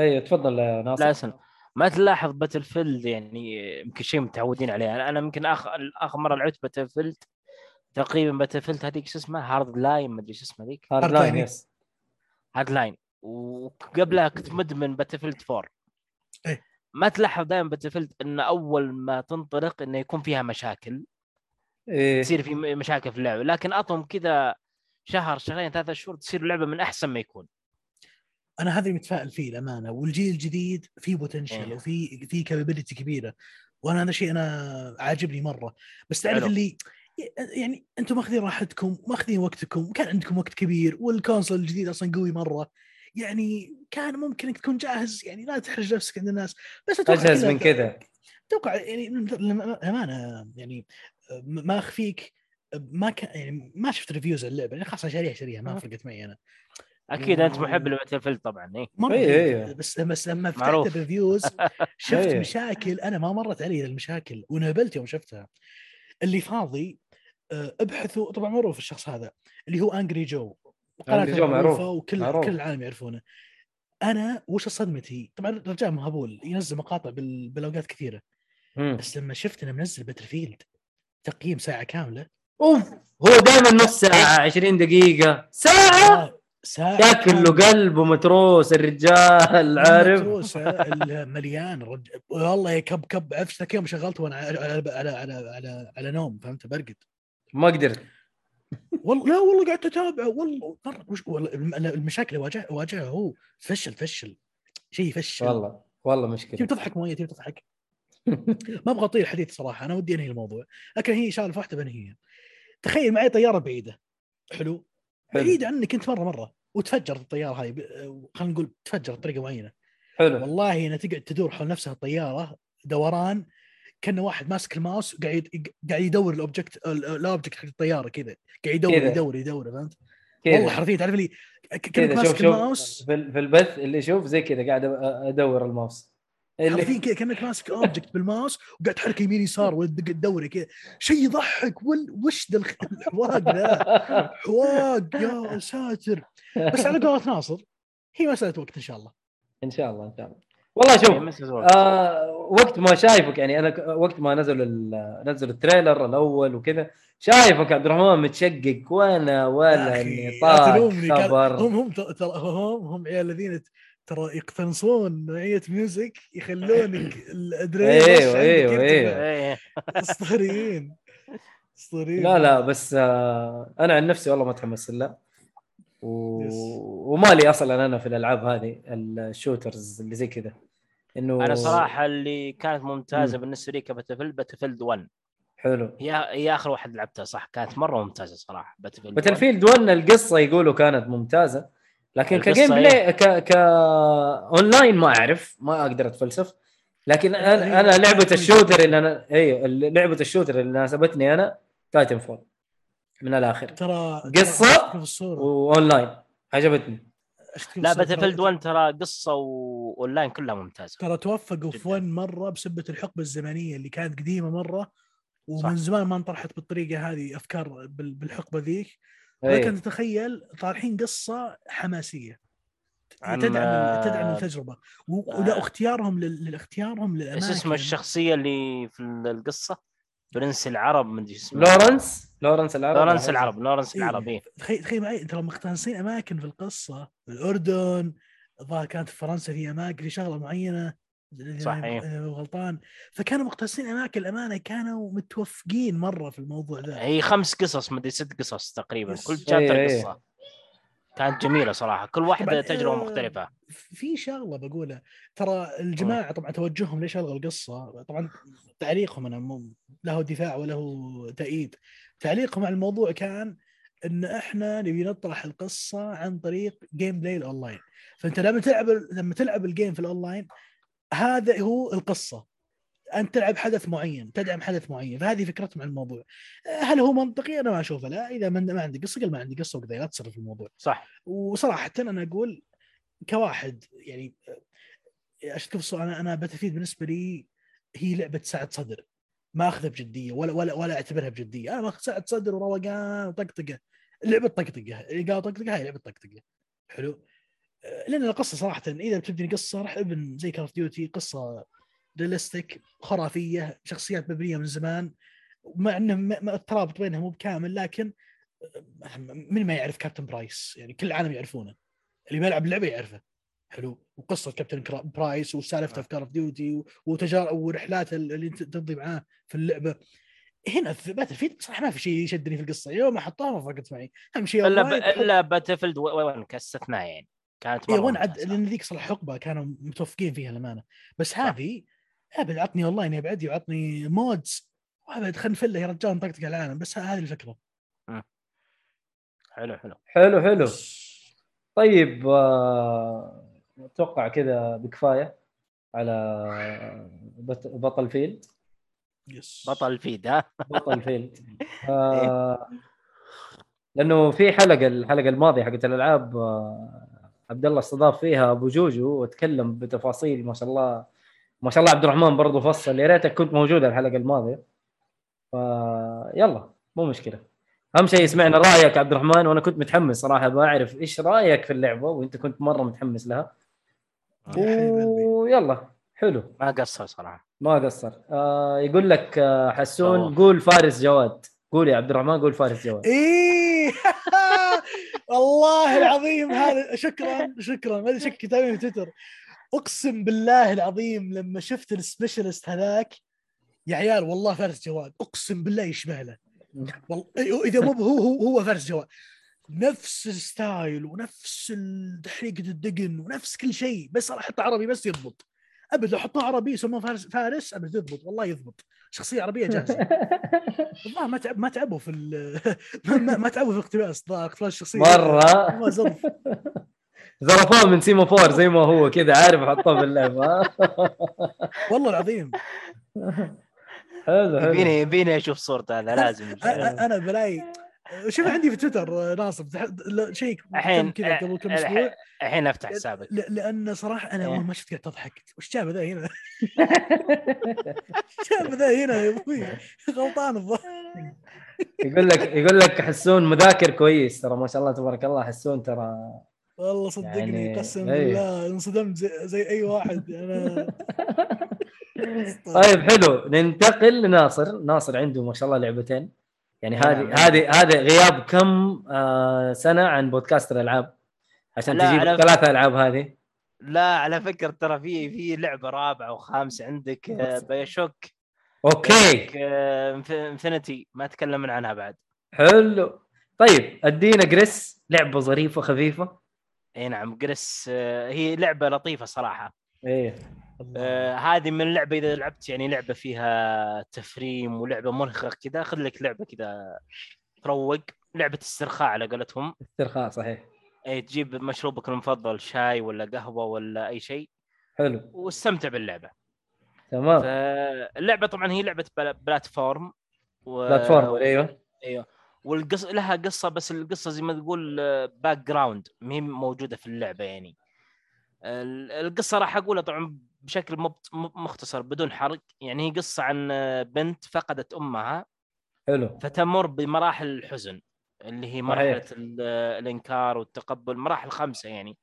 B: أيوه تفضل يا ناصر.
F: لا اسن ما تلاحظ Battlefield يعني يمكن شيء متعودين عليه. أنا أنا يمكن اخر آخر مرة لعبت Battlefield تقريبا Battlefield هذيك شو اسمها؟ Hardline ما أدري شو اسمها ذيك
B: Hardline.
F: yes Hardline وقبلها كنت مدمن Battlefield 4
E: إيه.
F: ما تلاحظ دائما Battlefield إن أول ما تنطلق إنه يكون فيها مشاكل.
B: إيه.
F: تصير في مشاكل في اللعبة. لكن أعطهم كذا شهر شهرين ثلاثة شهور تصير اللعبة من أحسن ما يكون.
E: أنا هذا متفائل فيه الامانه والجيل الجديد فيه
F: potential.
E: وفي في capability كبيرة. وأنا هذا شيء أنا عاجبني مرة. بس تعرف. اللي يعني أنتم ماخذين راحتكم ماخذين وقتكم. كان عندكم وقت كبير وال console الجديد أصلا قوي مرة. يعني كان ممكن انك تكون جاهز يعني لا تحرج نفسك عند الناس. بس أتوقع أجهز
B: من كذا.
E: أتوقع يعني للأمانة يعني ما أخفيك ما كان يعني ما شفت reviews اللعبة. يعني خلاص شاريها شاريها ما. فرقت معي أنا.
F: أكيد أنت محب ل Battlefield
E: طبعا
B: إيه،
E: إيه
B: إيه.
E: بس بس لما فتحت.
F: ال
E: reviews *laughs* شفت
B: إيه.
E: مشاكل أنا ما مرت علي المشاكل ونهبلت يوم شفتها اللي فاضي آه، ابحثوا طبعا معروف الشخص هذا اللي هو Angry Joe قناته
B: Angry Joe معروف.
E: معروفة وكل
B: معروف.
E: كل العالم يعرفونه أنا وش صدمتي طبعا الرجال مهبول ينزل مقاطع بال- بالأوقات كثيرة
B: مم.
E: بس لما شفت إنه منزل Battlefield تقييم ساعة كاملة
B: أوف هو دائما نص ساعة 20 دقيقة ساعة
E: آه، ساعه
B: ياكل له
E: كاملة.
B: قلب ومتروس الرجال عارف؟
E: متروسة، *laughs* ال- مليان رج... والله يا كب كب عرفت ذاك يوم شغلته وأنا على على على على, على, على نوم فهمت؟ برقد.
B: ما قدرت.
E: والله لا والله قعدت اتابعه والله والله الم- المشاكل اللي واجه واجهها هو فشل فشل. شيء فشل.
B: والله والله
E: تبي
B: مشكله
E: تضحك مؤيد تبي تضحك؟ *laughs* ما أبغى اطيل الحديث صراحة أنا ودي أنهي الموضوع. لكن هي سالفه واحدة بنهيها. تخيل معي طيارة بعيدة. حلو.
B: حلو.
E: بعيده عنك انت مرة مرة وتفجرت الطيارة هاي خلينا نقول تفجر بطريقة معينة.
B: حلو.
E: والله انها تقعد تدور حول نفسها الطيارة دوران كان واحد ماسك الماوس وقاعد قاعد يدور ال object ال object حق الطيارة كذا. قاعد يدور. يدور يدور فهمت؟ والله حرفيا تعرف لي
B: كأنك
E: ماسك
B: شوف
E: الماوس.
B: في, ال- في البث اللي شوف زي كذا قاعد أدور الماوس. اللي
E: كذا كأنك ماسك object بال mouse وقاعد تحرك يمين يسار *laughs* وتدق تدوري كذا. شيء يضحك. وال- وش ذا الخ- الحواق ذا؟ حواق يا ساتر. بس على قولة ناصر هي مساله وقت إن شاء الله.
B: إن شاء الله إن شاء الله. والله شوف. آه وقت ما شايفك يعني أنا ك- وقت ما نزل ال- نزل ال trailer الأول وكذا شايفك عبد الرحمن متشقق
E: وأنا
B: ولا
E: إني
B: طاق خبر.
E: هم هم هم هم عيال الذين ترى يقتنصون نوعية music يخلونك *laughs*
B: الأدرينالين
E: أيوه
B: أيوه.
F: أيوه.
E: أسطوريين. أسطوريين.
B: لا لا بس آه أنا عن نفسي والله متحمس له. و...
E: yes.
B: ومالي أصلا أنا في الألعاب هذه ال shooters اللي زي كذا. إنه
F: أنا صراحة اللي كانت ممتازة
B: مم.
F: بالنسبة لي ك Battlefield Battlefield 1
B: حلو.
F: هي هي آخر واحد لعبتها صح؟ كانت مرة ممتازة صراحة Battlefield
B: Battle field 1 القصة يقولوا كانت ممتازة. لكن
F: ك
B: game
F: إيه.
B: play ك ك أونلاين ما أعرف ما أقدر أتفلسف لكن أنا أنا لعبة ال shooter اللي أنا اي لعبة ال shooter اللي ناسبتني أنا Titanfall من الآخر
E: ترى الصورة
B: وأونلاين عجبتني
F: لا. Battlefield 1 ترى قصة وأونلاين كلها ممتازة
E: ترى توفقوا في
F: جداً.
E: 1 مرة بسبة الحقبة الزمنية اللي كانت قديمة مرة ومن
F: صح.
E: زمان ما انطرحت بالطريقة هذه أفكار بال- بالحقبة ذيك
B: إيه.
E: ولكن تتخيل طارحين قصة حماسية.
F: عن-
E: تدعم تدعم التجربة.
F: آه.
E: ولا اختيارهم لل- للاختيارهم
F: إيش
E: للاماكن
F: اسم الشخصية اللي في القصة؟ برنس العرب مدري اسمه
B: لورنس؟ لورنس العرب.
F: لورنس العرب لورنس
E: إيه.
F: العرب إيه.
E: تخيل تخيل معي ترى مقتنصين أماكن في القصة. الأردن الظاهر كانت في فرنسا في أماكن في شغلة معينة. إذا
F: صح،
E: أنا. إذا أنا غلطان. فكانوا مقتنصين اماكن الامانه كانوا متوفقين مرة في الموضوع ذا.
F: هي خمس قصص مدري ست قصص تقريبا. كل
B: chapter.
F: قصة. كانت جميلة صراحة. كل
E: واحدة
F: تجربة
E: آه،
F: مختلفة.
E: في شغلة بقولها. ترى الجماعة طبعا توجههم ليش الغوا القصة. طبعا تعليقهم أنا مو له دفاع وله تأييد. تعليقهم على الموضوع كان إن إحنا نبي نطرح القصة عن طريق gameplay ال online فأنت لما تلعب لما تلعب ال game في الاونلاين هذا هو القصة. انت تلعب حدث معين تدعم حدث معين. فهذه فكرتهم عن الموضوع. هل هو منطقي؟ أنا ما أشوفه. لا إذا ما عندي قصة قل ما عندي قصة وكذا لا تصرف في الموضوع.
F: صح.
E: وصراحة أنا أقول كواحد يعني أشوف أنا أنا Battlefield بالنسبة لي هي لعبة سعه صدر. ما أخذها بجدية ولا ولا ولا أعتبرها بجدية. أنا ماخذ سعه صدر وروقان وطقطقه لعبة طقطقة. اللي قال طقطقة هاي لعبة طقطقة. حلو؟ لأن القصة صراحة إذا بتبني قصة راح ابن زي Call of Duty قصة realistic خرافية شخصيات مبنية من زمان مع إنه ما- ما- الترابط بينهم مو بكامل لكن من ما يعرف Captain Price يعني كل العالم يعرفونه. اللي بيلعب اللعبة يعرفه. حلو. وقصة Captain Price وسالفته في Call of Duty وتجارب ورحلات اللي تقضي معاه في اللعبة. هنا في Battlefield صراحة ما في شيء يشدني في القصة. يوم ما حطوها ما فرقت معي. أهم شيء
F: إلا ب... إلا Battlefield 1 كاستثناء يعني. كانت
E: اي
F: مرة
E: وين عد. لأن ذيك صراحة حقبة كانوا متوفقين فيها الامانه بس هذه ابد عطني اونلاين يا بعدي وعطني mods. وابد خلينا نفله يا رجال نطقطق على العالم بس هذه الفكرة.
F: حلو حلو.
B: حلو حلو. طيب آه، أتوقع كذا بكفاية على بط-
E: Battlefield.
F: yes Battlefield ها؟
B: Battlefield. *laughs* آه لأنه في حلقة الحلقة الماضية حقت الألعاب آه عبد الله استضاف فيها أبو جوجو وتكلم بتفاصيل ما شاء الله ما شاء الله عبد الرحمن برضه فصل. يا ريتك كنت موجود الحلقة الماضية. فيلا مو مشكلة. أهم شيء سمعنا رأيك عبد الرحمن وأنا كنت متحمس صراحة بعرف إيش رأيك في اللعبة وأنت كنت مرة متحمس لها.
E: قلبي.
B: ويلا حلو.
F: ما قصر صراحة.
B: ما قصر. آه يقول لك آه حسون
F: أوه.
B: قول فارس جواد. قول يا عبد الرحمن قول فارس جواد.
E: إيه. *laughs* والله العظيم هذا شكرا شكرا. ما أدري شك كتابين في تويتر. أقسم بالله العظيم لما شفت ال specialist هذاك يا عيال والله فارس جواد أقسم بالله يشبه له والله إيه، إذا مو هو هو هو فارس جواد نفس style ونفس تحريقة الدقن ونفس كل شيء بس راح احطه عربي بس يضبط. أبد لو حطوه عربي يسموه فارس فارس أبد يضبط والله يضبط. شخصية عربية جاهزة. *laughs* والله ما تعب ما تعبوا في ال- *laughs* ما, ما, تعبوا في الاقتباس ضاع اقتباس الشخصيه
B: مرة؟
E: ما زرف. *laughs*
B: زرفوه من سيما فور زي ما هو كذا عارف حطوه في اللعبة.
E: والله العظيم.
B: حلو حلو.
F: يبيني يبيني أشوف صورته هذا لازم.
E: أنا بلاي شوف عندي في تويتر ناصر تح- لا، شيك
F: الحين
E: كذا قبل كم أسبوع.
F: الحين أفتح حسابك.
E: ل- لأن صراحة أنا
F: إيه.
E: اول ما شفت قاعد تضحك. وش جاب ذا هنا؟ *laughs* *laughs* جاب ذا هنا يا أبوي. غلطان الظاهر.
B: يقول لك يقول لك حسون مذاكر كويس. ترى ما شاء الله تبارك الله حسون ترى
E: والله صدقني
B: يعني-
E: قسم
B: إيه.
E: بالله انصدمت زي, زي أي واحد. أنا *laughs*
B: طيب حلو. ننتقل لناصر. ناصر عنده ما شاء الله لعبتين. يعني هذه. هذه هذا غياب كم آه سنة عن بودكاست الألعاب؟ عشان تجيب
F: على-
B: ثلاثة ألعاب هذه.
F: لا على فكرة ترى في في لعبة رابعة وخامسه عندك آه،
B: أوكي.
F: آه، انف- Infinity ما تكلمنا عنها بعد.
B: حلو. طيب أدينا Gris لعبة ظريفة خفيفة.
F: إي نعم Gris آه، هي لعبة لطيفة صراحة.
B: إيه.
F: آه، هذه من اللعبه إذا لعبت يعني لعبة فيها تفريم ولعبة مرهقة كذا خذ لك لعبة كذا تروق لعبة استرخاء على قولتهم.
B: استرخاء صحيح.
F: اي تجيب مشروبك المفضل شاي ولا قهوة ولا أي شيء.
B: حلو.
F: واستمتع باللعبة.
B: تمام.
F: فاللعبة طبعا هي لعبة plat- platform. و...
B: platform أيوه.
F: أيوه. والقص لها قصة بس القصة زي ما تقول background ما هي موجودة في اللعبة يعني. ال- القصة راح أقولها طبعا بشكل مختصر بدون حرق. يعني هي قصة عن بنت فقدت أمها
B: حلو.
F: فتمر بمراحل الحزن اللي هي مرحلة ال- الإنكار والتقبل مراحل خمسة يعني.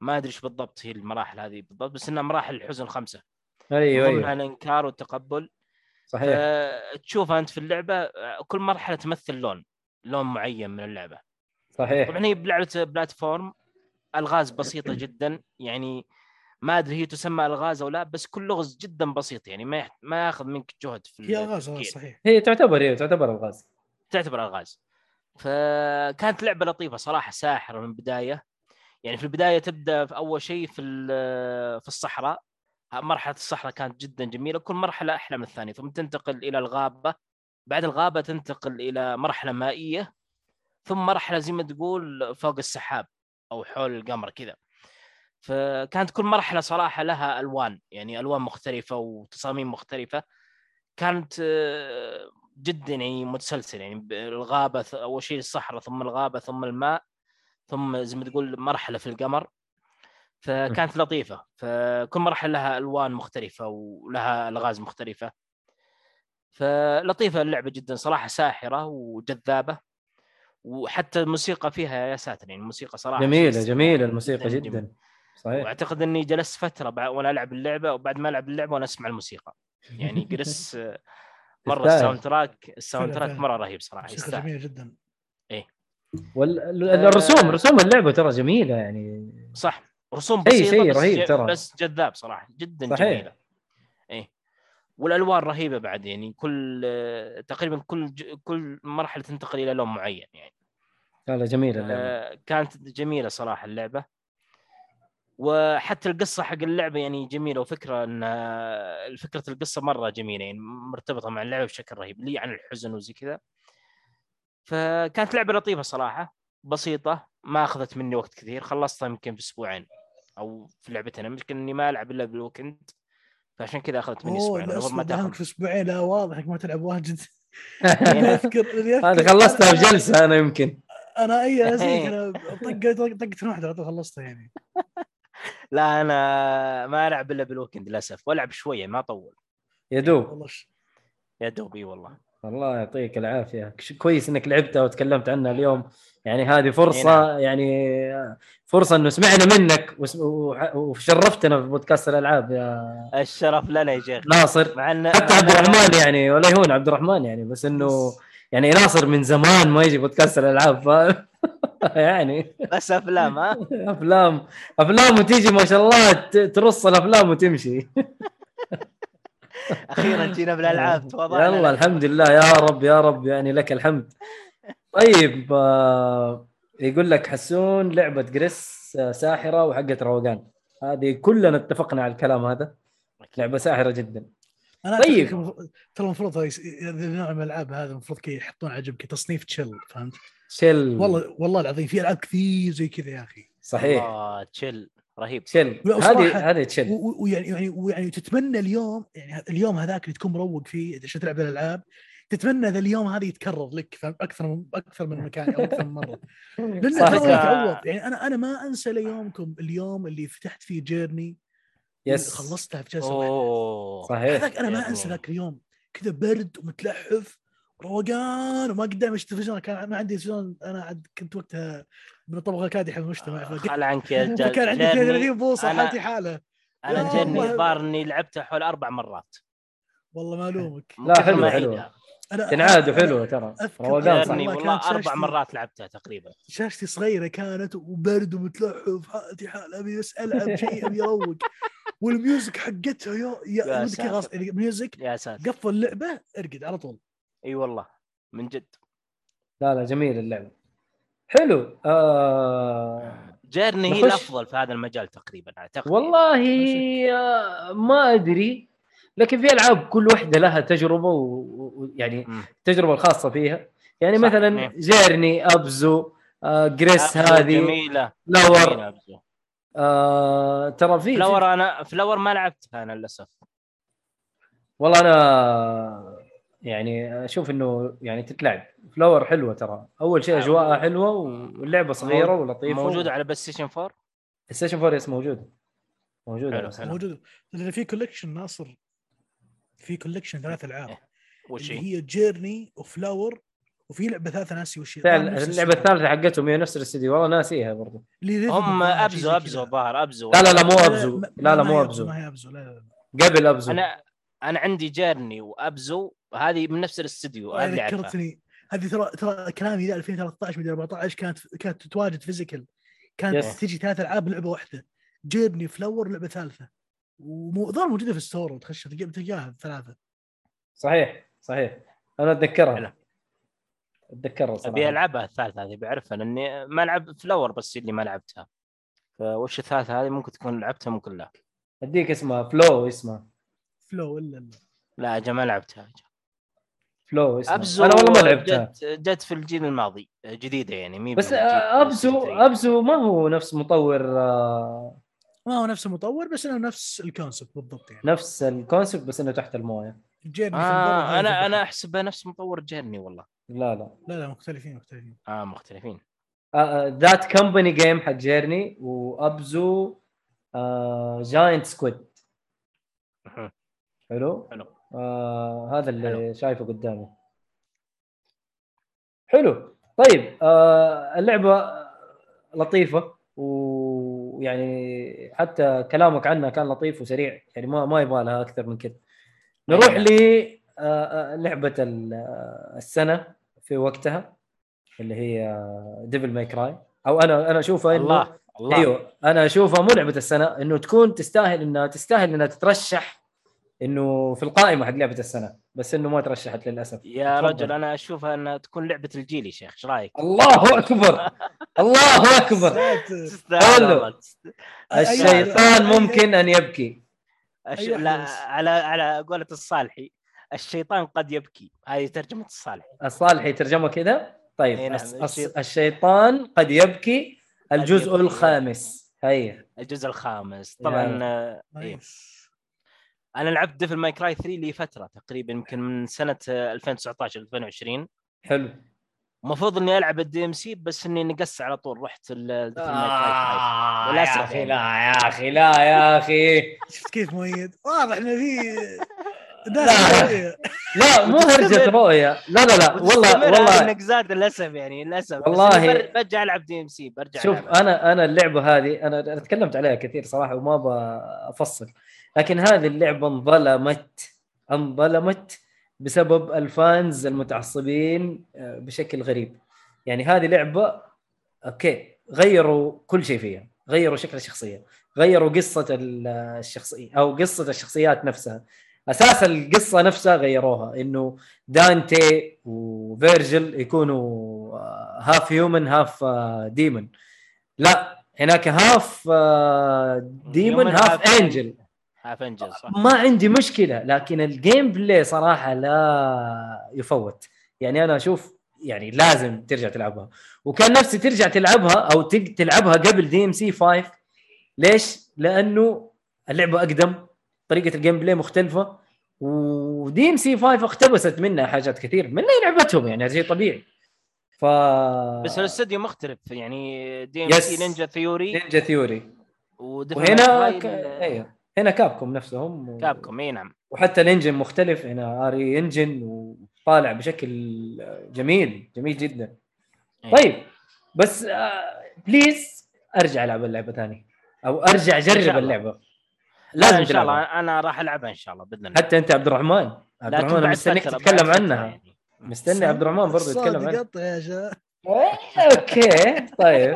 F: ما أدري إيش بالضبط هي المراحل هذه بالضبط بس إنها مراحل الحزن
B: خمسة.
F: أيوه
B: أيوه.
F: الانكار والتقبل
B: صحيح.
F: آه، تشوفها أنت في اللعبة آه، كل مرحلة تمثل لون لون معين من اللعبة.
B: صحيح.
F: طبعا هي بلعبة بلاتفورم ألغاز بسيطة جدا. يعني ما أدري هي تسمى ألغاز أو لا بس كل لغز جدا بسيط يعني ما ما ياخذ منك جهد في
E: هي ألغاز
F: التفكير.
E: صحيح.
B: هي تعتبر هي تعتبر ألغاز.
F: تعتبر ألغاز. فكانت لعبة لطيفة صراحة ساحرة من البداية. يعني في البداية تبدأ في أول شيء في ال- في الصحراء. مرحلة الصحراء كانت جدا جميلة كل مرحلة أحلى من الثانية ثم تنتقل إلى الغابة. بعد الغابة تنتقل إلى مرحلة مائية ثم مرحلة زي ما تقول فوق السحاب أو حول القمر كذا. فكانت كل مرحلة صراحة لها ألوان يعني ألوان مختلفة وتصاميم مختلفة. كانت آه، جدا يعني متسلسل يعني الغابة أول شيء الصحراء ثم الغابة ثم الماء ثم زي ما تقول مرحلة في القمر. فكانت لطيفة فكل مرحلة لها ألوان مختلفة ولها ألغاز مختلفة. فلطيفة اللعبة جدا صراحة ساحرة وجذابة. وحتى الموسيقى فيها يا ساتر يعني الموسيقى
B: صراحة
F: جميلة
B: جميلة الموسيقى
F: جداً
B: جدا. صحيح.
F: وأعتقد إني جلست فترة بع- وأنا ألعب اللعبة وبعد ما ألعب اللعبة وأنا أسمع الموسيقى. يعني *laughs* جلس مرة. ال
E: soundtrack
F: ال
E: soundtrack.
F: مرة رهيب
E: صراحة
F: يستاهل.
E: جميلة جدا.
B: والرسوم رسوم اللعبة ترى جميلة يعني.
F: صح. رسوم بسيطة
B: شيء
F: بس
B: رهيب ترى.
F: بس جذاب صراحة جدا
B: صحيح.
F: جميلة. إيه. والألوان رهيبة بعد يعني كل آه، تقريبا كل ج- كل مرحلة تنتقل إلى لون معين يعني.
B: لا لا جميلة اللعبة.
F: آه، كانت جميلة صراحة اللعبة. وحتى القصة حق اللعبة يعني جميلة وفكرة إن فكره القصة مرة جميلة يعني مرتبطة مع اللعبة بشكل رهيب لي عن الحزن وزي كذا. فكانت لعبة لطيفة صراحة بسيطة ما أخذت مني وقت كثير خلصتها يمكن في أسبوعين أو في لعبتين يمكن إني ما ألعب إلا بالويكند فعشان كذا أخذت مني أسبوعين ما تأخذ.
E: في أسبوعين لا واضح إنك ما تلعب واجد. *laughs* أذكر
B: هذه خلصتها بجلسه أنا يمكن.
E: أنا أي زيك أنا طقه *laughs* طقه واحدة على طول خلصتها يعني. *laughs*
F: لا أنا ما ألعب إلا بالويكند للأسف وألعب شوية ما أطول.
B: يا دوب.
E: والله. ش-
F: يا دوب إي والله.
B: الله يعطيك العافية. كويس إنك لعبتها وتكلمت عنها اليوم. يعني هذه فرصة يعني فرصة إنه سمعنا منك وشرفتنا في بودكاست الألعاب يا
F: الشرف لنا يا شيخ.
B: ناصر.
F: مع إن
B: حتى عبد الرحمن يعني ولا يهون عبد الرحمن يعني بس إنه يعني ناصر من زمان ما يجي بودكاست الألعاب *laughs* يعني.
F: بس أفلام ها؟ *laughs*
B: أفلام. أفلام وتيجي ما شاء الله ت- ترص الأفلام وتمشي. *laughs*
F: أخيرا جينا بالألعاب تواضعنا.
B: يلا الحمد لله. يا رب يا رب يعني لك الحمد. طيب آه يقول لك حسون لعبة جريس آه، ساحرة وحقت روقان. هذه كلنا اتفقنا على الكلام هذا. لعبة ساحرة جدا.
E: أنا
B: طيب.
E: ترى المفروض هذا النوع من الألعاب هذا المفروض كي يحطون عجب تصنيف تشيل فهمت؟
B: شل
E: والله والله العظيم في ألعاب كثير زي كذا يا أخي.
B: صحيح.
F: الله تشيل رهيب.
B: شل
E: لا،
B: هذه هذه تشل
E: و- ويعني يعني ويعني تتمنى اليوم يعني اليوم هذاك اللي تكون مروق فيه عشان تلعب الألعاب تتمنى ذا اليوم هذا يتكرر لك أكثر من أكثر من مكان أو أكثر من مرة. *laughs* لأنه
B: صح.
E: يتعوض. يعني أنا أنا ما أنسى ليومكم اليوم اللي فتحت فيه جيرني
B: يس
E: خلصتها في جلسة واحدة.
F: أوه.
B: صحيح.
E: هذاك أنا ما. أنسى ذاك اليوم. كذا برد ومتلحف. روقان وما قدامي التلفزيون كان ما عندي تلفزيون أنا عاد كنت وقتها من الطبقه الكادحه في المجتمع
F: خل عنك يا *laughs* رجال
E: فكان عندي
F: جيرني-
E: 32 بوصة
F: أنا-
E: حالتي
F: حالة.
E: أنا.
F: الظاهر إني لعبتها حول أربع مرات.
E: والله ما
F: ألومك.
B: لا،.
F: أعيدها.
E: أنا
B: تنعاد وحلوة ترى. روقان صح.
E: والله
F: أربع
E: شاشتي-
F: مرات لعبتها تقريبا.
E: شاشتي صغيرة كانت وبرد ومتلحف حالتي حال أبي بس ألعب شيء أبي أروق. وال music حقتها يا
F: يا
E: يا.
F: ال
E: music
F: يا ساتر.
E: قفل اللعبة ارقد على طول.
F: إي والله من جد.
B: لا لا جميل اللعبة. حلو. آه
F: Journey هي. الأفضل في هذا المجال تقريبا اعتقد
B: والله ما أدري. لكن في ألعاب كل واحدة لها تجربة ويعني
F: مم.
B: التجربه الخاصة فيها. يعني مثلا. Journey Abzû آه
F: Gris
B: هذه
F: جميلة.
B: Flower
F: جميلة.
B: آه ترى في
F: Flower أنا Flower ما لعبتها أنا للأسف.
B: والله أنا يعني أشوف إنه يعني تتلعب. Flower حلوة ترى. أول شيء أجواءها حلوة واللعبة صغيرة ولطيفة
F: موجودة على PlayStation 4
B: ال Station 4 yes موجود. موجود
F: حلو،.
E: موجود لأن في collection ناصر. في collection ثلاث ألعاب.
F: إيه. وش
E: اللي
F: هي؟
E: هي Journey و Flower وفي لعبة ثالثة ناسي وش اللعبة.
B: الثالثة حقتهم هي نفس الاستديو والله ناسيها برضو.
F: هم Abzû
E: Abzû.
F: الظاهر Abzû.
B: لا لا لا مو
E: Abzû.
B: لا لا مو Abzû.
E: ما هي Abzû. لا لا لا.
B: قبل Abzû.
F: أنا أنا عندي Journey و Abzû هذه من نفس الاستديو أعرفها.
E: ذكرتني هذه ترى ترى كلامي ذا 2013 مدري 14 كانت كانت تتواجد physical. كانت
B: yes.
E: تجي ثلاث ألعاب لعبة واحدة. Journey Flower لعبة ثالثة. وظهر موجودة في ال store وتخش تلقاها الثلاثه
B: صحيح صحيح.
F: أنا.
B: أتذكرها. أتذكرها
F: أبي
B: صراحة.
F: ألعبها الثالثة هذه بعرفها لأني ما لعب Flower بس اللي ما لعبتها. فوش الثالثة هذه؟ ممكن تكون لعبتها ممكن لا.
B: أديك اسمها Flow اسمها.
E: Flow إلا لا.
F: لا أجل ما لعبتها
B: Flow اسمها
F: Abzû
B: أنا والله ما لعبتها.
F: جت, جت في الجيل الماضي جديدة يعني مي
B: بس آه، Abzû
F: PlayStation 3.
B: Abzû ما هو نفس مطور آه،
E: ما هو نفس المطور بس إنه نفس ال concept بالضبط يعني.
B: نفس ال concept بس إنه تحت
E: الموية. Journey
F: آه
E: أنا.
F: أنا احسبها نفس مطور Journey والله.
B: لا لا.
E: لا لا مختلفين مختلفين.
F: آه مختلفين.
B: thatcompanygame حق Journey و Abzû Giant Squid
F: مهم.
B: حلو؟
F: حلو.
B: آه هذا اللي
F: حلو.
B: شايفه قدامي. حلو. طيب آه اللعبة لطيفة ويعني حتى كلامك عنها كان لطيف وسريع يعني ما ما يبغى لها أكثر من كذا. نروح
F: نعم.
B: ل آه، آه، لعبة آه، السنة في وقتها اللي هي Devil May Cry أو أنا أنا أشوفها انه
F: الله الله.
B: أيوه. أنا أشوفها مو لعبة السنة إنه تكون تستاهل انها تستاهل إنها تترشح إنه في القائمة حق لعبة السنة بس إنه ما ترشحت للأسف
F: يا
B: تفضل.
F: رجل أنا أشوفها إنها تكون لعبة الجيل يا شيخ إيش رأيك؟
B: الله أكبر الله أكبر.
F: والله.
B: الشيطان ممكن أن يبكي
F: الش...
E: أيوة
F: لا. على على قولة الصالحي الشيطان قد يبكي هذه ترجمة الصالحي
B: الصالح يترجمه كذا طيب
F: إي نعم،
B: الشيطان قد يبكي الجزء. الخامس هيا
F: الجزء الخامس طبعا إيه.
E: nice
F: أنا لعبت Devil May Cry 3 لفتره تقريبا يمكن من سنة آه، 2019 2020
B: حلو.
F: المفروض إني ألعب ال DMC بس إني نقزت على طول رحت ال Devil May Cry 5
B: آه يا أخي
F: يعني.
B: لا يا أخي لا يا أخي.
E: شفت كيف مؤيد؟ واضح إنه في
B: لا. لا. مو هرجة. رؤية. لا لا لا. والله والله.
F: النقزات للأسف يعني للأسف.
B: والله-
F: برجع ألعب DMC برجع
B: شوف
F: ألعب.
B: أنا أنا اللعبة هذه أنا أنا تكلمت عليها كثير صراحة وما بفصل. لكن هذه اللعبة انظلمت انظلمت بسبب ال fans المتعصبين آه، بشكل غريب. يعني هذه لعبة okay غيروا كل شيء فيها غيروا شكل الشخصية غيروا قصة ال- الشخصية أو قصة الشخصيات نفسها. أساس القصة نفسها غيروها إنه دانتي وفيرجل يكونوا half human half demon لا هناك
F: half
B: demon
F: half half angel صح؟
B: ما عندي مشكلة لكن ال gameplay صراحة لا يفوت. يعني أنا أشوف يعني لازم ترجع تلعبها. وكان نفسي ترجع تلعبها أو تلعبها قبل DMC 5 ليش؟ لأنه اللعبة أقدم طريقة ال gameplay مختلفة و DMC 5 اقتبست منها حاجات كثير منها لعبتهم يعني هذا شيء طبيعي. ف
F: بس الاستوديو مختلف؟ يعني
B: DMC
F: Ninja Theory Ninja
B: Theory و
F: Devil
B: وهنا ك... أيوه. هنا Capcom نفسهم و...
F: Capcom إي نعم.
B: وحتى ال engine مختلف هنا RE Engine وطالع بشكل جميل جميل جدا. طيب بس آه please أرجع ألعب اللعبة ثاني
F: أو
B: أرجع
F: أجرب.
B: اللعبة.
F: لازم إن شاء الله
B: تلعبها
F: أنا راح ألعبها إن شاء الله بإذن الله.
B: حتى أنت عبد الرحمن. عبد الرحمن مستنيك تتكلم عنها.
F: يعني.
B: مستني عبد الرحمن برضه يتكلم عنها.
E: يا
B: okay طيب.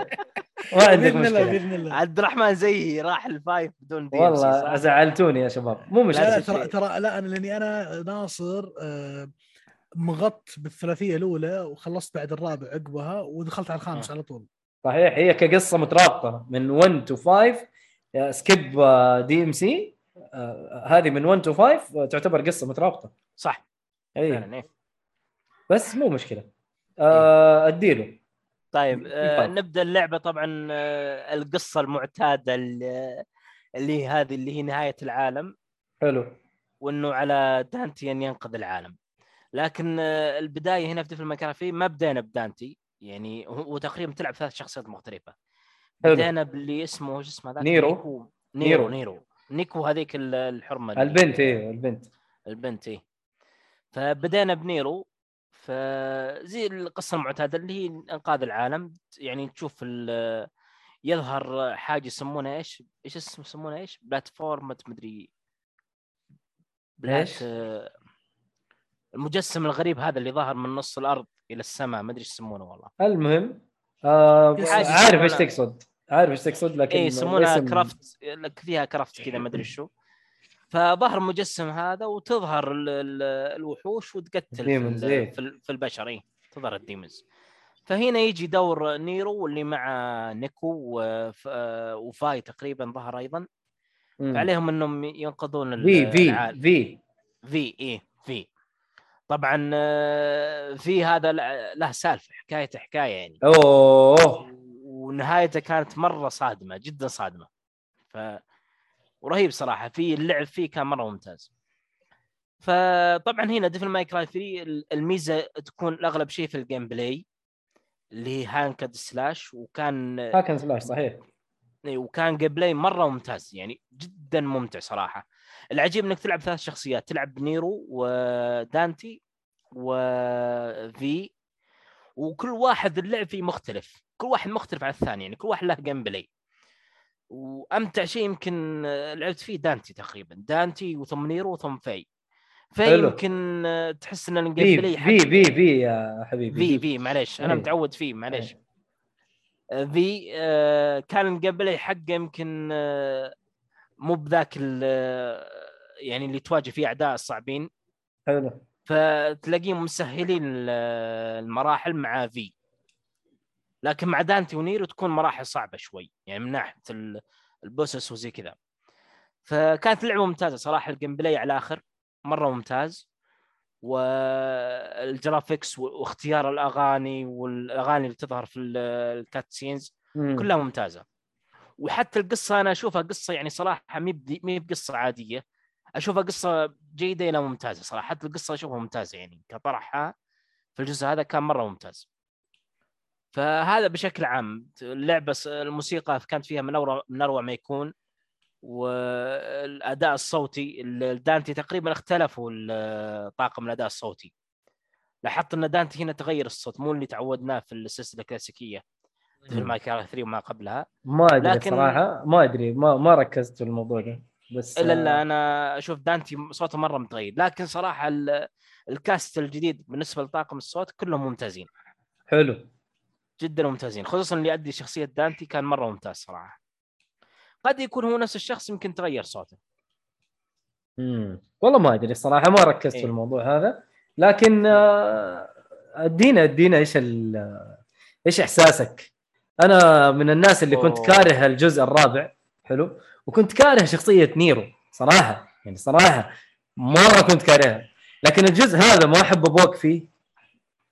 B: ما عندك
E: بإذن الله
B: مشكلة.
E: بإذن الله.
F: عبد الرحمن زيي راح ال five بدون دي
B: والله؟ زعلتوني يا شباب. مو
E: لا لا
B: مشكله
E: ترى ترى لا أنا لأني أنا ناصر آه، مغطي بالثلاثية الأولى وخلصت بعد الرابع عقبها ودخلت على الخامس
F: آه.
E: على طول.
B: صحيح هي كقصة مترابطه من 1 to 5 skip DMC هذه من 1 to 5 تعتبر قصة مترابطه
F: صح.
B: اي
F: إيه.
B: بس مو مشكلة. آه، أديله.
F: طيب آه. نبدأ اللعبة طبعا آه القصة المعتادة اللي هي هذه اللي هي نهاية العالم.
B: حلو.
F: وإنه على دانتي أن ينقذ العالم. لكن آه البداية هنا في Devil May Cry five ما بدينا بدانتي. يعني هو تقريبا تلعب ثلاث شخصيات مختلفة.
B: حلو.
F: بدينا باللي اسمه وش اسمه ذاك
B: نيرو.
F: نيرو.
B: نيرو.
F: نيرو. نيكو هذيك ال- الحرمة.
B: البنت إيه البنت.
F: البنت إيه. فبدينا بنيرو. فزي القصة المعتادة اللي هي أنقاذ العالم. يعني تشوف ال- يظهر حاجة يسمونها إيش؟ إيش اسمه يسمونها إيش؟ بلاتفورم مدري. بلات؟ آه، المجسم الغريب هذا اللي ظهر من نص الأرض إلى السماء. ما أدري إيش يسمونه والله.
B: المهم آه عارف
F: إيش
B: تقصد. عارف إيش تقصد لكن
F: اي يسمونها كرافت لك فيها كرافت كذا ما أدري شو. فظهر المجسم هذا وتظهر ال- ال- الوحوش وتقتل في,
B: إيه.
F: في, ال- في البشر إيه. تظهر ال demons فهنا يجي دور نيرو واللي مع نيكو وف- وفاي تقريبا ظهر أيضا
B: مم.
F: فعليهم إنهم ينقذون
B: في في. في
F: في إيه في طبعا آه، في هذا له سالفة حكايته حكاية يعني
B: أوه
F: ونهايته كانت مرة صادمة جدا صادمة ف ورهيب صراحة في اللعب فيه كان مرة ممتاز. فطبعا هنا Devil May Cry 3 الميزة تكون اغلب شيء في ال gameplay اللي هي hack and slash وكان
B: hack and slash صحيح.
F: وكان gameplay مرة ممتاز يعني جدا ممتع صراحة. العجيب إنك تلعب ثلاث شخصيات تلعب نيرو ودانتي وفي وكل واحد اللعب فيه مختلف. كل واحد مختلف عن الثاني يعني كل واحد له gameplay وأمتع شيء يمكن آه، لعبت فيه دانتي تقريبا دانتي وثم نيرو وثم في فيمكن آه، تحس إن
B: ال
F: gameplay
B: في في في يا حبيبي
F: في في معليش أنا
B: أي.
F: متعود فيه معليش.
B: أي.
F: آه، في آه، كان ال gameplay حقه يمكن آه، مو بذاك ال- يعني اللي تواجه فيه أعداء صعبين
B: حلو.
F: فتلاقيهم مسهلين ال- المراحل مع في. لكن مع دانتي ونيرو تكون مراحل صعبة شوي يعني من ناحية ال- bosses وزي كذا. فكانت اللعبه ممتازة صراحة ال gameplay على الآخر مرة ممتاز. وال graphics واختيار الأغاني والأغاني اللي تظهر في ال-
B: cutscenes.
F: كلها ممتازة. وحتى القصة أنا أشوفها قصة يعني صراحة بدي- مي بقصة عادية. أشوفها قصة جيدة إلى ممتازة صراحة. حتى القصة أشوفها ممتازة يعني كطرحها في الجزء هذا كان مرة ممتاز. فهذا بشكل عام اللعبة الموسيقى كانت فيها من اروع من أروع ما يكون والأداء الصوتي ال- دانتي تقريبا اختلفوا طاقم الأداء الصوتي. لاحظت أن دانتي هنا تغير الصوت مو اللي تعودناه في السلسلة الكلاسيكية في ال May Cry 3 وما قبلها.
B: ما أدري
F: لكن-
B: صراحة ما أدري ما ما ركزت في الموضوع ده بس
F: إلا لا
B: آه،
F: أنا أشوف دانتي صوته مرة متغير. لكن صراحة ال- cast الجديد بالنسبة لطاقم الصوت كلهم ممتازين.
B: حلو.
F: جدا ممتازين خصوصا اللي يؤدي شخصية دانتي كان مرة ممتاز صراحة قد يكون هو نفس الشخص يمكن تغير صوته
B: مم. والله ما أدري الصراحه ما ركزت
F: إيه.
B: في الموضوع هذا لكن آه، أدينا أدينا إيش إيش إحساسك؟ أنا من الناس اللي كنت
F: أوه.
B: كاره الجزء الرابع حلو وكنت كاره شخصية نيرو صراحة يعني صراحة مرة كنت كارهها لكن الجزء هذا ما أحب أبوك فيه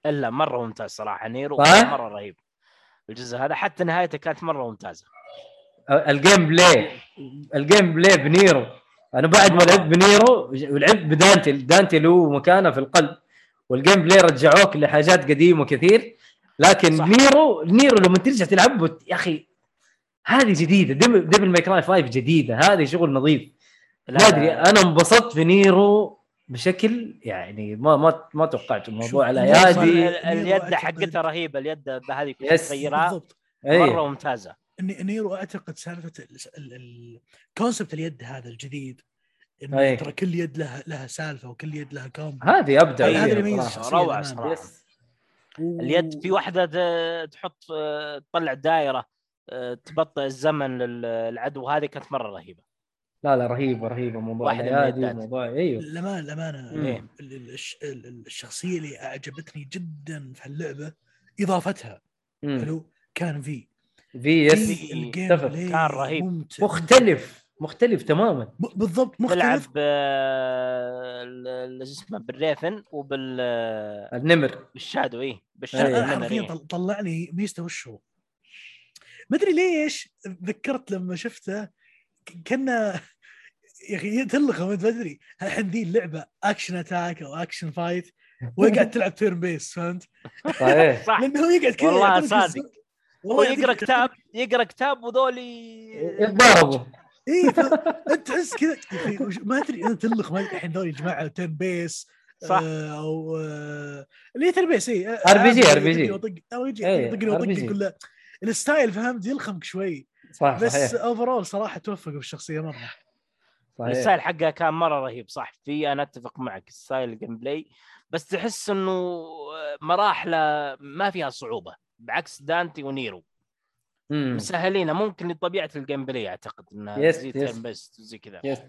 F: إلا مرة ممتاز صراحة نيرو
B: صح؟
F: مرة رهيب. الجزء هذا حتى نهايته كانت مرة ممتازة.
B: ال gameplay ال gameplay بنيرو. أنا بعد ما لعبت بنيرو ولعبت بدانتي دانتي له مكانه في القلب. وال gameplay رجعوك لحاجات قديمة كثير لكن
F: صح.
B: نيرو نيرو لما ترجع تلعبه يا أخي هذه جديدة. Devil, Devil May Cry 5 جديدة. هذه شغل نظيف.
F: لا،
B: ما
F: أدري
B: أنا انبسطت في نيرو بشكل يعني ما ما ما توقعت الموضوع
E: شوف،
B: على
E: نيرو
F: ال-
B: يادي
E: نيرو
F: اليد حقتها رهيبة اليد هذه. تغيرها مرة
E: ممتازة نيرو أعتقد سالفة ال concept اليد هذا الجديد انه. ترى كل يد لها لها سالفة وكل يد لها combo
B: هذه أبدع
E: هذا اللي
B: فيها
E: يميز.
B: صراحة. yes
F: اليد في واحدة ت- تحط آه، تطلع دائرة آه، تبطئ الزمن للعدو هذه كانت مرة رهيبة
B: لا لا رهيبه رهيبه موضوع
F: اليدات.
B: موضوع أيوه.
E: الأمانة الأمانة
F: إيه.
E: ال- ال- الش- ال- ال- الشخصية اللي أعجبتني جدا في اللعبة إضافتها.
B: مم.
E: حلو؟ كان V.
B: V
E: yes.
F: كان رهيب.
E: ممتع
B: مختلف مختلف تماما.
E: ب- بالضبط
F: تلعب
E: مختلف
F: آه، ال- ال- شو اسمه بال raven وبال آه،
B: النمر. بال
F: shadow
E: اي.
F: بال
E: shadow
F: إيه.
E: طل- طلعني ميزته وش هو ما أدري ليش ذكرت لما شفته كنا يا أخي تلخم انت ما أدري الحين ذي اللعبة action attack أو action fight وقاعد تلعب turn base فهمت؟
B: صحيح *laughs*
F: صح
E: لأنه هو يقعد كذا
F: والله صادق.
E: يعطيك
F: يقرا. كتاب يقرأ كتاب وذولي
B: يتضاربوا
E: اي فانت تحس كذا ما أدري انت تلخم الحين ذول يا جماعة turn base
F: صح.
E: آه، أو آه، اللي هي turn base اي
B: RPG.
E: يطقني
B: إيه،
E: يطقني ويطقني
B: RPG.
E: كله ال style فهمت يلخمك شوي
B: صح
E: بس overall صراحة توفقوا بالشخصية مرة
B: صحيح.
F: الستايل حقها كان مرة رهيب صح؟ V أنا أتفق معك style ال gameplay بس تحس إنه مراحله ما فيها صعوبة بعكس دانتي ونيرو.
B: مم.
F: مسهلينها ممكن لطبيعة ال gameplay أعتقد إنها
B: yes،
F: زي yes. زي كذا.
B: yes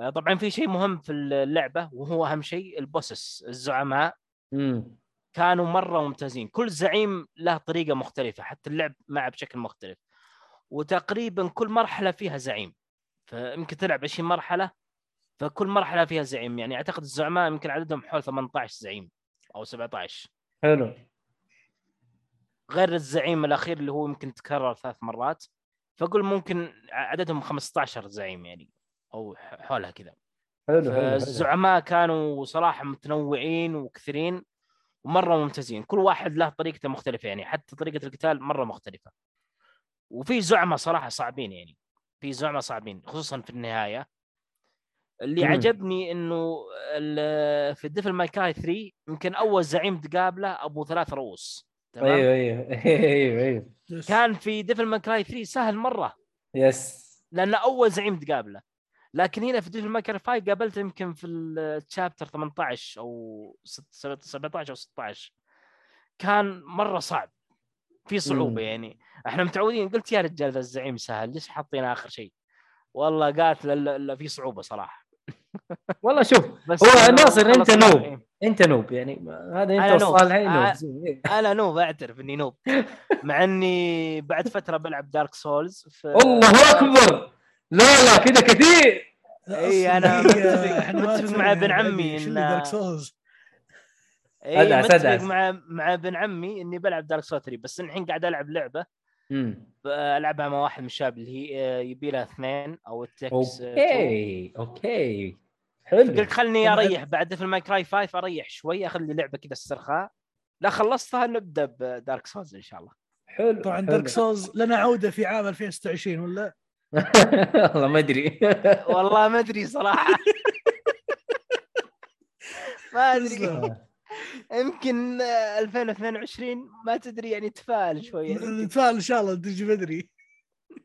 F: آه، طبعا في شيء مهم في اللعبة وهو أهم شيء ال bosses الزعماء.
B: مم.
F: كانوا مرة ممتازين. كل زعيم له طريقة مختلفة حتى اللعب معه بشكل مختلف. وتقريبا كل مرحلة فيها زعيم. فيمكن تلعب 20 مرحلة فكل مرحلة فيها زعيم. يعني أعتقد الزعماء يمكن عددهم حول 18 زعيم أو 17
B: حلو.
F: غير الزعيم الأخير اللي هو يمكن تكرر ثلاث مرات فقول ممكن عددهم 15 زعيم يعني أو حولها كذا.
B: حلو.
F: الزعماء كانوا صراحة متنوعين وكثيرين ومرة ممتازين. كل واحد له طريقته مختلفة يعني حتى طريقة القتال مرة مختلفة. وفي زعماء صراحة صعبين يعني. في زعماء صعبين خصوصا في النهاية. اللي
B: مم.
F: عجبني إنه ال- في Devil May Cry 3 يمكن أول زعيم تقابله أبو ثلاث رؤوس تمام؟
B: أيوه أيوه أيوه
E: أيوه.
F: كان في Devil May Cry 3 سهل مرة.
B: yes
F: لأن أول زعيم تقابله. لكن هنا في Devil May Cry 5 قابلته يمكن في ال chapter 18 أو ست- 17 أو 16 كان مرة صعب. في صعوبة
B: مم.
F: يعني. إحنا متعودين قلت يا رجال ذا الزعيم سهل ليش حاطينه آخر شيء؟ والله قالت لا, لا, لا في صعوبة صراحة.
B: والله شوف *laughs*
F: بس
B: هو ناصر
F: أنت
B: noob
F: إيه.
B: أنت noob يعني هذا أنت
F: آه.
B: noob. *laughs*
F: أنا noob. أعترف إني noob. مع إني بعد فترة بلعب Dark Souls ف...
B: الله أكبر! لا لا كذا كثير.
F: أنا
E: هي-
F: متفق- مع ابن عمي
E: اللي دارك سولز
F: اي متفق. مع مع ابن عمي إني بلعب Dark Souls 3 بس الحين قاعد ألعب
B: لعبة.
F: العبها مع واحد من الشباب اللي هي آه، يبي لها اثنين أو التكس
B: أوكي أوكي حلو
F: قلت خلني. أريح بعد Devil May Cry 5 أريح شوي اخذ لي لعبة كذا استرخاء لا خلصتها نبدأ ب Dark Souls إن شاء الله
B: حلو
E: طبعا
B: حلو.
E: Dark Souls لنا عودة في عام 2026 ولا؟ *laughs*
B: والله ما أدري
F: والله ما أدري صراحة *laughs* ما
E: أدري.
F: يمكن آه، 2022 ما تدري يعني تفائل شوي يعني. *laughs* يمكن.
E: نتفائل إن شاء الله تجي بدري.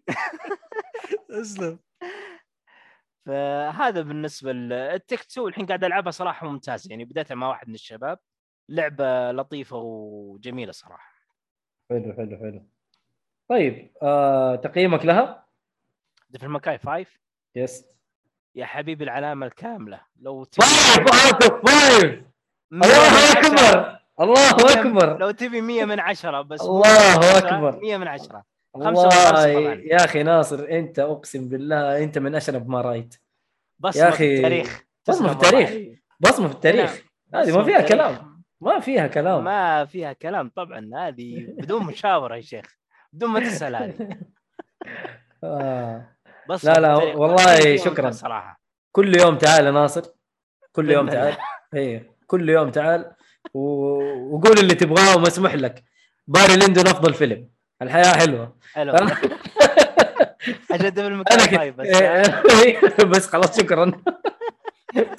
E: *laughs* اسلم.
F: فهذا بالنسبة للتك 2 الحين قاعد ألعبها صراحة ممتازه يعني بديتها مع واحد من الشباب. لعبة لطيفة وجميلة صراحة.
B: حلو حلو حلو. طيب آه، تقييمك لها؟
F: Devil May Cry 5
B: yes
F: يا حبيبي العلامة الكاملة. لو
B: five out of five
F: مية من
B: الله. أكبر الله أكبر
F: لو تبي 100 من 10 بس
B: الله أكبر.
F: 100 من 10 خمسة من
B: والله. يا أخي ناصر أنت أقسم بالله أنت من أشرف ما رأيت
F: بصمة
B: يا
F: في
B: أخي،
F: التاريخ
B: بصمة في. التاريخ. بصمة في التاريخ
F: نعم.
B: هذه ما فيها. كلام ما فيها كلام
F: ما فيها كلام طبعا هذه بدون مشاورة يا شيخ بدون ما تسأل هذه *laughs*
B: آه.
F: بس
B: لا، لا،. والله شكراً.
F: صراحة
B: كل يوم تعال يا ناصر كل يوم تعال اي كل يوم تعال و... وقول اللي تبغاه ومسموح لك. باري ليندون أفضل فيلم. الحياة حلوة.
F: حلو. عشان في
B: أنا *laughs*
F: المكان طيب بس *laughs*
B: بس خلاص شكرا.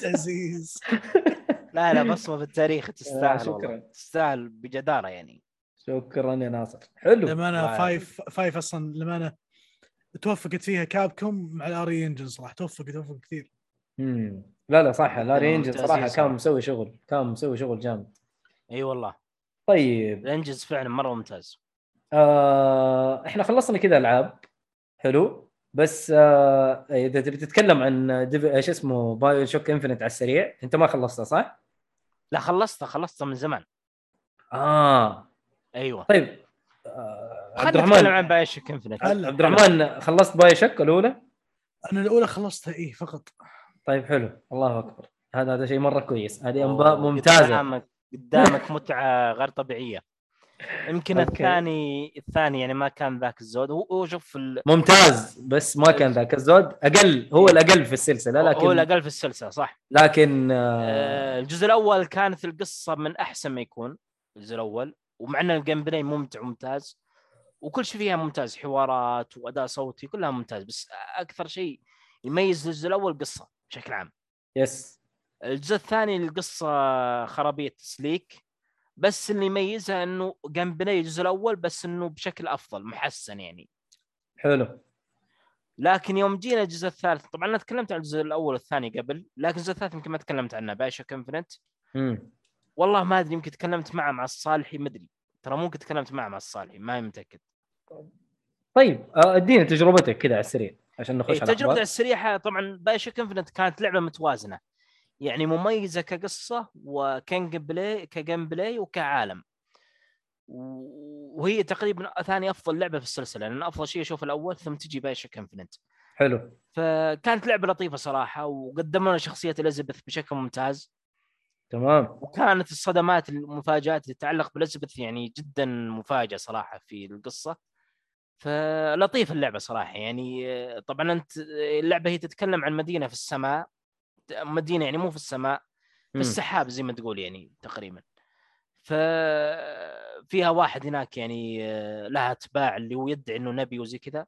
E: عزيز *laughs*
F: لا لا بصمة في التاريخ تستاهل
B: شكراً.
F: تستاهل بجدارة يعني.
B: شكرا يا ناصر. حلو.
E: للامانه
F: واو.
E: فايف فايف أصلا للامانه توفقت فيها كابكوم مع ال RE Engine صراحة. توفق توفق كثير.
B: مم. لا لا صح ال RE
F: Engine
B: صراحة
F: صراحة.
B: كان مسوي شغل كان مسوي شغل جامد.
F: إي والله.
B: طيب.
F: الانجز فعلا مرة ممتاز.
B: آه إحنا خلصنا كذا ألعاب. حلو. بس آه إذا تبي تتكلم عن. إيش اسمه BioShock Infinite على السريع أنت ما خلصتها صح؟
F: لا خلصتها خلصتها من زمان.
B: آه.
F: أيوه.
B: طيب آه عبد
F: خلينا نتكلم
B: الرحمن
F: عن BioShock Infinite
E: هلا.
B: عبد الرحمن خلصت BioShock الأولى؟
E: أنا الأولى خلصتها إيه فقط.
B: طيب حلو. الله أكبر. هذا هذا شيء مرة كويس. هذه أنباء ممتازة.
F: قدامك قدامك متعة غير طبيعية. يمكن. الثاني الثاني يعني ما كان ذاك الزود. هو شوف ال...
B: ممتاز بس ما كان ذاك الزود. أقل هو الأقل في السلسلة لكن
F: هو الأقل في السلسلة صح.
B: لكن آه
F: آه، الجزء الأول كانت القصة من أحسن ما يكون الجزء الأول. ومع إن ال gameplay ممتع وممتاز وكل شيء فيها ممتاز حوارات وأداء صوتي كلها ممتاز. بس أكثر شيء يميز الجزء الأول قصة. بشكل عام.
B: yes
F: الجزء الثاني القصة خرابية تسليك بس اللي يميزها إنه gameplay الجزء الأول بس إنه بشكل أفضل محسن يعني.
B: حلو.
F: لكن يوم جينا الجزء الثالث طبعا أنا تكلمت عن الجزء الأول والثاني قبل لكن الجزء الثالث يمكن ما تكلمت عنه BioShock
B: Infinite.
F: والله ما أدري يمكن تكلمت معه مع الصالحي ما أدري. ترى ممكن تكلمت معه مع الصالحي ما متأكد.
B: طيب ادينا تجربتك كذا على السريع. عشان نخش
F: إيه
B: على.
F: السريعه طبعا BioShock Infinite كانت لعبة متوازنة. يعني مميزة كقصة وكان play ك gameplay وكعالم وهي تقريبا ثاني أفضل لعبة في السلسلة لأن أفضل شيء أشوف الأول ثم تجي BioShock Infinite
B: حلو.
F: فكانت لعبة لطيفة صراحة وقدموا لنا شخصية إليزابيث بشكل ممتاز.
B: تمام.
F: وكانت الصدمات المفاجآت اللي تتعلق بإليزابيث يعني جدا مفاجأة صراحة في القصة. فلطيف اللعبة صراحة يعني طبعا أنت اللعبة هي تتكلم عن مدينة في السماء مدينة يعني مو في السماء في. السحاب زي ما تقول يعني تقريبا. ففيها واحد هناك يعني لها أتباع اللي هو يدعي إنه نبي وزي كذا.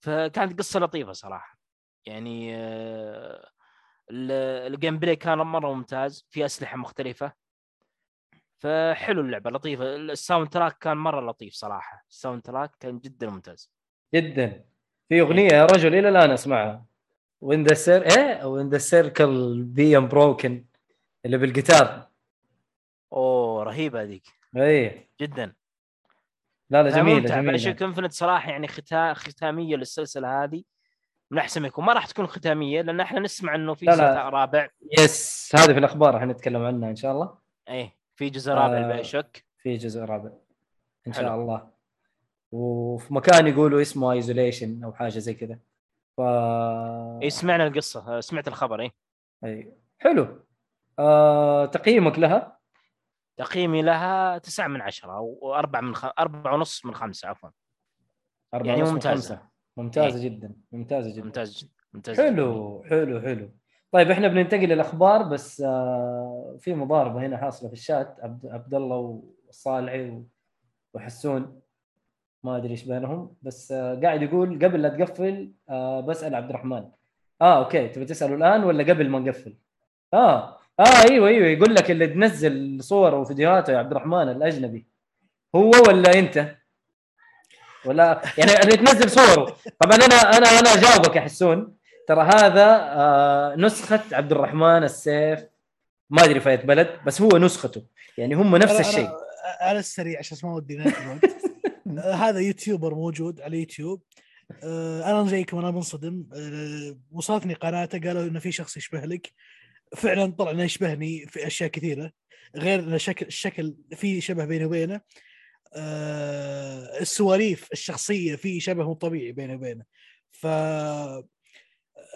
F: فكانت قصة لطيفة صراحة. يعني ال- ال gameplay كان مرة ممتاز في أسلحة مختلفة. فحلو اللعبة لطيفة. ال soundtrack كان مرة لطيف صراحة. ال soundtrack كان جدا ممتاز.
B: جدا. في أغنية يا رجل إلى الآن أسمعها. Will the cir إيه؟ Will the Circle Be Unbroken اللي بالجيتار.
F: أوه رهيبة هذيك.
B: إيه.
F: جدا.
B: لا لا
F: جميلة
B: جميلة.
F: BioShock Infinite صراحة يعني ختا... ختامية للسلسلة هذه. من أحسن ما يكون. ما راح تكون ختامية لأن إحنا نسمع إنه في
B: لا، لا.
F: رابع.
B: yes هذه في الأخبار حنتكلم عنها إن شاء الله.
F: إيه. في جزء رابع
B: آه.
F: بلا شك
B: في جزء رابع إن شاء
F: حلو.
B: الله وفي مكان يقولوا اسمه Isolation أو حاجة زي كذا ف
F: اي سمعنا القصة آه، سمعت الخبر إيه
B: أي. حلو آه... تقييمك لها
F: تقييمي لها تسعة من عشرة أو أربعة من خ... أربعة ونص من خمسة عفوا يعني
B: ونص من
F: ممتازة.
B: خمسة. ممتازة جدا ممتازة جدا
F: ممتاز جدا ممتاز جداً.
B: حلو حلو حلو طيب إحنا بننتقل للاخبار بس آه في مضاربة هنا حاصلة في الشات. عبد, الله وصالحي و- وحسون. ما أدري إيش بينهم بس آه قاعد يقول قبل لا تقفل آه بسأل عبد الرحمن. آه أوكي. تبي تسأله الآن ولا قبل ما نقفل؟ آه آه أيوه أيوه. يقول لك اللي تنزل صوره وفيديوهاته يا عبد الرحمن الأجنبي. هو ولا أنت؟ ولا يعني اللي تنزل صوره. طبعا أنا أنا أنا أجاوبك يا حسون. ترى هذا آه نسخة عبد الرحمن السيف. ما أدري في بلد بس هو نسخته. يعني هم نفس الشيء.
E: على السريع عشان ما ودي *laughs* هذا يوتيوبر موجود على يوتيوب. آه، أنا زيكم أنا منصدم. آه، وصلتني قناته قالوا إنه في شخص يشبه لك. فعلا طلع إنه يشبهني في أشياء كثيرة غير ان شكل الشكل في شبه بيني وبينه. آه، السواليف الشخصية في شبه مو طبيعي بيني وبينه. ف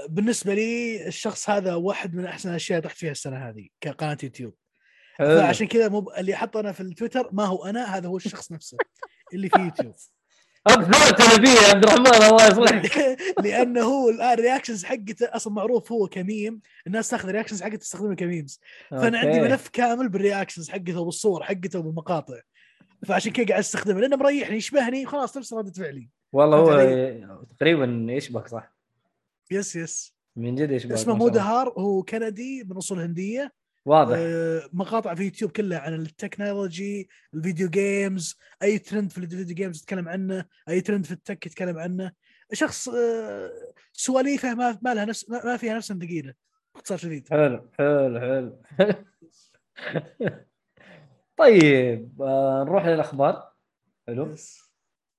E: بالنسبة لي الشخص هذا واحد من أحسن الأشياء طحت فيها السنة هذه كقناة يوتيوب.
B: حلو.
E: فعشان كذا مو اللي حطه أنا في التويتر ما هو أنا هذا هو الشخص نفسه اللي في يوتيوب.
B: اثبت لنا يا عبد الرحمن الله يصلحك. *laughs*
E: لأنه هو الآن reactions حقته أصلا معروف هو كميم. الناس تأخذ reactions حقته تستخدمها ك memes. فأنا
B: عندي.
E: ملف كامل بال reactions حقته والصور حقته والمقاطع فعشان كذا قاعد أستخدمه لأنه مريحني يشبهني خلاص نفس ردة فعلي.
B: والله هو تقريبا يشبك صح؟
E: yes yes.
B: من جد يشبهك
E: اسمه
B: الله.
E: مودهار هو كندي من أصول هنديه
B: واضح.
E: آه، مقاطع في يوتيوب كلها عن ال technology ال video games أي ترند في ال video games يتكلم عنه أي ترند في ال tech يتكلم عنه. شخص آه، سواليفه ما ما لها نفس ما فيها نفس ثقيله باختصار شديد.
B: حلو حلو حلو. *laughs* طيب آه نروح للأخبار. حلو.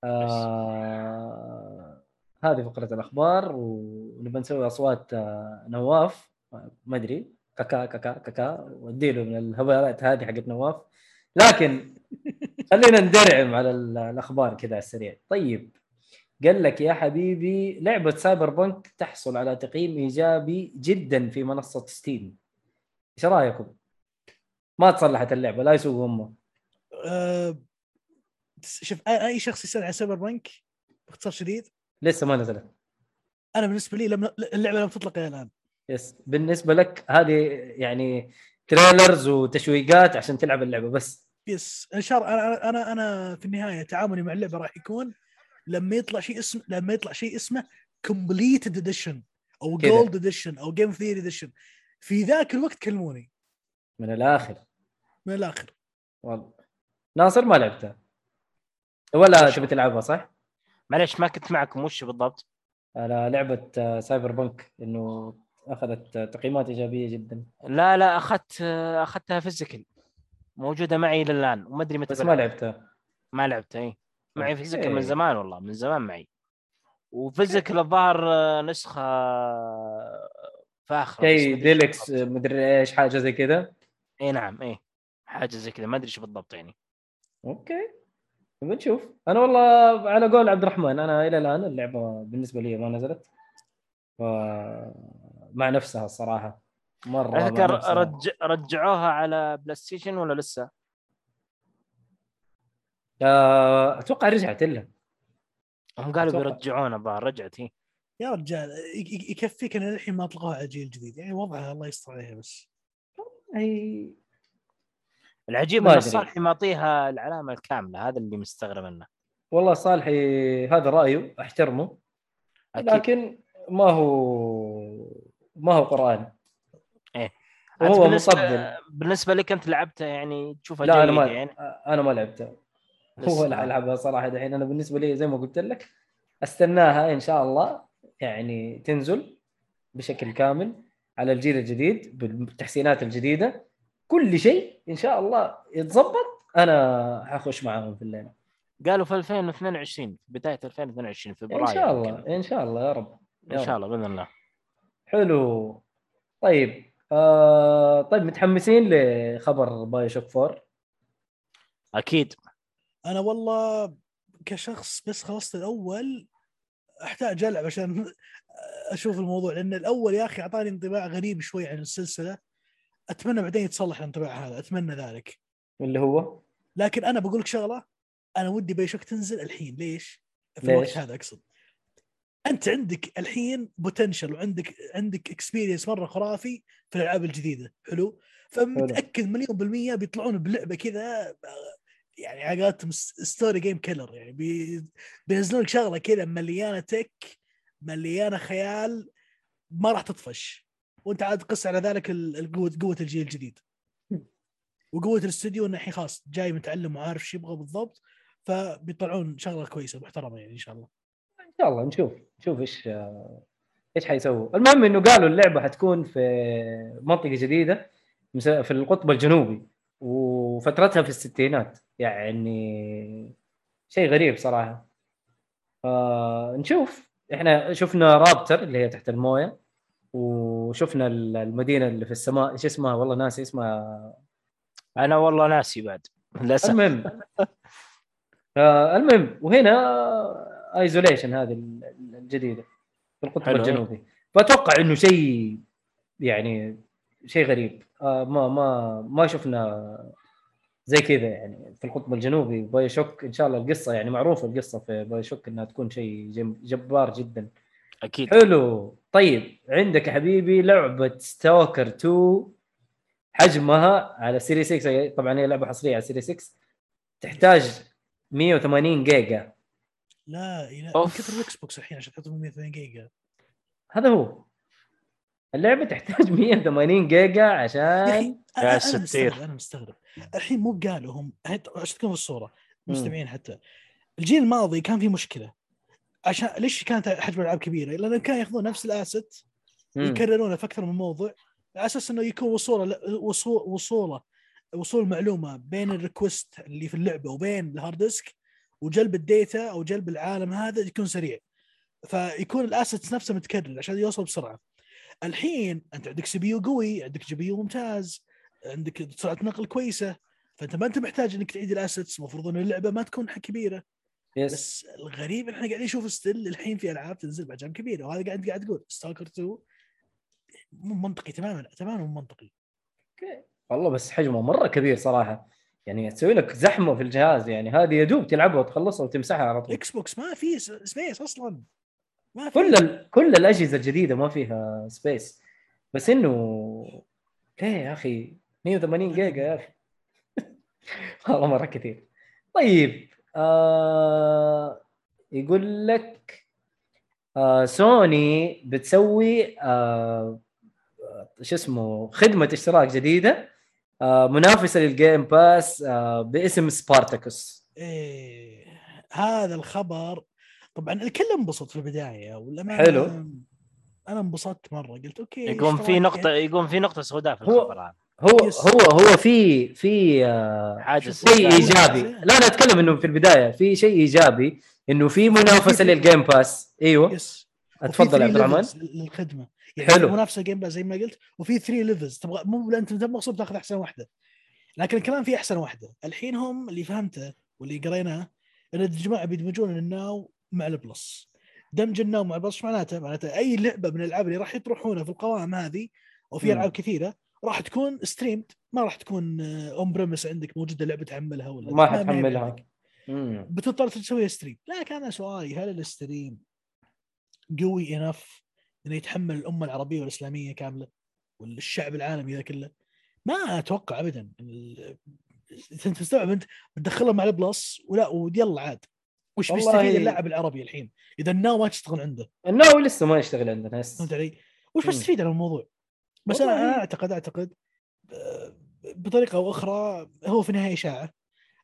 B: آه هذه فقرة الأخبار ونبي نسوي أصوات آه نواف. ما أدري. كاكا كاكا كاكا. واديله من الهبالات هذه حقت نواف. لكن *laughs* خلينا ندرعم على ال- الأخبار كذا على السريع. طيب. قال لك يا حبيبي لعبة Cyberpunk تحصل على تقييم إيجابي جدا في منصة Steam. إيش رأيكم؟ ما تصلحت اللعبة لا يسوق أمه.
E: آه، شوف أي- أي شخص يسأل عن Cyberpunk باختصار شديد
B: لسه ما نزلت.
E: أنا بالنسبة لي لم اللعبة لم تطلق إلى الآن.
B: yes. بالنسبة لك هذه يعني trailers وتشويقات عشان تلعب اللعبة بس.
E: yes. إن شاء الله أنا أنا أنا في النهاية تعاملي مع اللعبة راح يكون لما يطلع شيء اسمه لما يطلع شيء اسمه completed edition
B: أو.
E: gold edition أو game theory edition في ذاك الوقت كلموني.
B: من الآخر.
E: من الآخر.
B: والله. ناصر ما لعبتها ولا؟ تبي تلعبها صح؟
F: معلش ما كنت معكم وش بالضبط؟
B: على لعبة آه، Cyberpunk إنه أخذت آه، تقييمات إيجابية جدا.
F: لا لا أخذت أخذتها physical موجودة معي إلى الآن وما أدري متى
B: بس ما. لعبتها.
F: ما لعبت اي معي physical من
B: okay.
F: زمان والله من زمان معي. و physical الظاهر آه، نسخة آه، فاخرة إيش
B: ديلكس. آه، مدري إيش حاجة زي كذا؟
F: اي نعم اي حاجة زي كذا ما أدري إيش بالضبط يعني.
B: okay. بنشوف. أنا والله على قول عبد الرحمن أنا إلى الآن اللعبة بالنسبة لي ما نزلت. ف... مع نفسها الصراحة.
F: مرة
B: نفسها.
F: رج... رجعوها على بلاي ستيشن ولا لسه؟
B: آه، أتوقع رجعت لها
F: هم قالوا. بيرجعونها الظاهر رجعت هي.
E: يا رجال يكفيك إن الحين ما اطلقوها على جيل جديد. يعني وضعها الله يستر عليها بس.
B: اي
F: العجيب ان. صالحي معطيها العلامة الكاملة هذا اللي مستغرب منه.
B: والله صالحي هذا رأيه أحترمه
F: أكيد.
B: لكن ما هو ما هو قرآن.
F: أنت
B: وهو
F: بالنسبة
B: مطبل
F: بالنسبة لك أنت لعبتها يعني تشوفها
B: لا
F: أنا
B: ما
F: يعني؟
B: أنا ما لعبتها هو. اللي ألعبها صراحة دحين. أنا بالنسبة لي زي ما قلت لك أستناها إن شاء الله يعني تنزل بشكل كامل على الجيل الجديد بالتحسينات الجديدة. كل شيء إن شاء الله يتظبط أنا حخش معاهم في الليلة.
F: قالوا في 2022 بداية 2022 فبراير
B: إن شاء. الله إن شاء الله يا رب يا إن.
F: شاء الله بإذن الله.
B: حلو. طيب آه طيب متحمسين لخبر باي شوك 4
F: أكيد.
E: أنا والله كشخص بس خلصت الأول أحتاج ألعب عشان *laughs* أشوف الموضوع لأن الأول يا أخي أعطاني انطباع غريب شوي عن السلسلة. أتمنى بعدين يتصلح الانطباع هذا أتمنى ذلك.
B: اللي هو؟
E: لكن أنا بقول لك شغلة أنا ودي بيشوك تنزل الحين. ليش؟ في
B: ليش؟
E: الوقت هذا أقصد. أنت عندك الحين potential وعندك عندك experience مرة خرافي في الألعاب الجديدة. حلو؟ فمتأكد مليون بالمية بيطلعون بلعبة كذا يعني على قولتهم story game killer يعني بي- بينزلون لك شغلة كذا مليانة tech مليانة خيال ما راح تطفش. وانت عاد قس على ذلك القوة قوة الجيل الجديد. وقوة الاستوديو إنه الحين خلاص جاي متعلم وعارف شو يبغى بالضبط فبيطلعون شغلة كويسة محترمة يعني إن شاء الله.
B: إن شاء الله نشوف. نشوف إيش إيش حيسووا. المهم إنه قالوا اللعبة حتكون في منطقة جديدة في القطب الجنوبي وفترتها في الستينات. يعني شيء غريب صراحة. آه نشوف. إحنا شفنا رابتر اللي هي تحت الموية. وشفنا ال- المدينة اللي في السماء. إيش اسمها؟ والله ناسي اسمها.
F: أنا والله ناسي بعد. للأسف.
B: المهم. *laughs* آه المهم وهنا isolation هذه ال- ال- الجديدة في القطب. الجنوبي. فاتوقع إنه شيء يعني شيء غريب. آه ما ما ما شفنا زي كذا يعني في القطب الجنوبي. باي شوك إن شاء الله القصة يعني معروفة القصة في باي شوك إنها تكون شيء جبار جدا.
F: أكيد.
B: حلو. طيب عندك يا حبيبي لعبة ستوكر 2 حجمها على سيري 6 طبعا هي لعبة حصرية على سيري 6 تحتاج 180 جيجا.
E: لا
F: أوف.
E: كثر الإكس بوكس الحين عشان تحطهم 180 جيجا.
B: هذا هو. اللعبة تحتاج 180 جيجا عشان
F: يا ستير.
E: مستغرب أنا مستغرب. الحين مو بقالوا هم عشان تكون في الصورة؟ مستمعين حتى. الجيل الماضي كان في مشكلة. عشان ليش كانت حجم الألعاب كبيرة؟ لأنه كانوا ياخذون نفس الأسيت
B: مم.
E: ويكررونه في أكثر من موضوع على أساس إنه يكون وصولة وصول وصولة وصول معلومة بين ال request اللي في اللعبة وبين ال hard disk وجلب ال data أو جلب العالم هذا يكون سريع فيكون ال assets نفسه متكرر عشان يوصل بسرعة الحين أنت عندك CPU قوي عندك GPU ممتاز عندك سرعة نقل كويسة فأنت ما أنت محتاج إنك تعيد ال assets المفروض إن اللعبة ما تكون كبيرة
B: yes
E: بس الغريب إن إحنا قاعدين نشوف still الحين في ألعاب تنزل باحجام كبيره وهذا قاعد قاعد تقول ستاكر 2 مو منطقي تماما تماما مو منطقي.
B: والله بس حجمه مرة كبير صراحة. يعني تسوي لك زحمة في الجهاز يعني هذه يا دوب تلعبها وتخلصها وتمسحها على طول.
E: إكس بوكس ما في space أصلا. ما في.
B: كل ال... كل الأجهزة الجديدة ما فيها space بس إنه ليه يا أخي؟ 180 جيجا يا أخي. *laughs* والله مرة كثير. طيب. آه يقول لك آه سوني بتسوي آه شو اسمه خدمة اشتراك جديدة آه منافسة للجيم باس آه باسم سبارتاكوس
E: إيه هذا الخبر طبعا الكل انبسط في البداية ولا
B: حلو.
E: أنا انبسطت مرة قلت أوكي
F: يقوم في نقطة يقوم في نقطة سوداء في الخبر هذا.
B: هو. هو هو في في آه شيء
E: لا،
B: إيجابي.
E: لا.
B: أنا أتكلم إنه في البداية في شيء إيجابي إنه في منافسة للجيم باس أيوه.
E: yes.
B: اتفضل يا عبد الرحمن.
E: للخدمة. يعني
B: حلو.
E: منافسة جيم باس زي ما قلت وفي 3 levels تبغى مو انت مقصود تاخذ أحسن واحدة. لكن الكلام في أحسن واحدة. الحين هم اللي فهمته واللي قريناه إن الجماعة بيدمجون الناو مع البلس دمج الناو مع البلس معناته؟ معناته أي لعبة من الألعاب اللي راح يطرحونها في القوائم هذه وفي. ألعاب كثيرة راح تكون streamed ما راح تكون on-premise عندك موجودة لعبة تحملها ولا
B: ما حتحملها.
E: بتضطر تسويها stream لكن أنا سؤالي هل ال stream قوي enough إنه يتحمل الأمة العربية والإسلامية كاملة والشعب العالمي ذا كله؟ ما أتوقع ابدا. أنت تستوعب أنت؟ بتدخلها مع البلس ولا ويلا عاد. وش بيستفيد اللاعب العربي الحين؟ إذا الناو ما تشتغل عنده.
B: الناو لسه ما يشتغل عندنا هسه
E: فهمت علي؟ وش
B: مم.
E: بيستفيد من الموضوع؟ بس
B: أنا
E: أنا اعتقد أعتقد آه، بطريقة أو أخرى هو في النهايه إشاعة.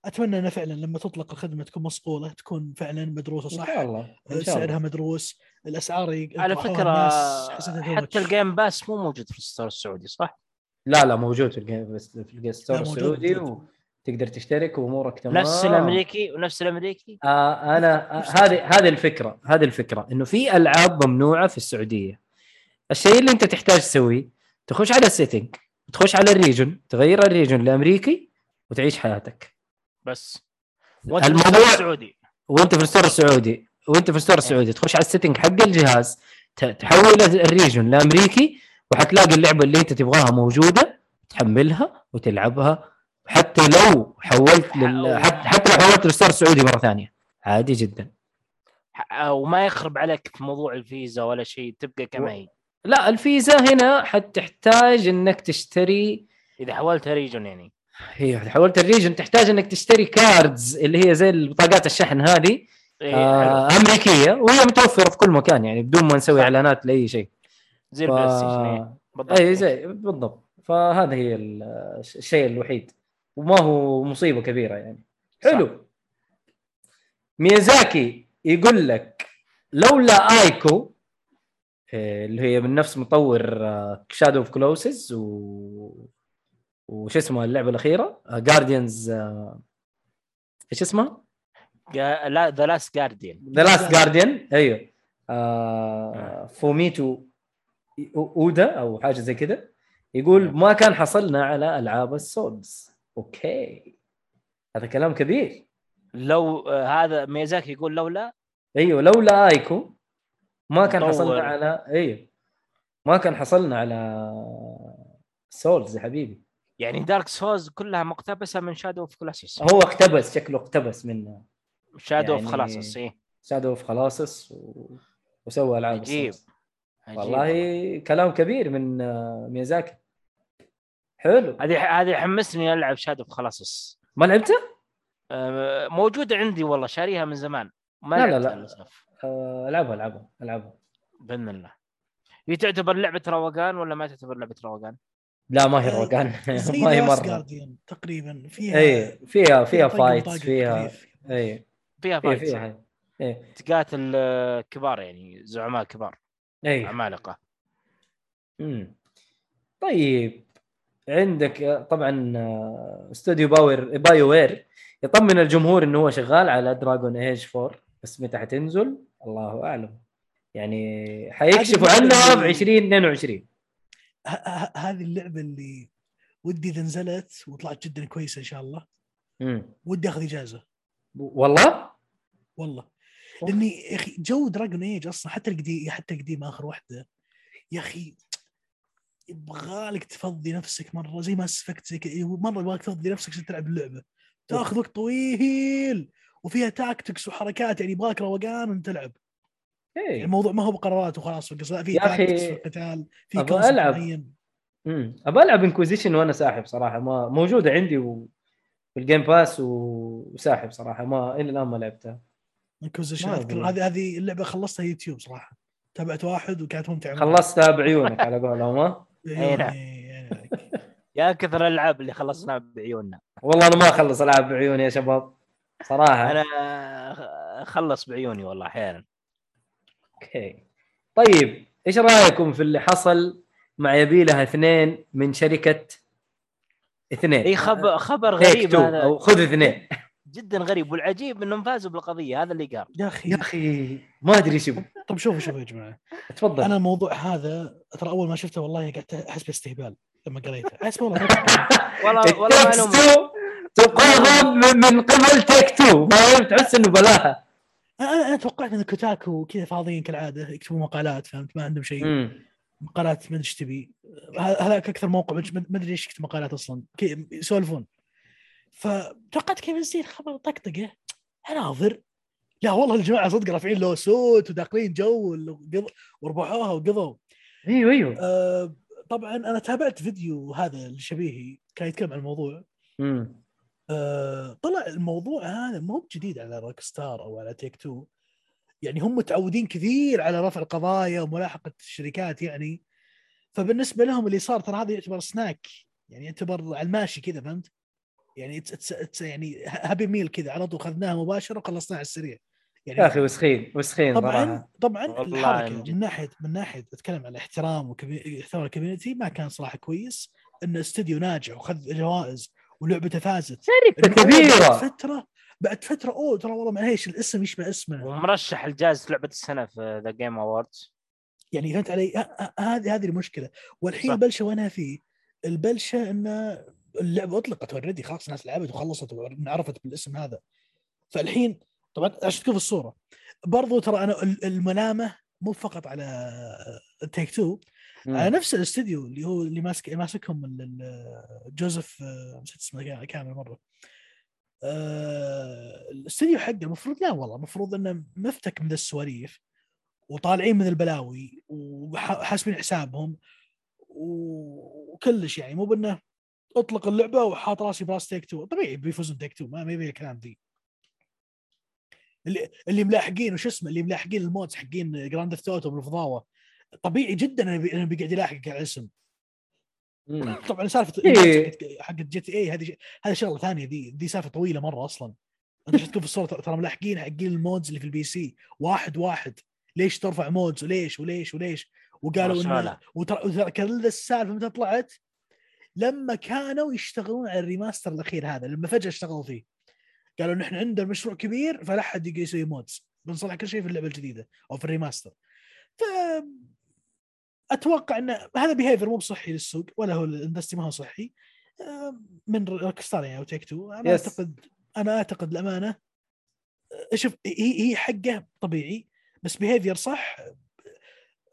E: أتمنى إنه فعلا لما تطلق الخدمة تكون مصقولة تكون فعلا مدروسة
B: إن
E: صح
B: شاء الله إن شاء
E: سعرها
B: الله.
E: مدروس الأسعار ي-
F: على
E: فكرة
F: حتى. الجيم باس مو موجود في ال store السعودي صح؟
B: لا لا موجود في الجيم باس في الجيم store
E: لا، موجود،
B: السعودي
E: موجود.
B: وتقدر تشترك وأمورك تمام.
F: نفس الأمريكي ونفس الأمريكي؟
B: آه أنا آه، هذه هذه الفكرة هذه الفكرة إنه في ألعاب ممنوعة في السعودية. الشيء اللي أنت تحتاج تسويه تخش على ال setting تخش على ال region تغير ال region لأمريكي وتعيش حياتك.
F: بس. وانت في
B: الموضوع-
F: الستور السعودي.
B: وانت في ال store السعودي وانت في ال store السعودي تخش على ال setting حق الجهاز تحول ال region لأمريكي وحتلاقي اللعبة اللي انت تبغاها موجودة تحملها وتلعبها. حتى لو حولت لل... حتى, لو حولت لل store السعودي مرة ثانية. عادي جدا.
F: وما يخرب عليك في موضوع الفيزا ولا شيء تبقى كما هي
B: لا الفيزا هنا حتحتاج إنك تشتري
F: إذا حولتها region يعني.
B: هي حولت ال region تحتاج إنك تشتري cards اللي هي زي بطاقات الشحن هذه
F: إيه.
B: آه أمريكية وهي متوفرة في كل مكان يعني بدون ما نسوي
F: صح.
B: إعلانات لأي شيء.
F: زي ستيشن إيه. بالضبط.
B: اي زي بالضبط. فهذا هي ال- الشيء الوحيد. وما هو مصيبة كبيرة يعني. حلو. ميازاكي يقول لك لولا Ico اللي هي من نفس مطور Shadow of Colossus و وش اسمها اللعبة الأخيرة؟ Guardians إيش اسمها؟
F: لا The Last Guardian
B: The Last Guardian أيوه. آه فوميتو اودا أو حاجة زي كذا يقول ما كان حصلنا على ألعاب ال Souls أوكي. هذا كلام كبير.
F: لو آه، هذا ميازاكي يقول لولا.
B: أيوه لولا Ico. ما كان. حصلنا على أيوه ما كان حصلنا على Souls يا حبيبي.
F: يعني Dark Souls كلها مقتبسة من Shadow of Colossus
B: هو اقتبس شكله اقتبس من
F: Shadow of
B: يعني-
F: إيه.
B: Shadow of Colossus و... وسوى ألعاب
F: عجيب. عجيب
B: والله كلام كبير من ميازاكي. حلو.
F: هذه هذه حمسني ألعب Shadow of Colossus
B: ما لعبته؟
F: موجوده عندي والله شاريها من زمان. ما
B: لا، لا، لا. آه، ألعبها ألعبها ألعبها.
F: بإذن الله. هي تعتبر لعبة روقان ولا ما تعتبر لعبة روقان؟
B: لا ما هي
E: آه،
B: روقان. *laughs* ما هي مرة.
E: Guardian تقريبا. فيها
B: اي فيها فيها
E: fight
B: فيها. اي
F: فيها fight
B: فيها اي
F: تقاتل آه، كبار يعني زعماء كبار.
B: اي
F: عمالقة.
B: مم. طيب. عندك طبعا استوديو BioWare يطمن الجمهور إنه هو شغال على Dragon Age 4 بس متى حتنزل؟ الله أعلم. يعني حيكشفوا عنها ب
E: اللي-
B: 2022
E: ه- ه- هذه اللعبة اللي ودي إذا نزلت وطلعت جدا كويسة إن شاء الله.
B: مم.
E: ودي أخذ إجازة.
B: والله؟
E: والله. لأني يا أخي جو Dragon Age أصلا حتى القديم حتى القديم آخر واحدة. يا أخي يبغالك تفضي نفسك مرة زي Mass Effect زي كذا مرة يبغالك تفضي نفسك عشان تلعب اللعبة. تاخذ وقت طويل. وفيها tactics وحركات يعني يبغالك روقان وانت تلعب. يعني
B: إيه
E: الموضوع ما هو بقرارات وخلاص فقص لا في tactics في القتال في
B: ألعب.
E: معين.
B: امم ابى ألعب Inquisition وأنا ساحب صراحة ما موجودة عندي و... في ال Game Pass و- وساحب صراحة ما إلى الآن ما لعبتها.
E: Inquisition
B: أذكر.
E: هذه هذه اللعبة خلصتها يوتيوب صراحة. تابعت واحد وكانت ممتعة.
B: خلصتها بعيونك على قولهم ها؟ *laughs*
F: نعم.
E: إيه، *laughs*
F: يا كثر الألعاب اللي خلصناها بعيوننا.
B: والله أنا ما أخلص ألعاب بعيوني يا شباب. صراحة.
F: أنا اخلص بعيوني والله أحيانا.
B: أوكي. طيب إيش رأيكم في اللي حصل مع يبيلها اثنين من شركة اثنين؟
F: إي خبر خبر
B: تيك
F: غريب هذا.
B: أو خذ اثنين.
F: جدا غريب والعجيب إنهم فازوا بالقضية هذا اللي قال.
E: يا أخي
B: يا أخي. ما أدري إيش.
E: طب شوفوا شوفوا يا جماعة.
B: تفضل.
E: أنا الموضوع هذا ترى أول ما شفته والله قعدت أحس باستهبال لما قريته. أحس والله. *laughs*
F: والله والله
B: تو تقاوم من قبل تيك تو. فاهم تحس إنه بلاها.
E: أنا أنا توقعت ان كوتاكو كذا فاضيين كالعادة يكتبوا مقالات فهمت؟ ما عندهم شيء. مقالات ما أدري إيش تبي. هذاك أكثر موقع ما ادري إيش يكتب مقالات أصلا. يسولفون. فتوقعت كيف يصير خبر طقطقة. أناظر. لا والله الجماعة صدق رافعين له صوت وداخلين جو وربحوها وقضوا.
B: أيوه أيوه.
E: أه طبعا أنا تابعت فيديو هذا الشبيهي كان يتكلم عن الموضوع.
B: امم
E: أه طلع الموضوع هذا مو بجديد على Rockstar أو على Take-Two يعني هم متعودين كثير على رفع القضايا وملاحقة الشركات يعني فبالنسبة لهم اللي صار ترى هذا يعتبر سناك يعني يعتبر على الماشي كذا فهمت؟ يعني it's, it's, it's يعني Happy Meal كذا على طول اخذناها مباشرة وخلصناها على السريع يعني
B: يا أخي وسخين وسخين
E: طبعا
B: صراحة
E: طبعا الحركة
F: من جد.
E: من ناحيه من ناحية أتكلم عن احترام واحترام ال community ما كان صراحة كويس إن استوديو ناجح وخذ جوائز ولعبته فازت.
B: شركة
E: إنه بعد
B: كبيرة.
E: فترة بعد فترة أوه ترى والله معليش الاسم يشبه اسمنا
F: ومرشح لجائزه لعبة السنة في The Game Awards
E: يعني فهمت علي؟ ه- ه- هذه هذه المشكلة. والحين
F: صح.
E: البلشة وينها فيه؟ البلشة ان اللعبة أطلقت already خلاص الناس لعبت وخلصت وعرفت بالاسم هذا. فالحين طبعا عشان تشوف الصورة؟ برضو ترى أنا ال- الملامة مو فقط على Take-Two على نفس الاستديو اللي هو اللي ماسك ماسكهم جوزيف آه، نسيت اسمه كا- كامل مرة. آه، الاستديو حقه المفروض لا والله المفروض إنه مفتك من السواليف وطالعين من البلاوي وحاسبين حسابهم وكلش يعني. مو بإنه أطلق اللعبة وحاط راسي براس Take-Two طبيعي بيفوزون Take-Two ما يبي الكلام ذي. اللي اللي ملاحقين وش اسمه اللي ملاحقين ال mods حقين Grand Theft Auto بالفضاوه طبيعي جدا إنه بيقعد يلاحقك على الاسم. طبعا سالفة
B: إيه.
E: حقت- حقت GTA هذه هذه شغلة ثانية ذي ذي سالفة طويلة مرة أصلا. أنت تكون في الصورة؟ ترى- ملاحقين حقين ال mods اللي في ال PC. واحد واحد. ليش ترفع mods؟ وليش وليش وليش؟ وقالوا
F: إنه.
E: وترى كل السالفة متى طلعت؟ لما كانوا يشتغلون على ال remaster الأخير هذا لما فجأة اشتغلوا فيه. قالوا نحن عندنا مشروع كبير فلا حد يقدر يسوي mods. بنصلح كل شيء في اللعبة الجديدة أو في ال remaster. ف أتوقع إن هذا behavior مو بصحي للسوق ولا هو ال industry ما هو صحي آه، من Rockstar يعني أو Take-Two أنا
B: Yes.
E: أعتقد أنا أعتقد الأمانة آه، شوف هي هي حقه طبيعي بس behavior صح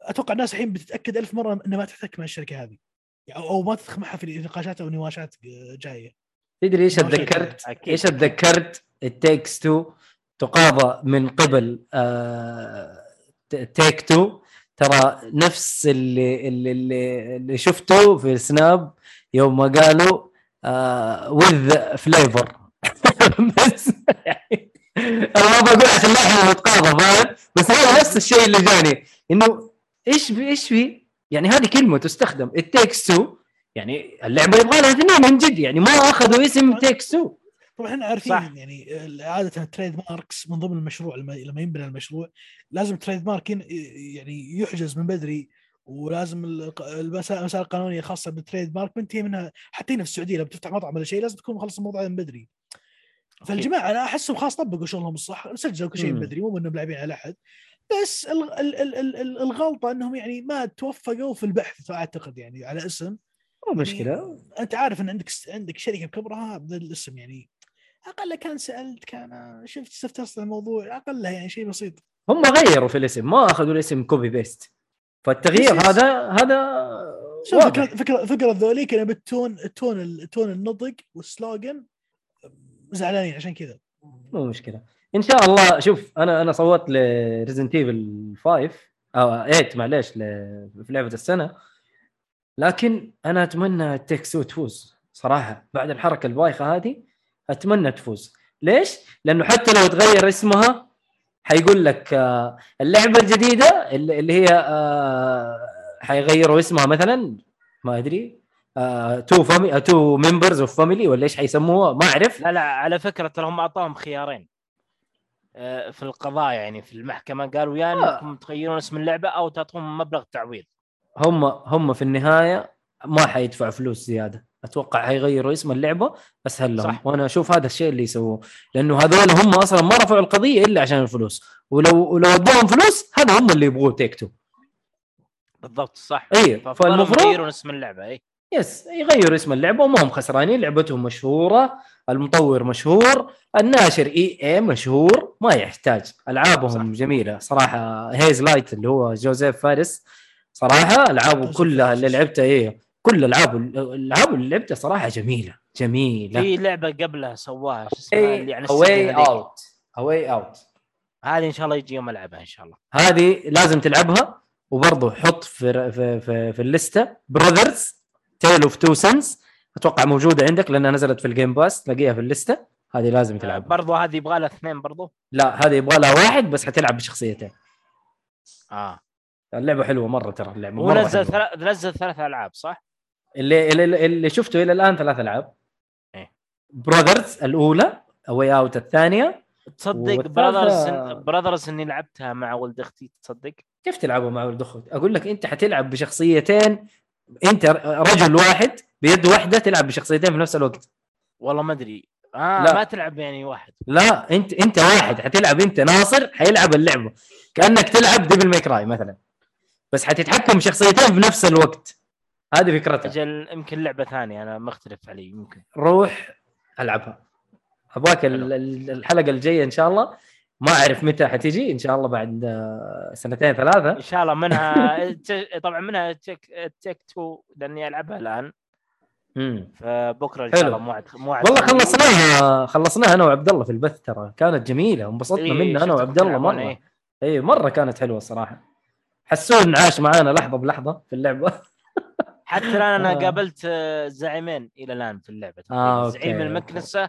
E: أتوقع الناس الحين بتتأكد ألف مرة إنها ما تحتك مع الشركة هذه يعني أو أو ما تدخل معها في نقاشات أو هواشات آه، جاية
B: تدري
E: إيش.
B: أتذكرت؟
F: إيش
B: أتذكرت؟ It Takes Two تقاضى من قبل Take-Two ترى نفس اللي اللي اللي, شفته في سناب يوم ما قالوا with flavor بس يعني أنا ما بقول عشان لا إحنا نتقاضى فاهم؟ بس هذا نفس الشيء اللي جاني إنه إيش في إيش في؟ يعني هذه كلمة تستخدم. It Takes Two يعني اللعبة يبغى لها اثنين من جد يعني ما أخذوا اسم Takes Two
E: طبعا إحنا عارفين
F: صح.
E: يعني عادة ال trademarks من ضمن المشروع لما لما ينبنى المشروع لازم ال trademark يعني يحجز من بدري ولازم المسائل القانونية الخاصة بال trademark منتهي منها حتى هنا في السعودية لما تفتح مطعم ولا شيء لازم تكون مخلص الموضوع من بدري فالجماعة أنا أحسهم خلاص طبقوا شغلهم الصح سجلوا كل شيء من. بدري مو إنهم لاعبين على أحد بس ال- ال- ال- ال- ال- الغلطة إنهم يعني ما توفقوا في البحث اعتقد يعني على اسم
B: مو
E: يعني
B: مشكلة
E: أنت عارف إن عندك عندك شركة بكبرها بذا الاسم يعني أقل كان سألت كان شفت استفسرت الموضوع اقلها يعني شيء بسيط.
B: هم غيروا في الاسم ما أخذوا الاسم copy paste فالتغيير
E: بس-
B: هذا هذا
E: شوف
B: واضح.
E: فكرة فكرة فكرة ذوليك أنا بال tone ال tone ال tone النطق وال slogan زعلانين عشان كذا.
B: مو مشكلة. إن شاء الله شوف أنا أنا صوت ل Resident Evil 5 أو 8 معليش في لعبة السنة. لكن أنا أتمنى Takes Two تفوز صراحة. بعد الحركة البايخة هذه أتمنى تفوز. ليش؟ لأنه حتى لو تغير اسمها حيقول لك آه، اللعبة الجديدة اللي هي آه، حيغيروا اسمها مثلا ما أدري two fami two members of family ولا إيش حيسموها؟ ما أعرف.
F: لا لا على فكرة ترى هم أعطاهم خيارين آه، في القضاء يعني في المحكمة. قالوا يا
B: آه.
F: إنكم تغيرون اسم اللعبة أو تعطوهم مبلغ تعويض.
B: هم هم في النهاية ما حيدفعوا فلوس زيادة. أتوقع حيغيروا اسم اللعبة اسهل لهم؟
F: صح.
B: وأنا أشوف هذا الشيء اللي يسووه. لأنه هذول هم أصلا ما رفعوا القضية إلا عشان الفلوس. ولو ولو ادوهم فلوس هذا هم اللي يبغوه Take-Two
F: بالضبط صح.
B: اي
F: فالمفروض يغيرون اسم اللعبة اي
B: yes يغيروا اسم اللعبة وما هم خسرانين. لعبتهم مشهورة المطور مشهور الناشر اي اي مشهور ما يحتاج. ألعابهم
F: صح.
B: جميلة. صراحة Hazelight اللي هو جوزيف فارس صراحة
E: ألعابه
B: كلها. اللي لعبتها إيه. كل العاب الألعاب اللي لعبتها صراحة جميلة جميلة.
F: في لعبة قبلها سواها شو اسمها؟ اللي عن
B: A
F: Way. Out
B: A Way Out
F: هذه إن شاء الله يجي يوم ألعبها إن شاء الله.
B: هذه لازم تلعبها وبرضه حط في في في, في الليستة. Brothers Tale of Two Sons أتوقع موجودة عندك لأنها نزلت في ال Game Pass تلاقيها في الليستة. هذه لازم تلعبها.
F: برضو هذه يبغى لها اثنين برضو؟
B: لا هذه يبغى لها واحد بس حتلعب بشخصيتين.
F: آه.
B: اللعبة حلوة مرة ترى اللعبة
F: هو
B: مرة
F: نزل
B: حلوة.
F: ثلاث نزل ثلاث ألعاب صح؟
B: اللي, اللي اللي شفته إلى الآن ثلاث العاب
F: إيه.
B: Brothers الأولى A Way Out
F: الثانية.
B: تصدق
F: براذرز براذرز إني لعبتها مع ولد أختي تصدق؟
B: كيف تلعبوا مع ولد أخوك؟ أقول لك أنت حتلعب بشخصيتين أنت رجل واحد بيد واحدة تلعب بشخصيتين في نفس الوقت.
F: والله ما أدري. آه
B: لا.
F: ما تلعب يعني واحد.
B: لا أنت أنت واحد. حتلعب أنت ناصر حيلعب اللعبة. كأنك تلعب Devil May Cry مثلا. بس حتتحكم بشخصيتين في نفس الوقت. هذه فكرتها.
F: أجل يمكن لعبة ثانية أنا مختلف علي يمكن.
B: روح ألعبها. أبغاك ال- ال- الحلقة الجاية إن شاء الله. ما أعرف متى حتيجي إن شاء الله بعد آه، سنتين ثلاثة.
F: إن شاء الله منها *laughs* طبعا منها Takes Takes Two لأني ألعبها الآن.
B: مم.
F: فبكرة إن شاء. الله موعد موعد
B: والله خلصناها خلصناها أنا وعبد الله في البث ترى. كانت جميلة وانبسطنا
F: إيه،
B: منها
F: أنا
B: وعبد الله مرة.
F: إيه.
B: اي مرة كانت حلوة الصراحة. حسون عاش معانا لحظة بلحظة في اللعبة. *laughs*
F: حتى الآن أنا
B: آه.
F: قابلت آه، زعيمين إلى الآن في اللعبة
B: آه،
F: زعيم
B: okay،
F: المكنسة.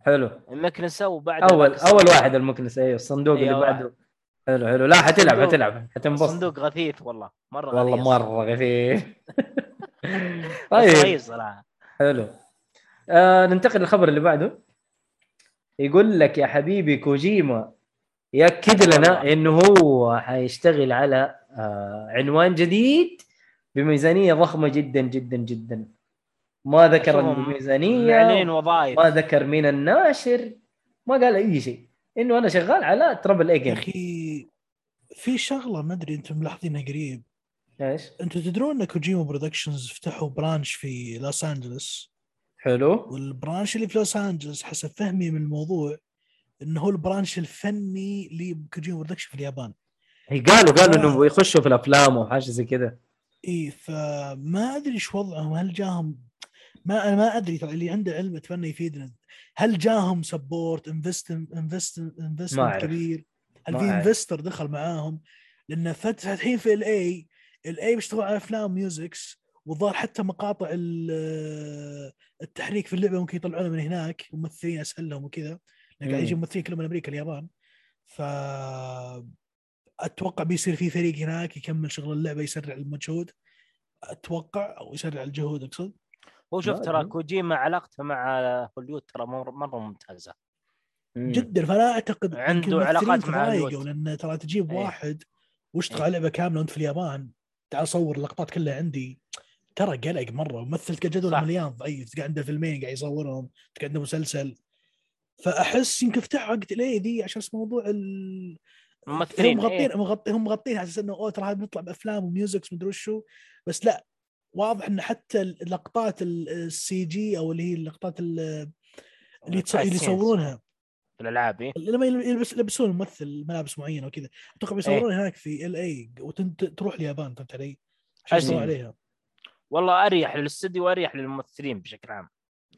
B: حلو.
F: المكنسة وبعد
B: أول
F: ذاك
B: أول واحد المكنسة أيوه الصندوق
F: أيوة،
B: اللي بعده. حلو حلو. لا حتلعب. حتلعب حتنبسط.
F: صندوق غثيث والله مرة
B: والله
F: غثيث.
B: مرة غثيث. *laughs* طيب.
F: صراحة.
B: حلو. آه ننتقل للخبر اللي بعده. يقول لك يا حبيبي كوجيما يأكد لنا
F: والله.
B: إنه هو حيشتغل على آه عنوان جديد. بميزانية ضخمة جدا جدا جدا. ما ذكر
F: الميزانية وظائف
B: ما ذكر مين الناشر ما قال أي شيء. إنه أنا شغال على triple A
E: يا أخي في شغلة ما أدري أنتم ملاحظينها قريب.
B: إيش؟
E: أنتم تدرون إن Kojima Productions فتحوا branch في لوس انجلوس
B: حلو.
E: وال branch اللي في لوس انجلوس حسب فهمي من الموضوع إنه هو ال branch الفني ل Kojima Production في اليابان.
B: هي قالوا قالوا
E: آه.
B: انه يخشوا في الأفلام أو حاجة زي كذا
E: إي فما أدري إيش وضعهم هل جاهم ما أنا ما أدري ترى اللي عنده علم أتمنى يفيدنا هل جاهم support invest
B: invest
E: investment
B: أعرف.
E: كبير هل في. investor دخل معاهم لأن فت- فاتحين في LA LA بيشتغلوا على أفلام musics والظاهر حتى مقاطع ال- التحريك في اللعبة ممكن يطلعونها من هناك ممثلين اسهل لهم وكذا لأن قاعد يجي
B: مم.
E: ممثلين كلهم من أمريكا اليابان ف أتوقع بيصير في فريق هناك يكمل شغل اللعبة يسرع المجهود أتوقع أو يسرع الجهود أقصد
F: هو شوف ترى. كوجيما علاقته مع هوليود ترى مر- مرة ممتازة
B: مم.
E: جدا فلا أعتقد
F: عنده علاقات مع هوليوود.
E: لأن ترى تجيب
F: إيه.
E: واحد واشتغل. على لعبة كاملة وأنت في اليابان تعال صور اللقطات كلها عندي ترى قلق مرة ممثل جدول
F: صح.
E: مليان ضعيف قاعد عنده فيلمين قاعد يصورهم قاعد عنده مسلسل فأحس يمكن فتحوا حقت ال LA ذي عشان موضوع ال... هم
F: ممثلين
E: مغطين
F: إيه.
E: مغطين هم مغطين على أساس إنه أوه ترى هذا بنطلع بأفلام و musics مدري وشو بس لا واضح ان حتى اللقطات ال CG أو اللي هي اللقطات ال- اللي اللي يصورونها.
F: في الألعاب إيه.
E: لما يلبس يلبسون الممثل ملابس معينة وكذا. أتوقع بيصورون هناك في LA وتروح اليابان فهمت علي؟ عشان عليها.
F: والله أريح للاستديو وأريح للممثلين بشكل عام.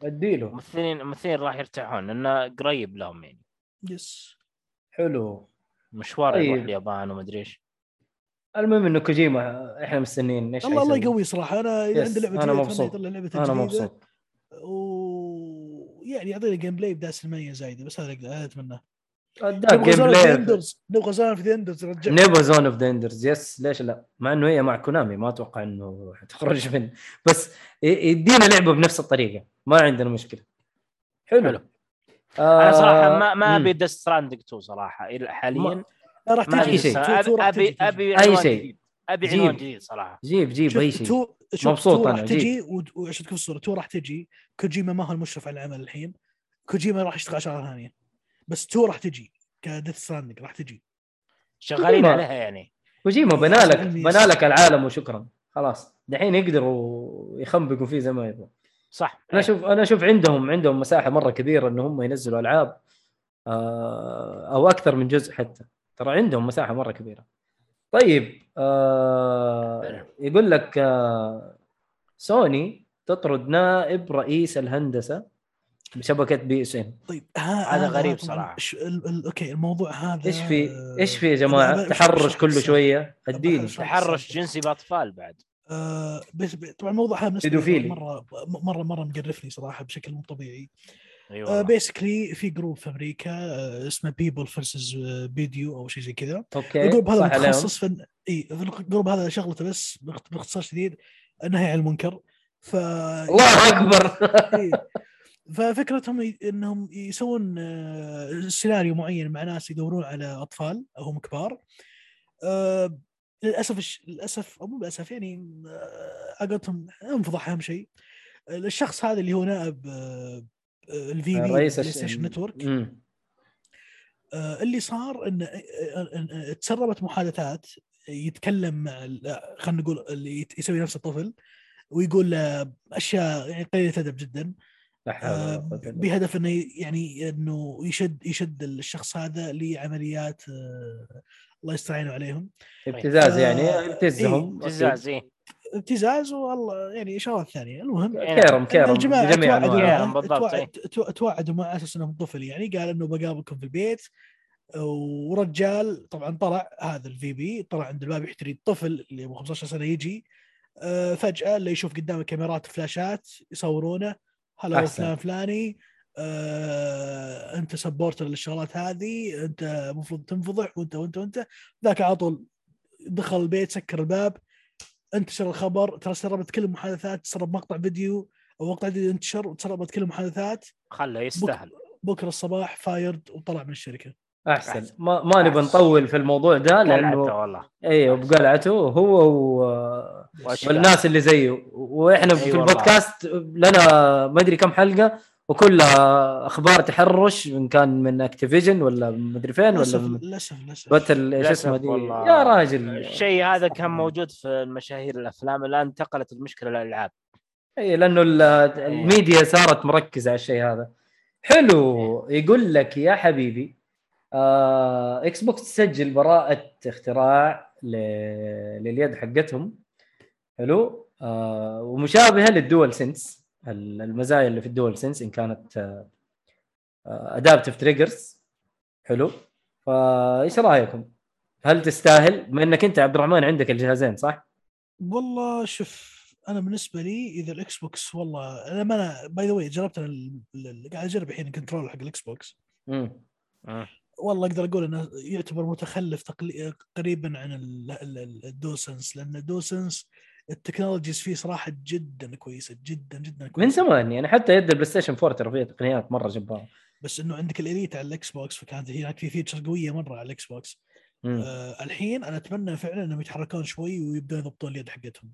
B: أديله.
F: الممثلين الممثلين راح يرتاحون لأنه قريب لهم يعني.
E: يس
B: حلو.
F: مشوار
B: طيب.
F: يروح اليابان وما أدري إيش.
B: المهم إنه كوجيما إحنا مستنيين إيش
E: الله الله. يقوي صراحة. أنا
B: إذا
E: عنده
B: لعبة
E: جديدة
B: مبسوط. لعبة
E: أنا
B: مبسوط.
E: ويعني يعطينا جيم بلاي بداس المية زايدة بس هذا اللي هذا اتمناه نبغى
B: جيم
E: زون اوف
B: بلاي
E: اندرز نبغى زون اوف اندرز رجع
B: نيفر زون اوف ذا اندرز يس ليش لا؟ مع إنه هي مع كونامي ما أتوقع إنه حتخرج من بس يدينا لعبة بنفس الطريقة ما عندنا مشكلة. حلو,
F: حلو.
B: آه
F: أنا صراحة ما ما
B: مم.
F: أبي Death Stranding 2 صراحة إلى حاليا
E: لا راح
F: ما أبي
E: تجي
B: شيء.
E: راح
F: ابي. أبي
B: أي
F: عنوان
B: شيء.
F: جديد أبي
B: جيب.
F: عنوان جديد صراحة
B: جيب جيب أي شيء
E: two
B: مبسوط
E: two
B: أنا،
E: راح. تجي وعشان تكون الصورة two راح تجي كوجيما ما هو المشرف على العمل الحين كوجيما راح يشتغل على شغلة ثانية بس two راح تجي ك Death Stranding راح تجي
F: شغالين
B: ما-
F: عليها يعني
B: كوجيما بنالك. بنالك العالم وشكرا خلاص دحين يقدروا يخنبقوا فيه زي ما يبغوا
F: صح.
B: أنا أشوف أنا أشوف عندهم عندهم مساحة مرة كبيرة ان هم ينزلوا ألعاب آه، أو أكثر من جزء حتى. ترى عندهم مساحة مرة كبيرة. طيب آه يقول لك آه سوني تطرد نائب رئيس الهندسة بشبكة PSN.
E: طيب ها
F: هذا غريب.
E: ش- ال- ال- okay الموضوع هذا
B: إيش في إيش في يا
E: جماعة؟
B: تحرش
E: أشرح
B: كل
E: لك
B: شوية؟
E: أديني.
F: تحرش جنسي بأطفال بعد.
E: آه بس طبعا الموضوع هذا بالنسبة لي
B: بيدوفيلي.
E: مره مره مرة مقرفني صراحة بشكل مو طبيعي.
F: أيوه
E: basically في group في أمريكا آه اسمه People versus Preds أو شيء زي كذا. okay ال
B: group هذا
E: متخصص في إي ال group هذا شغلته بس باخت- باختصار شديد النهي عن المنكر. ف
B: الله
E: أكبر. *laughs* ففكرتهم إنهم يسوون آه، سيناريو معين مع ناس يدورون على أطفال أو هم كبار. آه، للأسف الش- للأسف أو مو للأسف يعني آه، عقلتهم انفضح أهم شيء الشخص هذا اللي هو نائب آه، آه، ال VP
B: رئيس الش-
E: Station
B: Network.
E: آه، اللي صار إن آه، آه، آه، تسربت محادثات يتكلم مع خلينا نقول اللي يسوي نفسه طفل ويقول له أشياء يعني قليلة ادب جدا آه،. بهدف إنه يعني إنه يشد يشد الشخص هذا لعمليات آه، الله يستعين عليهم
B: ابتزاز يعني
E: آه،
B: ابتزهم أكيد.
F: جزاز إيه.
E: ابتزاز والله يعني إشارات ثانية المهم
F: إيه.
B: كيرم كيرم الجماعة
E: توعدوا
F: بالضبط،
E: توعد-
F: إيه.
E: تو- توعدوا معه أساس انه طفل يعني قال إنه بقابلكم في البيت ورجال طبعا طلع هذا ال VP طلع عند الباب يحتري الطفل اللي ابو 15 سنة يجي آه، فجأة اللي يشوف قدامه كاميرات فلاشات يصورونه هلا. فلان فلاني آه، انت supporter للشغلات هذه انت المفروض تنفضح وانت وانت وانت. ذاك على طول دخل البيت سكر الباب انتشر الخبر ترى سربت كل المحادثات سرب مقطع فيديو أو مقطع فيديو انتشر وتسربت كل المحادثات.
F: خله يستاهل.
E: بكرة الصباح fired وطلع من الشركة.
B: أحسن.
F: أحسن.
B: ما, ما نبي. نطول في الموضوع ده لأنه
F: والله.
B: أيوه بقلعته هو و... والناس اللي زيه. وإحنا في
F: أي والله.
B: البودكاست لنا ما أدري كم حلقة وكلها أخبار تحرش إن كان من Activision ولا مدري فين ولا
E: للأسف للأسف
B: باتل
F: إيش
B: اسمه دي. يا راجل.
F: الشيء هذا كان موجود في المشاهير الأفلام الآن انتقلت المشكلة للالعاب
B: اي لأنه ال- الميديا صارت مركزة على الشيء هذا. حلو. يقول لك يا حبيبي آه Xbox تسجل براءة اختراع ل... لليد حقتهم. حلو. آه ومشابهة لل DualSense المزايا اللي في ال DualSense إن كانت آه adaptive triggers حلو فايش رأيكم؟ هل تستاهل؟ بما إنك أنت عبد الرحمن عندك الجهازين صح؟
E: والله شوف أنا بالنسبة لي إذا ال Xbox والله أنا ما أنا by the way جربت أنا ال- ال- قاعد أجرب الحين ال control حق ال Xbox
B: امم
E: والله أقدر أقول إنه يعتبر متخلف تقلي... قريبا عن ال- ال- ال- ال DualSense لأن ال DualSense ال technologies فيه صراحة جدا كويسة جدا جدا كويسة.
B: من زمان يعني حتى يد ال PlayStation 4 ترى فيها تقنيات مرة جبارة.
E: بس إنه عندك ال Elite على ال Xbox فكانت هناك في feature قوية مرة على ال
B: Xbox.
E: آه الحين أنا أتمنى فعلا إنهم يتحركون شوي ويبدون يضبطون اليد حقتهم.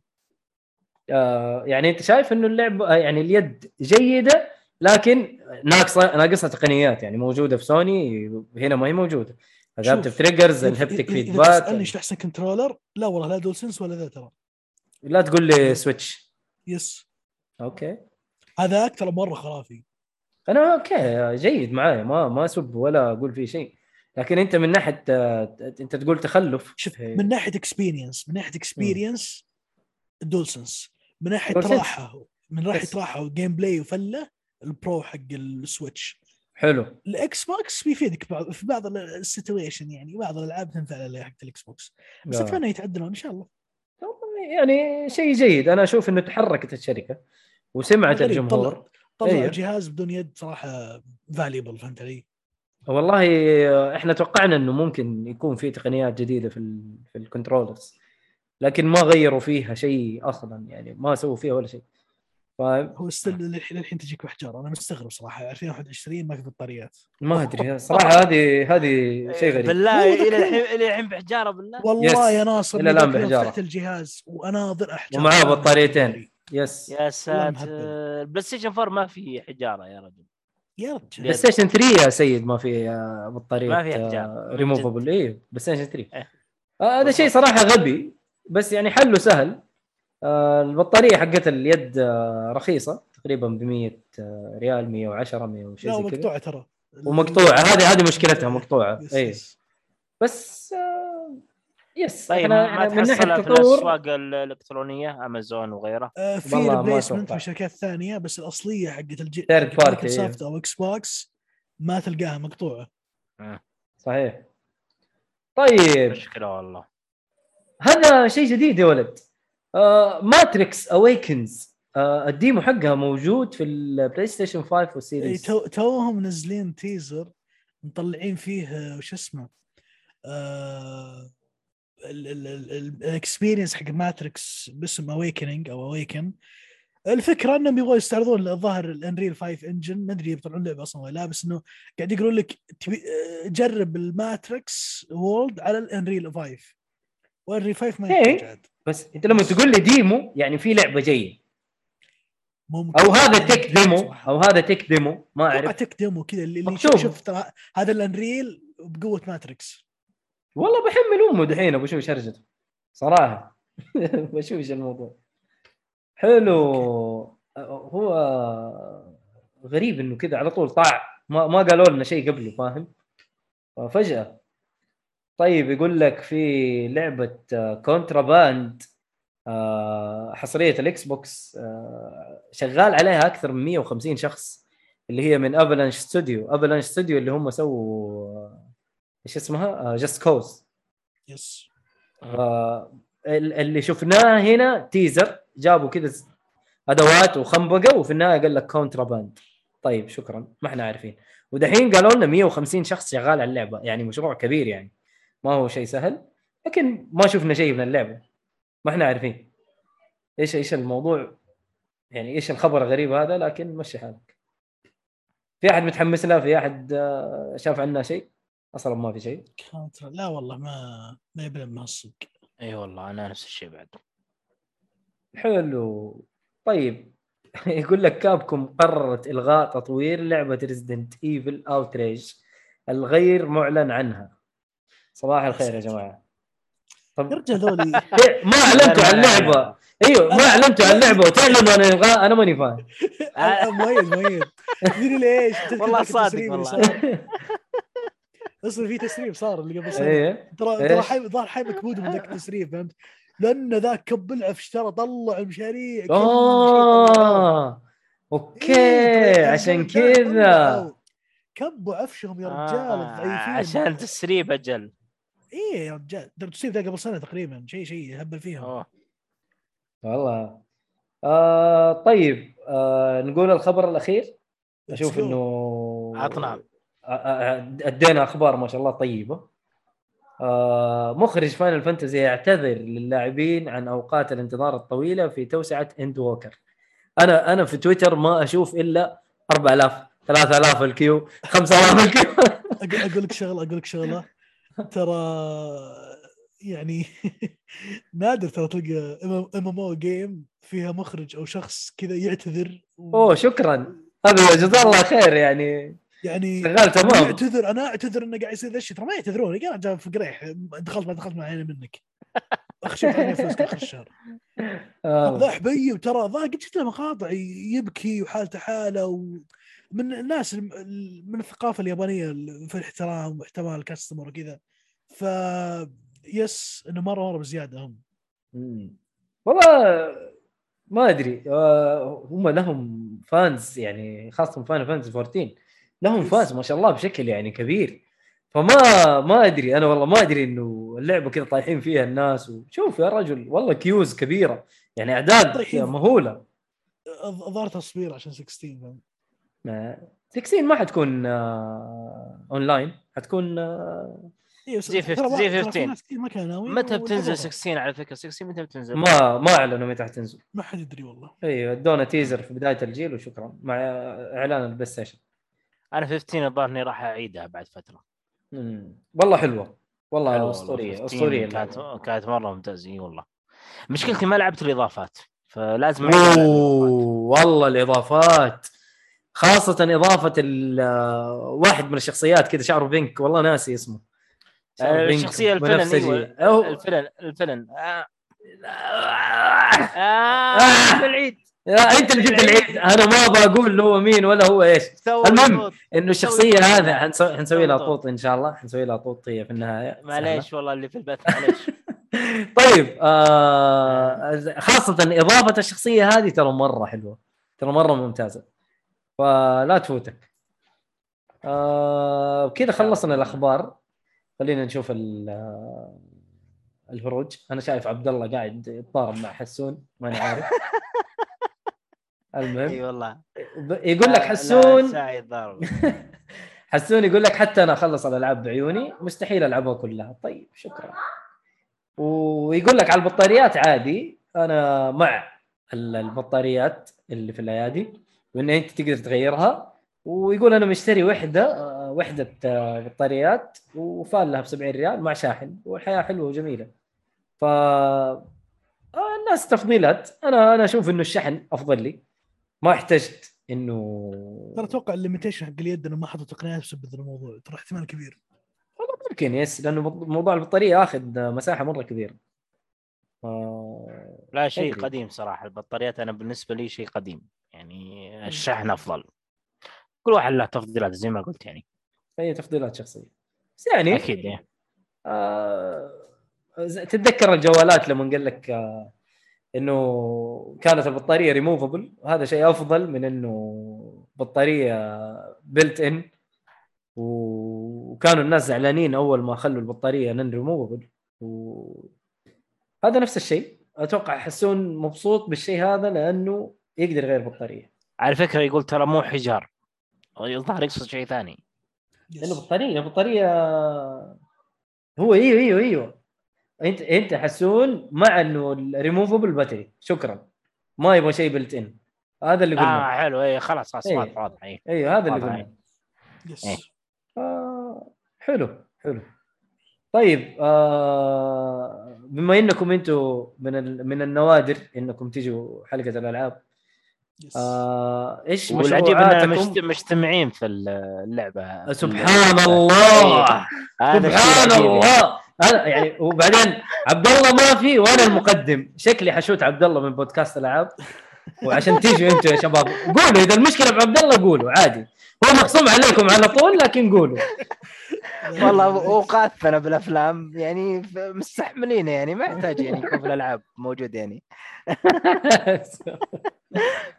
B: آه يعني أنت شايف إنه اللعبه آه، يعني اليد جيدة لكن ناقصة ناقصها تقنيات يعني موجودة في سوني هنا ما هي موجودة.
E: adaptive
B: triggers
E: ال haptic
B: feedback
E: تسألني إيش أحسن controller لا والله لا DualSense ولا ذا ترى.
B: لا تقول لي Switch
E: yes
B: okay.
E: هذاك ترى مرة خرافي.
B: أنا okay جيد معايا ما ما أسب ولا أقول فيه شيء. لكن أنت من ناحية أنت تقول تخلف.
E: شوف
B: إيه.
E: من ناحية experience من ناحية experience ال DualSense من ناحية
B: DualSense.
E: راحة من ناحيه
B: بس.
E: راحة و gameplay وفلة ال Pro حق ال Switch
B: حلو.
E: الاكس بوكس بيفيدك بعض في بعض ال situation يعني بعض الألعاب تنفع حق الاكس بوكس بس. أتمنى يتعدلون إن شاء الله.
B: يعني شيء جيد أنا أشوف إنه تحركت الشركة وسمعت الجمهور
E: طلعوا
B: أيوه.
E: جهاز بدون يد صراحة valuable فهمت علي؟
B: والله إحنا توقعنا إنه ممكن يكون في تقنيات جديدة في ال في ال controllers لكن ما غيروا فيها شيء أصلا يعني ما سووا فيها ولا شيء فاهم
E: هو still للحين للحين تجيك بحجار أنا مستغرب صراحة. 2021 ما في بطاريات
B: ما أدري. *laughs* صراحة هذه هذه شيء غريب.
F: بالله
E: إلى.
F: الحين إلى الحين بحجارة بالله.
E: والله
B: yes.
E: يا ناصر ذاك اليوم
B: بحجارة.
E: فتحت الجهاز وأناظر أحجار.
B: ومعاه بطاريتين. yes
F: يا. ساتر. البلاي ستيشن 4 ما في حجارة يا رجل.
E: يا
B: بلاي
E: رجال
B: ستيشن 3 يا سيد ما في آه، بطارية
F: ما في حجار.
B: ريموفبل اي بلاي ستيشن 3
F: إيه.
B: آه، هذا شيء صراحة غبي. بس يعني حله سهل. البطارية حقت اليد آه، رخيصة تقريبا ب 100 آه، ريال 110 100 وشيء
E: لا
B: زي كذا.
E: مقطوعه ترى.
B: ومقطوعة. هذه هذه مشكلتها
E: مقطوعة.
B: اي. بس آه، yes
F: طيب
B: إحنا
F: ما
B: إحنا من ناحية
F: تحصلها في الأسواق الإلكترونية أمازون وغيره
E: آه، في
B: replacement.
E: من شركات ثانية بس الأصلية حقت الجي
B: Third party،
E: مايكروسوفت أو إكس بوكس ما تلقاها مقطوعة.
B: صحيح. طيب.
F: مشكلة والله.
B: هذا شيء جديد يا ولد. آه Matrix Awakens آه ال demo حقها موجود في البلاي ستيشن 5
E: إي،
B: وال Series
E: تو توهم منزلين teaser مطلعين فيه آه، وش اسمه؟ آه، ال experience حق Matrix باسم Awakening أو Awaken الفكرة إنهم يبغوا يستعرضون الظاهر ال Unreal 5 Engine ما أدري يطلعون لعبة أصلا ولا لا بس إنه قاعد يقولون لك آه، جرب ال Matrix world على ال Unreal 5 وال Unreal 5 ما
B: إيه.
E: يحتاج عاد.
B: بس انت لما تقول لي demo يعني في لعبة جاية.
E: ممكن.
B: أو هذا tech demo أو هذا tech demo ما أعرف.
E: أو tech demo كذا اللي اللي ترى هذا ال Unreal بقوة Matrix.
B: والله بحمل أمه دحين أبو شوش هرجته صراحة. *laughs* بشوش الموضوع. حلو. هو غريب إنه كذا على طول طاع. ما ما قالوا لنا شيء قبله فاهم؟ فجاه طيب يقول لك في لعبة Contraband حصرية الاكس بوكس آه، شغال عليها أكثر من 150 شخص اللي هي من Avalanche Studio Avalanche Studio اللي هم سووا آه، إيش اسمها؟ Just Cause
E: yes
B: آه، ال- اللي شفناه هنا teaser جابوا كذا أدوات وخنبقة وفي النهاية قال لك Contraband طيب شكرا ما إحنا عارفين. ودحين قالوا لنا 150 شخص شغال على اللعبة يعني مشروع كبير يعني. ما هو شيء سهل لكن ما شفنا شيء من اللعبة. ما إحنا عارفين. إيش إيش الموضوع؟ يعني إيش الخبر الغريب هذا؟ لكن مشي حالك. في أحد متحمس له في أحد آه، شاف عنها شيء؟ أصلا ما في شيء.
E: لا والله ما ما يبلع من الصدق.
F: إي والله أنا نفس الشيء بعد.
B: حلو. طيب. *laughs* يقول لك Capcom قررت إلغاء تطوير لعبة Resident Evil Outrage الغير معلن عنها. صباح الخير يا جماعة.
E: يا
B: طب
E: رجال ذولي. *laughs*
B: إيه، ما أعلنتوا عن اللعبة. إيوه ما أعلنتوا عن اللعبة. وتعلنوا عن الغاء أنا ماني فاهم.
E: آه، مؤيد مؤيد تدري ليش؟
F: والله صادق والله. *laughs*
E: أصلا في تسريب صار اللي قبل سنة.
B: إيه.
E: ترى ترى
B: إيش؟
E: حي ظهر حي مكبود من ذاك التسريب فهمت؟ لأن ذاك كب العف اشترى طلع المشاريع.
B: آه. أوكي
E: إيه،
B: عشان
E: طلعوا-
B: كذا.
E: كبوا عفشهم يا رجال
F: آه عشان تسريب أجل.
E: إيه يا رجال التسريب ذا قبل سنة تقريبا شيء شيء هبل فيهم
F: أوه.
B: والله. آه طيب آه نقول الخبر
E: الأخير. أشوف.
B: إنه
F: عطنا.
B: آه، آه، أدينا أخبار ما شاء الله طيبة. آه مخرج Final Fantasy يعتذر للاعبين عن أوقات الانتظار الطويلة في توسعة Endwalker أنا أنا في تويتر ما أشوف إلا 4000 3000 ال queue 5000 ال
E: queue. أقول لك شغلة أقول لك شغلة. ترى يعني *laughs* نادر ترى تلقى MMO game فيها مخرج أو شخص كذا يعتذر و-
B: أوه شكرا. هذا جزاه الله خير يعني.
E: يعني
B: شغال تمام.
E: يعتذر أنا أعتذر إنه قاعد يصير ذا الشيء. ترى ما يعتذرون يا رجال في قريح. دخلت ما دخلت معي منك. أخشى علي فلوسك اخر الشهر
B: آه.
E: ذا حبيب ترى ذا قد شفت له مقاطع يبكي وحالته حالة و... من الناس من الثقافة اليابانية في الاحترام واحترام ال customer وكذا. ف yes إنه مرة مرة بزيادة هم.
B: والله ما أدري. آه، هم لهم fans يعني خاصة Final Fantasy 14 لهم fans ما شاء الله بشكل يعني كبير. فما ما أدري. أنا والله ما أدري إنه اللعبة كذا طايحين فيها الناس. وشوف يا رجل والله queues كبيرة. يعني
E: أعداد.
B: مهولة.
E: الظاهر تصوير عشان 16 فاهم؟
B: ما 16 ما حتكون آه اونلاين حتكون آه
E: إيه،
F: زي
E: ترى
F: 15
E: ما-
F: زي
E: ترى في
F: 15.
E: ناس كثير ما كانوا ناويين
F: متى بتنزل
E: ولعبوها.
F: 16 على فكرة 16 متى بتنزل؟
B: ما ما أعلنوا متى حتنزل
E: ما حد يدري والله
B: أيوه ادونا teaser في بداية الجيل وشكرا مع إعلان ال PlayStation
F: أنا 15 الظاهر إني راح أعيدها بعد فترة
B: مم. والله حلوة والله
F: حلوة
B: أسطورية
F: 15
B: أسطورية
F: كانت. كانت مرة ممتازة إي والله مشكلتي ما لعبت الإضافات فلازم.
B: أوه والله الإضافات خاصة إضافة واحد من الشخصيات كذا شعره بينك والله ناسي اسمه
F: آه،
B: بينك
F: الشخصية الفلن. أيوه
B: أو-
F: الفلن الفلن آه.
B: آه.
F: آه. العيد
B: لا أنت اللي جبت العيد أنا ما أبغى أقول هو مين ولا هو
F: إيش
B: المهم،. إنه
F: الشخصية.
B: هذا حنسوي حنسوي لها. طوط إن شاء الله حنسوي لها طوط هي في النهاية
F: معليش والله اللي في البث معليش *laughs*
B: طيب آه خاصة إضافة الشخصية هذه ترى مرة حلوة ترى مرة ممتازة فلا تفوتك. آه كذا خلصنا الأخبار. خلينا نشوف آه، الهروج. أنا شايف عبد الله قاعد يتضارب مع حسون ماني عارف. *laughs*
F: إي
B: المهم
F: والله.
B: ب- يقول لك
F: لا،
B: حسون. *laughs* حسون يقول لك حتى أنا أخلص الألعاب بعيوني مستحيل ألعبها كلها. طيب شكرا. ويقول لك على البطاريات عادي. أنا مع ال- البطاريات اللي في الأيادي. وان انت تقدر تغيرها؟ ويقول أنا مشتري وحدة آه، وحدة آه، بطاريات وفال لها ب 70 ريال مع شاحن والحياة حلوة وجميلة. ف آه، الناس تفضيلات. أنا أنا أشوف إنه الشحن أفضل لي. ما احتجت إنه
E: ترى أتوقع الليميتيشن حق اليد إنه ما حطوا تقنيات بسبب الموضوع. ترى احتمال كبير.
B: ممكن يس. لأنه موضوع البطارية ياخذ مساحة مرة كبيرة. آه،
F: لا شيء
B: أدري.
F: قديم صراحة البطاريات أنا بالنسبة لي شيء قديم يعني الشحن أفضل. كل واحد له تفضيلات زي ما قلت يعني.
B: هي تفضيلات شخصية. بس يعني
F: أكيد يعني
B: آه تتذكر الجوالات لما قال لك آه إنه كانت البطارية ريموفبل وهذا شيء أفضل من إنه بطارية built in وكانوا الناس زعلانين أول ما خلوا البطارية نن ريموفبل وهذا نفس الشيء. أتوقع يحسون مبسوط بالشيء هذا لأنه يقدر يغير بطارية.
F: على فكرة يقول ترى مو حجار. الظاهر يقصد شيء ثاني.
B: لأنه بطارية بطارية هو إيوه إيوه إيوه. أنت أنت حسون مع إنه الريموفبل باتري شكرا. ما يبغى شيء بلت ان هذا اللي قلنا.
F: آه حلو. اي خلاص خلاص
B: إيه.
F: واضح واضح. اي
B: أيوه هذا اللي. قلنا.
F: إيه.
B: آه حلو حلو. طيب آه بما إنكم أنتم من ال... من النوادر إنكم تجوا حلقة الألعاب
E: يس
B: آه إيش
F: والعجيب اننا مجت- مجتمعين في اللعبة.
B: سبحان الله!
F: هذا الشيء
B: سبحان. الله! أنا يعني وبعدين عبد الله ما في وأنا المقدم. شكلي حشوت عبد الله من بودكاست الألعاب. وعشان تيجوا أنتم يا شباب قولوا إذا المشكلة بعبد الله قولوا عادي. هو مخصوم عليكم على طول لكن قولوا. *laughs*
F: والله اوقاتنا بالأفلام يعني مستحملين يعني ما يحتاج يعني يكون في الألعاب موجود يعني. *laughs*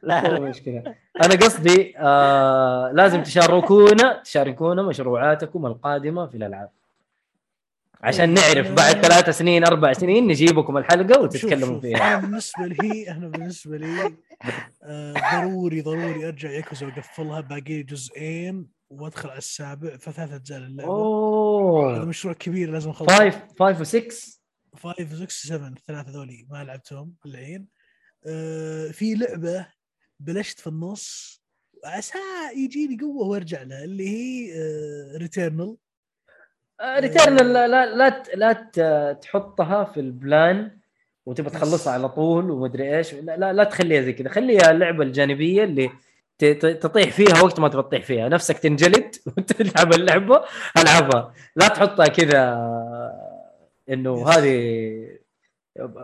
F: لا.
B: مشكلة. أنا قصدي آه لازم تشاركونا تشاركونا مشروعاتكم القادمة في الألعاب. عشان نعرف بعد ثلاث سنين أربع سنين نجيبكم
E: الحلقة
B: وتتكلموا فيها.
E: أنا بالنسبة لي أنا بالنسبة لي ضروري ضروري أرجع ياكوزا وأقفلها باقي لي جزئين وأدخل على السابع فثلاث أجزاء للعبة. هذا
B: اوه
E: مشروع كبير لازم أخلصه.
B: 5 5 و6
E: 5 6 7 الثلاثة ذولي ما لعبتهم الحين. آه في لعبة بلشت في النص عسى يجيني قوة وأرجع لها اللي هي آه ريتيرنال
B: Returnal لا لا لا, تحطها في ال plan. وتبغى تخلصها على طول ومدري إيش. لا لا, لا تخليها زي كذا. خليها اللعبة الجانبية اللي تطيح فيها وقت ما تبغى تطيح فيها. نفسك تنجلد *laughs* وتلعب اللعبة ألعبها. لا تحطها كذا
E: إنه.
B: هذه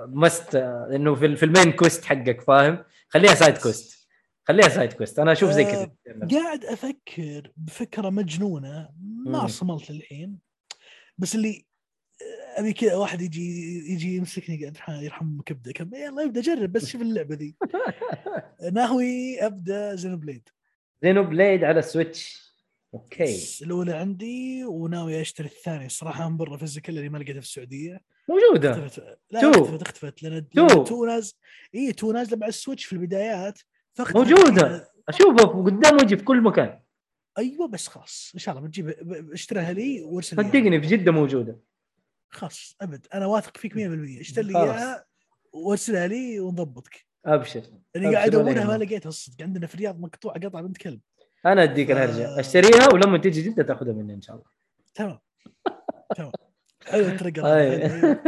B: must إنه في, في ال main quest حقك فاهم؟ خليها side quest خليها side quest أنا أشوف زي كذا.
E: قاعد أفكر بفكرة مجنونة ما. صملت للحين بس اللي آه، أبي كذا واحد يجي يجي يمسكني قاعد يرحم- كبدة. كم يلا ابدا جرب بس شوف اللعبة ذي. *laughs* ناوي أبدأ
B: Xenoblade. Xenoblade على ال Switch.
E: okay. الأولى عندي وناوي أشتري الثانية. الصراحه من برا physical اللي ما لقيتها في السعودية.
B: موجودة.
E: اختفت. لا
B: تو.
E: اختفت اختفت. لأن
B: تو.
E: تو ناز إي تو نازلة مع ال Switch في البدايات.
B: موجودة. أشوفها قدام وجهي في كل مكان.
E: أيوه بس خلاص. إن شاء الله بتجيب اشتريها لي وارسل لي.
B: صدقني في جدة موجودة.
E: خلاص أبد. أنا واثق فيك 100% اشتري لي. إياها وارسلها لي ونضبطك.
B: أبشر.
E: لاني قاعد ادورها ما. لقيتها الصدق. عندنا في الرياض مقطوعه قطع بنت كلب.
B: أنا أديك
E: آه.
B: الهرجه اشتريها ولما تيجي جدة تأخذها مني إن شاء الله.
E: تمام. تمام. حلو. هذا، *laughs*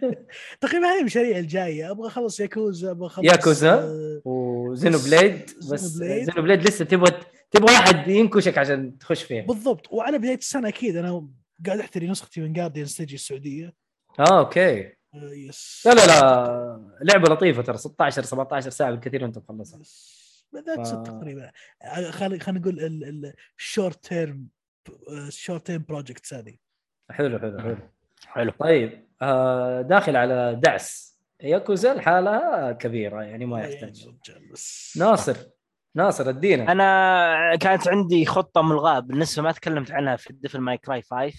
E: حلو. تقريبا هذه المشاريع الجاية. أبغى أخلص ياكوزا أبغى أخلص
B: ياكوزا؟
E: آه،
B: و Xenoblade. بس Xenoblade. لسه تبغى تبغى واحد ينكشك عشان تخش فيها.
E: بالضبط. وعلى بداية السنة أكيد. أنا قاعد أحتري نسختي من Guardian تجي السعودية.
B: آه okay.
E: آه، yes.
B: لا لا لا. لعبة لطيفة ترى 16 17 ساعة بالكثير وأنت مخلصها.
E: that's
B: f-
E: تقريبا. خلينا خلينا نقول ال short term short term projects هذه.
B: حلو حلو حلو.
F: حلو.
B: طيب آه داخل على دعس. ياكوزا الحالة كبيرة يعني ما يحتاج.
E: رجال بس
B: ناصر. ناصر ادينا.
F: أنا كانت عندي خطة ملغاه بالنسبة ما تكلمت عنها في Devil May Cry 5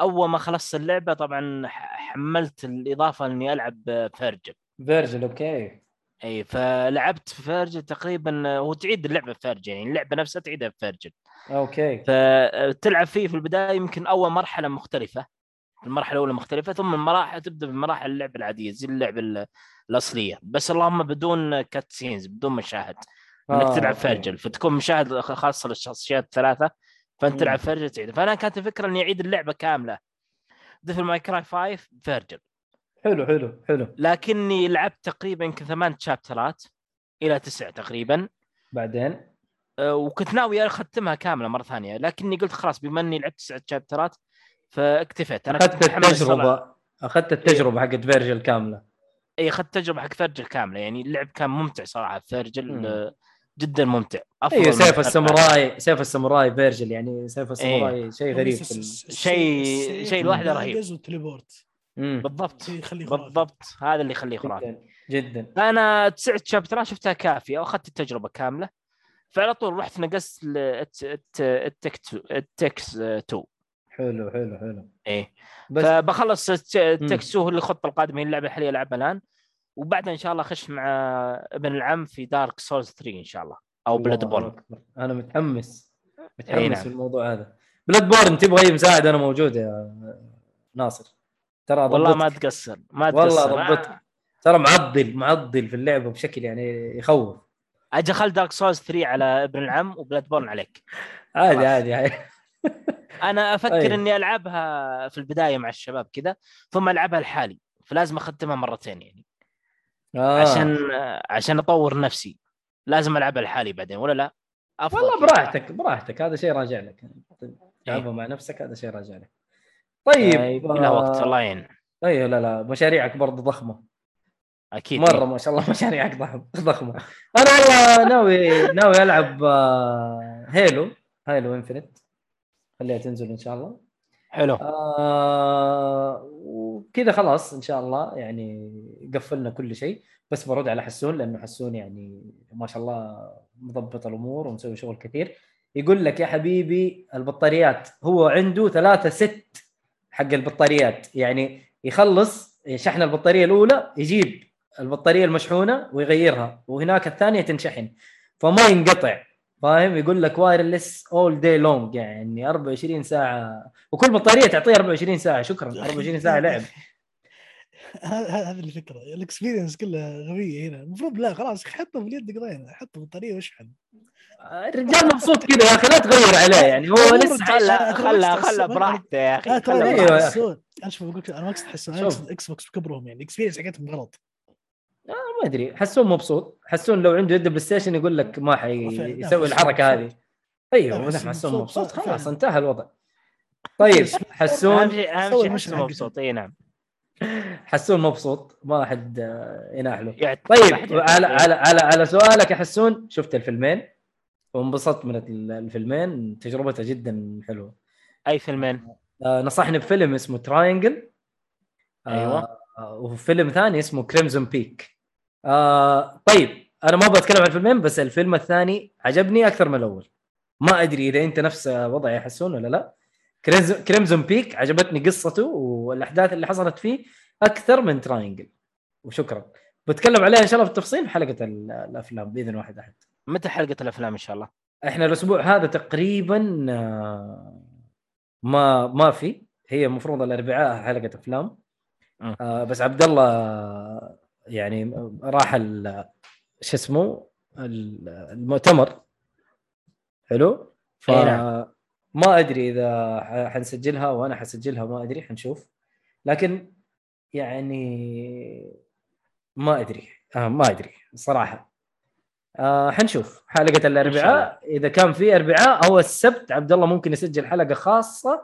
F: أول ما خلصت اللعبة طبعا حملت الإضافة إني ألعب Vergil
B: Vergil okay.
F: إي فلعبت في Vergil تقريبا وتعيد اللعبة في Vergil يعني اللعبة نفسها تعيدها في Vergil
B: okay.
F: فتلعب فيه في البداية يمكن أول مرحلة مختلفة. المرحلة الأولى مختلفة ثم المراحل تبدأ بمراحل اللعبه العادية زي اللعبه ال- الأصلية. بس اللهم بدون cutscenes بدون مشاهد. إنك
B: آه،
F: تلعب. Vergil فتكون مشاهد خاصه للشخصيات الثلاثة فأنت
B: مم.
F: تلعب Vergil تعيد. فأنا كانت الفكرة إني أعيد اللعبة كاملة. Devil May Cry 5 Vergil
B: حلو حلو حلو.
F: لكني لعبت تقريبا يمكن ثمان chapter ات إلى تسع تقريبا.
B: بعدين؟
F: أه، وكنت ناوي أختمها كاملة مرة ثانية لكني قلت خلاص بما إني لعبت تسع chapter ات
B: فاكتفيت.
F: أنا أخذت.
B: التجربة أخذت التجربة حقت Vergil كاملة.
F: إي أخذت تجربه حق Vergil كاملة يعني اللعب كان ممتع صراحة.
B: Vergil.
F: آه، جدا ممتع.
B: أيوه
F: من
B: سيف. الساموراي سيف الساموراي Vergil يعني سيف الساموراي شيء غريب
F: شيء- شيء لوحده رهيب.
B: مم.
F: بالضبط.
E: شيء يخليه خرافي.
F: بالضبط. هذا اللي يخليه خرافي
B: جدا جدا.
F: أنا تسع chapter ات شفتها كافية وأخذت التجربة كاملة. فعلى طول رحت نقصت التكس 2
B: حلو حلو حلو.
F: إيه.
B: بس
F: فبخلص التكس 2 هو اللي الخطه القادمه هي اللعبة الحالية العبها الآن. وبعدها إن شاء الله اخش مع ابن العم في Dark Souls 3 إن شاء الله أو
B: Bloodborne. أنا متحمس متحمس
F: نعم.
B: في الموضوع هذا Bloodborne تبغى أي مساعد أنا موجود يا ناصر ترى
F: والله ما
B: ضبطك.
F: تقصر ما
B: والله
F: تقصر
B: ضبطك.
F: آه.
B: ترى معضل معضل في اللعبة بشكل يعني يخوف
F: أجي خل Dark Souls 3 على ابن العم و Bloodborne عليك
B: عادي. عادي عادي
F: أنا أفكر
B: أي.
F: إني ألعبها في البداية مع الشباب كذا ثم ألعبها لحالي فلازم أختمها مرتين يعني
B: آه.
F: عشان عشان أطور نفسي. لازم العبها لحالي بعدين ولا لا؟ أفضل
B: والله. براحتك براحتك. هذا شيء راجع لك. تلعبها مع نفسك هذا شيء راجع لك. طيب
F: إيه، لها وقت
B: آه،
F: الله يعين
B: أيوه لا لا مشاريعك برضه ضخمة.
F: أكيد.
B: مرة ما شاء الله *laughs* مشاريعك ضخم ضخمة. أنا والله ناوي ناوي ألعب آه، هيلو هيلو انفنت خليها تنزل إن شاء الله.
F: حلو.
B: آه وكذا خلاص إن شاء الله يعني قفلنا كل شيء. بس برد على حسون لأنه حسون يعني ما شاء الله مضبط الأمور ومسوي شغل كثير. يقول لك يا حبيبي البطاريات. هو عنده ثلاثة set حق البطاريات. يعني يخلص شحن البطارية الأولى يجيب البطارية المشحونة ويغيرها وهناك الثانية تنشحن. فما ينقطع. فاهم يقول لك wireless all day long يعني 24 ساعة. وكل بطارية تعطيه 24 ساعة. شكرا 24 ساعة لعب. *laughs*
E: هذا- هذه الفكرة. ال experience كلها غبية هنا. المفروض لا خلاص حطه في اليد قضينا. حطه بطارية واشحن
B: الرجال مبسوط كذا يا أخي لا تغير عليه. يعني هو لسه
E: أقصد-
F: خلا
E: أنا-
F: براحته يا
B: أخي.
E: يحسون أنا شوف بقول لك أنا ما اقصد. أقصد Xbox بكبرهم يعني. ال experience حقتهم غلط.
B: ما أدري. حسون مبسوط. حسون لو عنده يد PlayStation يقول لك ما حيسوي
E: حسون الحركة.
B: هذه. أيوه
E: لا،
B: ونحن
E: حسون
B: حسون
E: مبسوط،.
B: خلاص انتهى الوضع. طيب *laughs*
F: أهم
B: حسون
F: شيء
E: أهم
F: شيء حسه
E: حقته.
F: مبسوط. إي نعم.
B: حسون مبسوط. ما حد آه، يناح له
F: يعت-
B: طيب على على على على سؤالك يا حسون. شفت الفيلمين؟ وانبسطت من ال- الفيلمين. تجربتها جدا حلوة.
F: أي فيلمين؟
B: آه، نصحني بفيلم اسمه Triangle
F: أيوة.
B: وفيلم ثاني اسمه Crimson Peak آه طيب أنا ما بتكلم عن الفيلمين بس الفيلم الثاني عجبني أكثر من الأول. ما أدري إذا أنت نفس وضعي يا حسون ولا لا. Crimson Peak عجبتني قصته والأحداث اللي حصلت فيه أكثر من Triangle. وشكرا. بتكلم عليها إن شاء الله بالتفصيل في حلقة ال- الأفلام بإذن واحد أحد.
F: متى حلقة الأفلام إن شاء الله؟
B: إحنا الأسبوع هذا تقريبا آه، ما ما في. هي المفروض الأربعاء حلقة
F: أفلام.
B: آه، بس عبد الله يعني راح ال- شو اسمه؟ ال- المؤتمر. حلو؟ ف
F: أي نعم.
B: ما أدري إذا حنسجلها وأنا حسجلها ما أدري حنشوف. لكن يعني ما أدري آه ما أدري صراحة. آه حنشوف. حلقة الأربعاء. إذا كان في أربعاء أو السبت عبد الله ممكن يسجل حلقة خاصة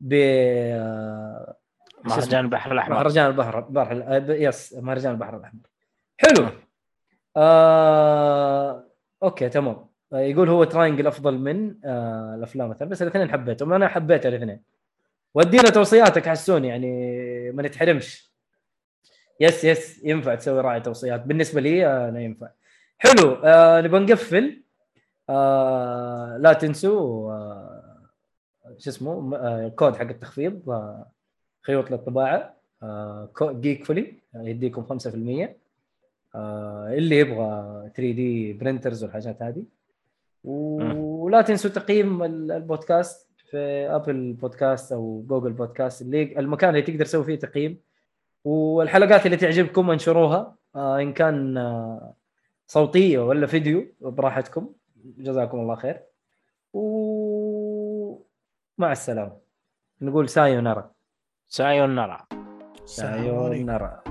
B: ب آه،؟
F: مهرجان البحر الأحمر.
B: مهرجان البحر البحر آه، يس مهرجان البحر الأحمر. حلو. آه... Okay تمام. آه، يقول هو Triangle أفضل من آه... الأفلام الثانية. بس الاثنين حبيتهم أنا حبيت الاثنين. ودينا توصياتك حسون يعني ما نتحرمش. yes yes ينفع تسوي راعي توصيات. بالنسبة لي آه، أنا ينفع. حلو. آه نبغى نقفل. آه لا تنسوا آه شو اسمه آه كود حق التخفيض. آه خيوط للطباعة آه جيك فولي يديكم 5% آه اللي يبغى 3D printers والحاجات هذه. ولا تنسوا تقييم ال- البودكاست في Apple Podcast أو Google Podcast اللي المكان اللي تقدر تسوي فيه تقييم. والحلقات اللي تعجبكم انشروها آه إن كان آه صوتية ولا فيديو براحتكم. جزاكم الله خير. ومع السلامة. نقول さよ
F: うな
E: ら。さ
B: ようなら。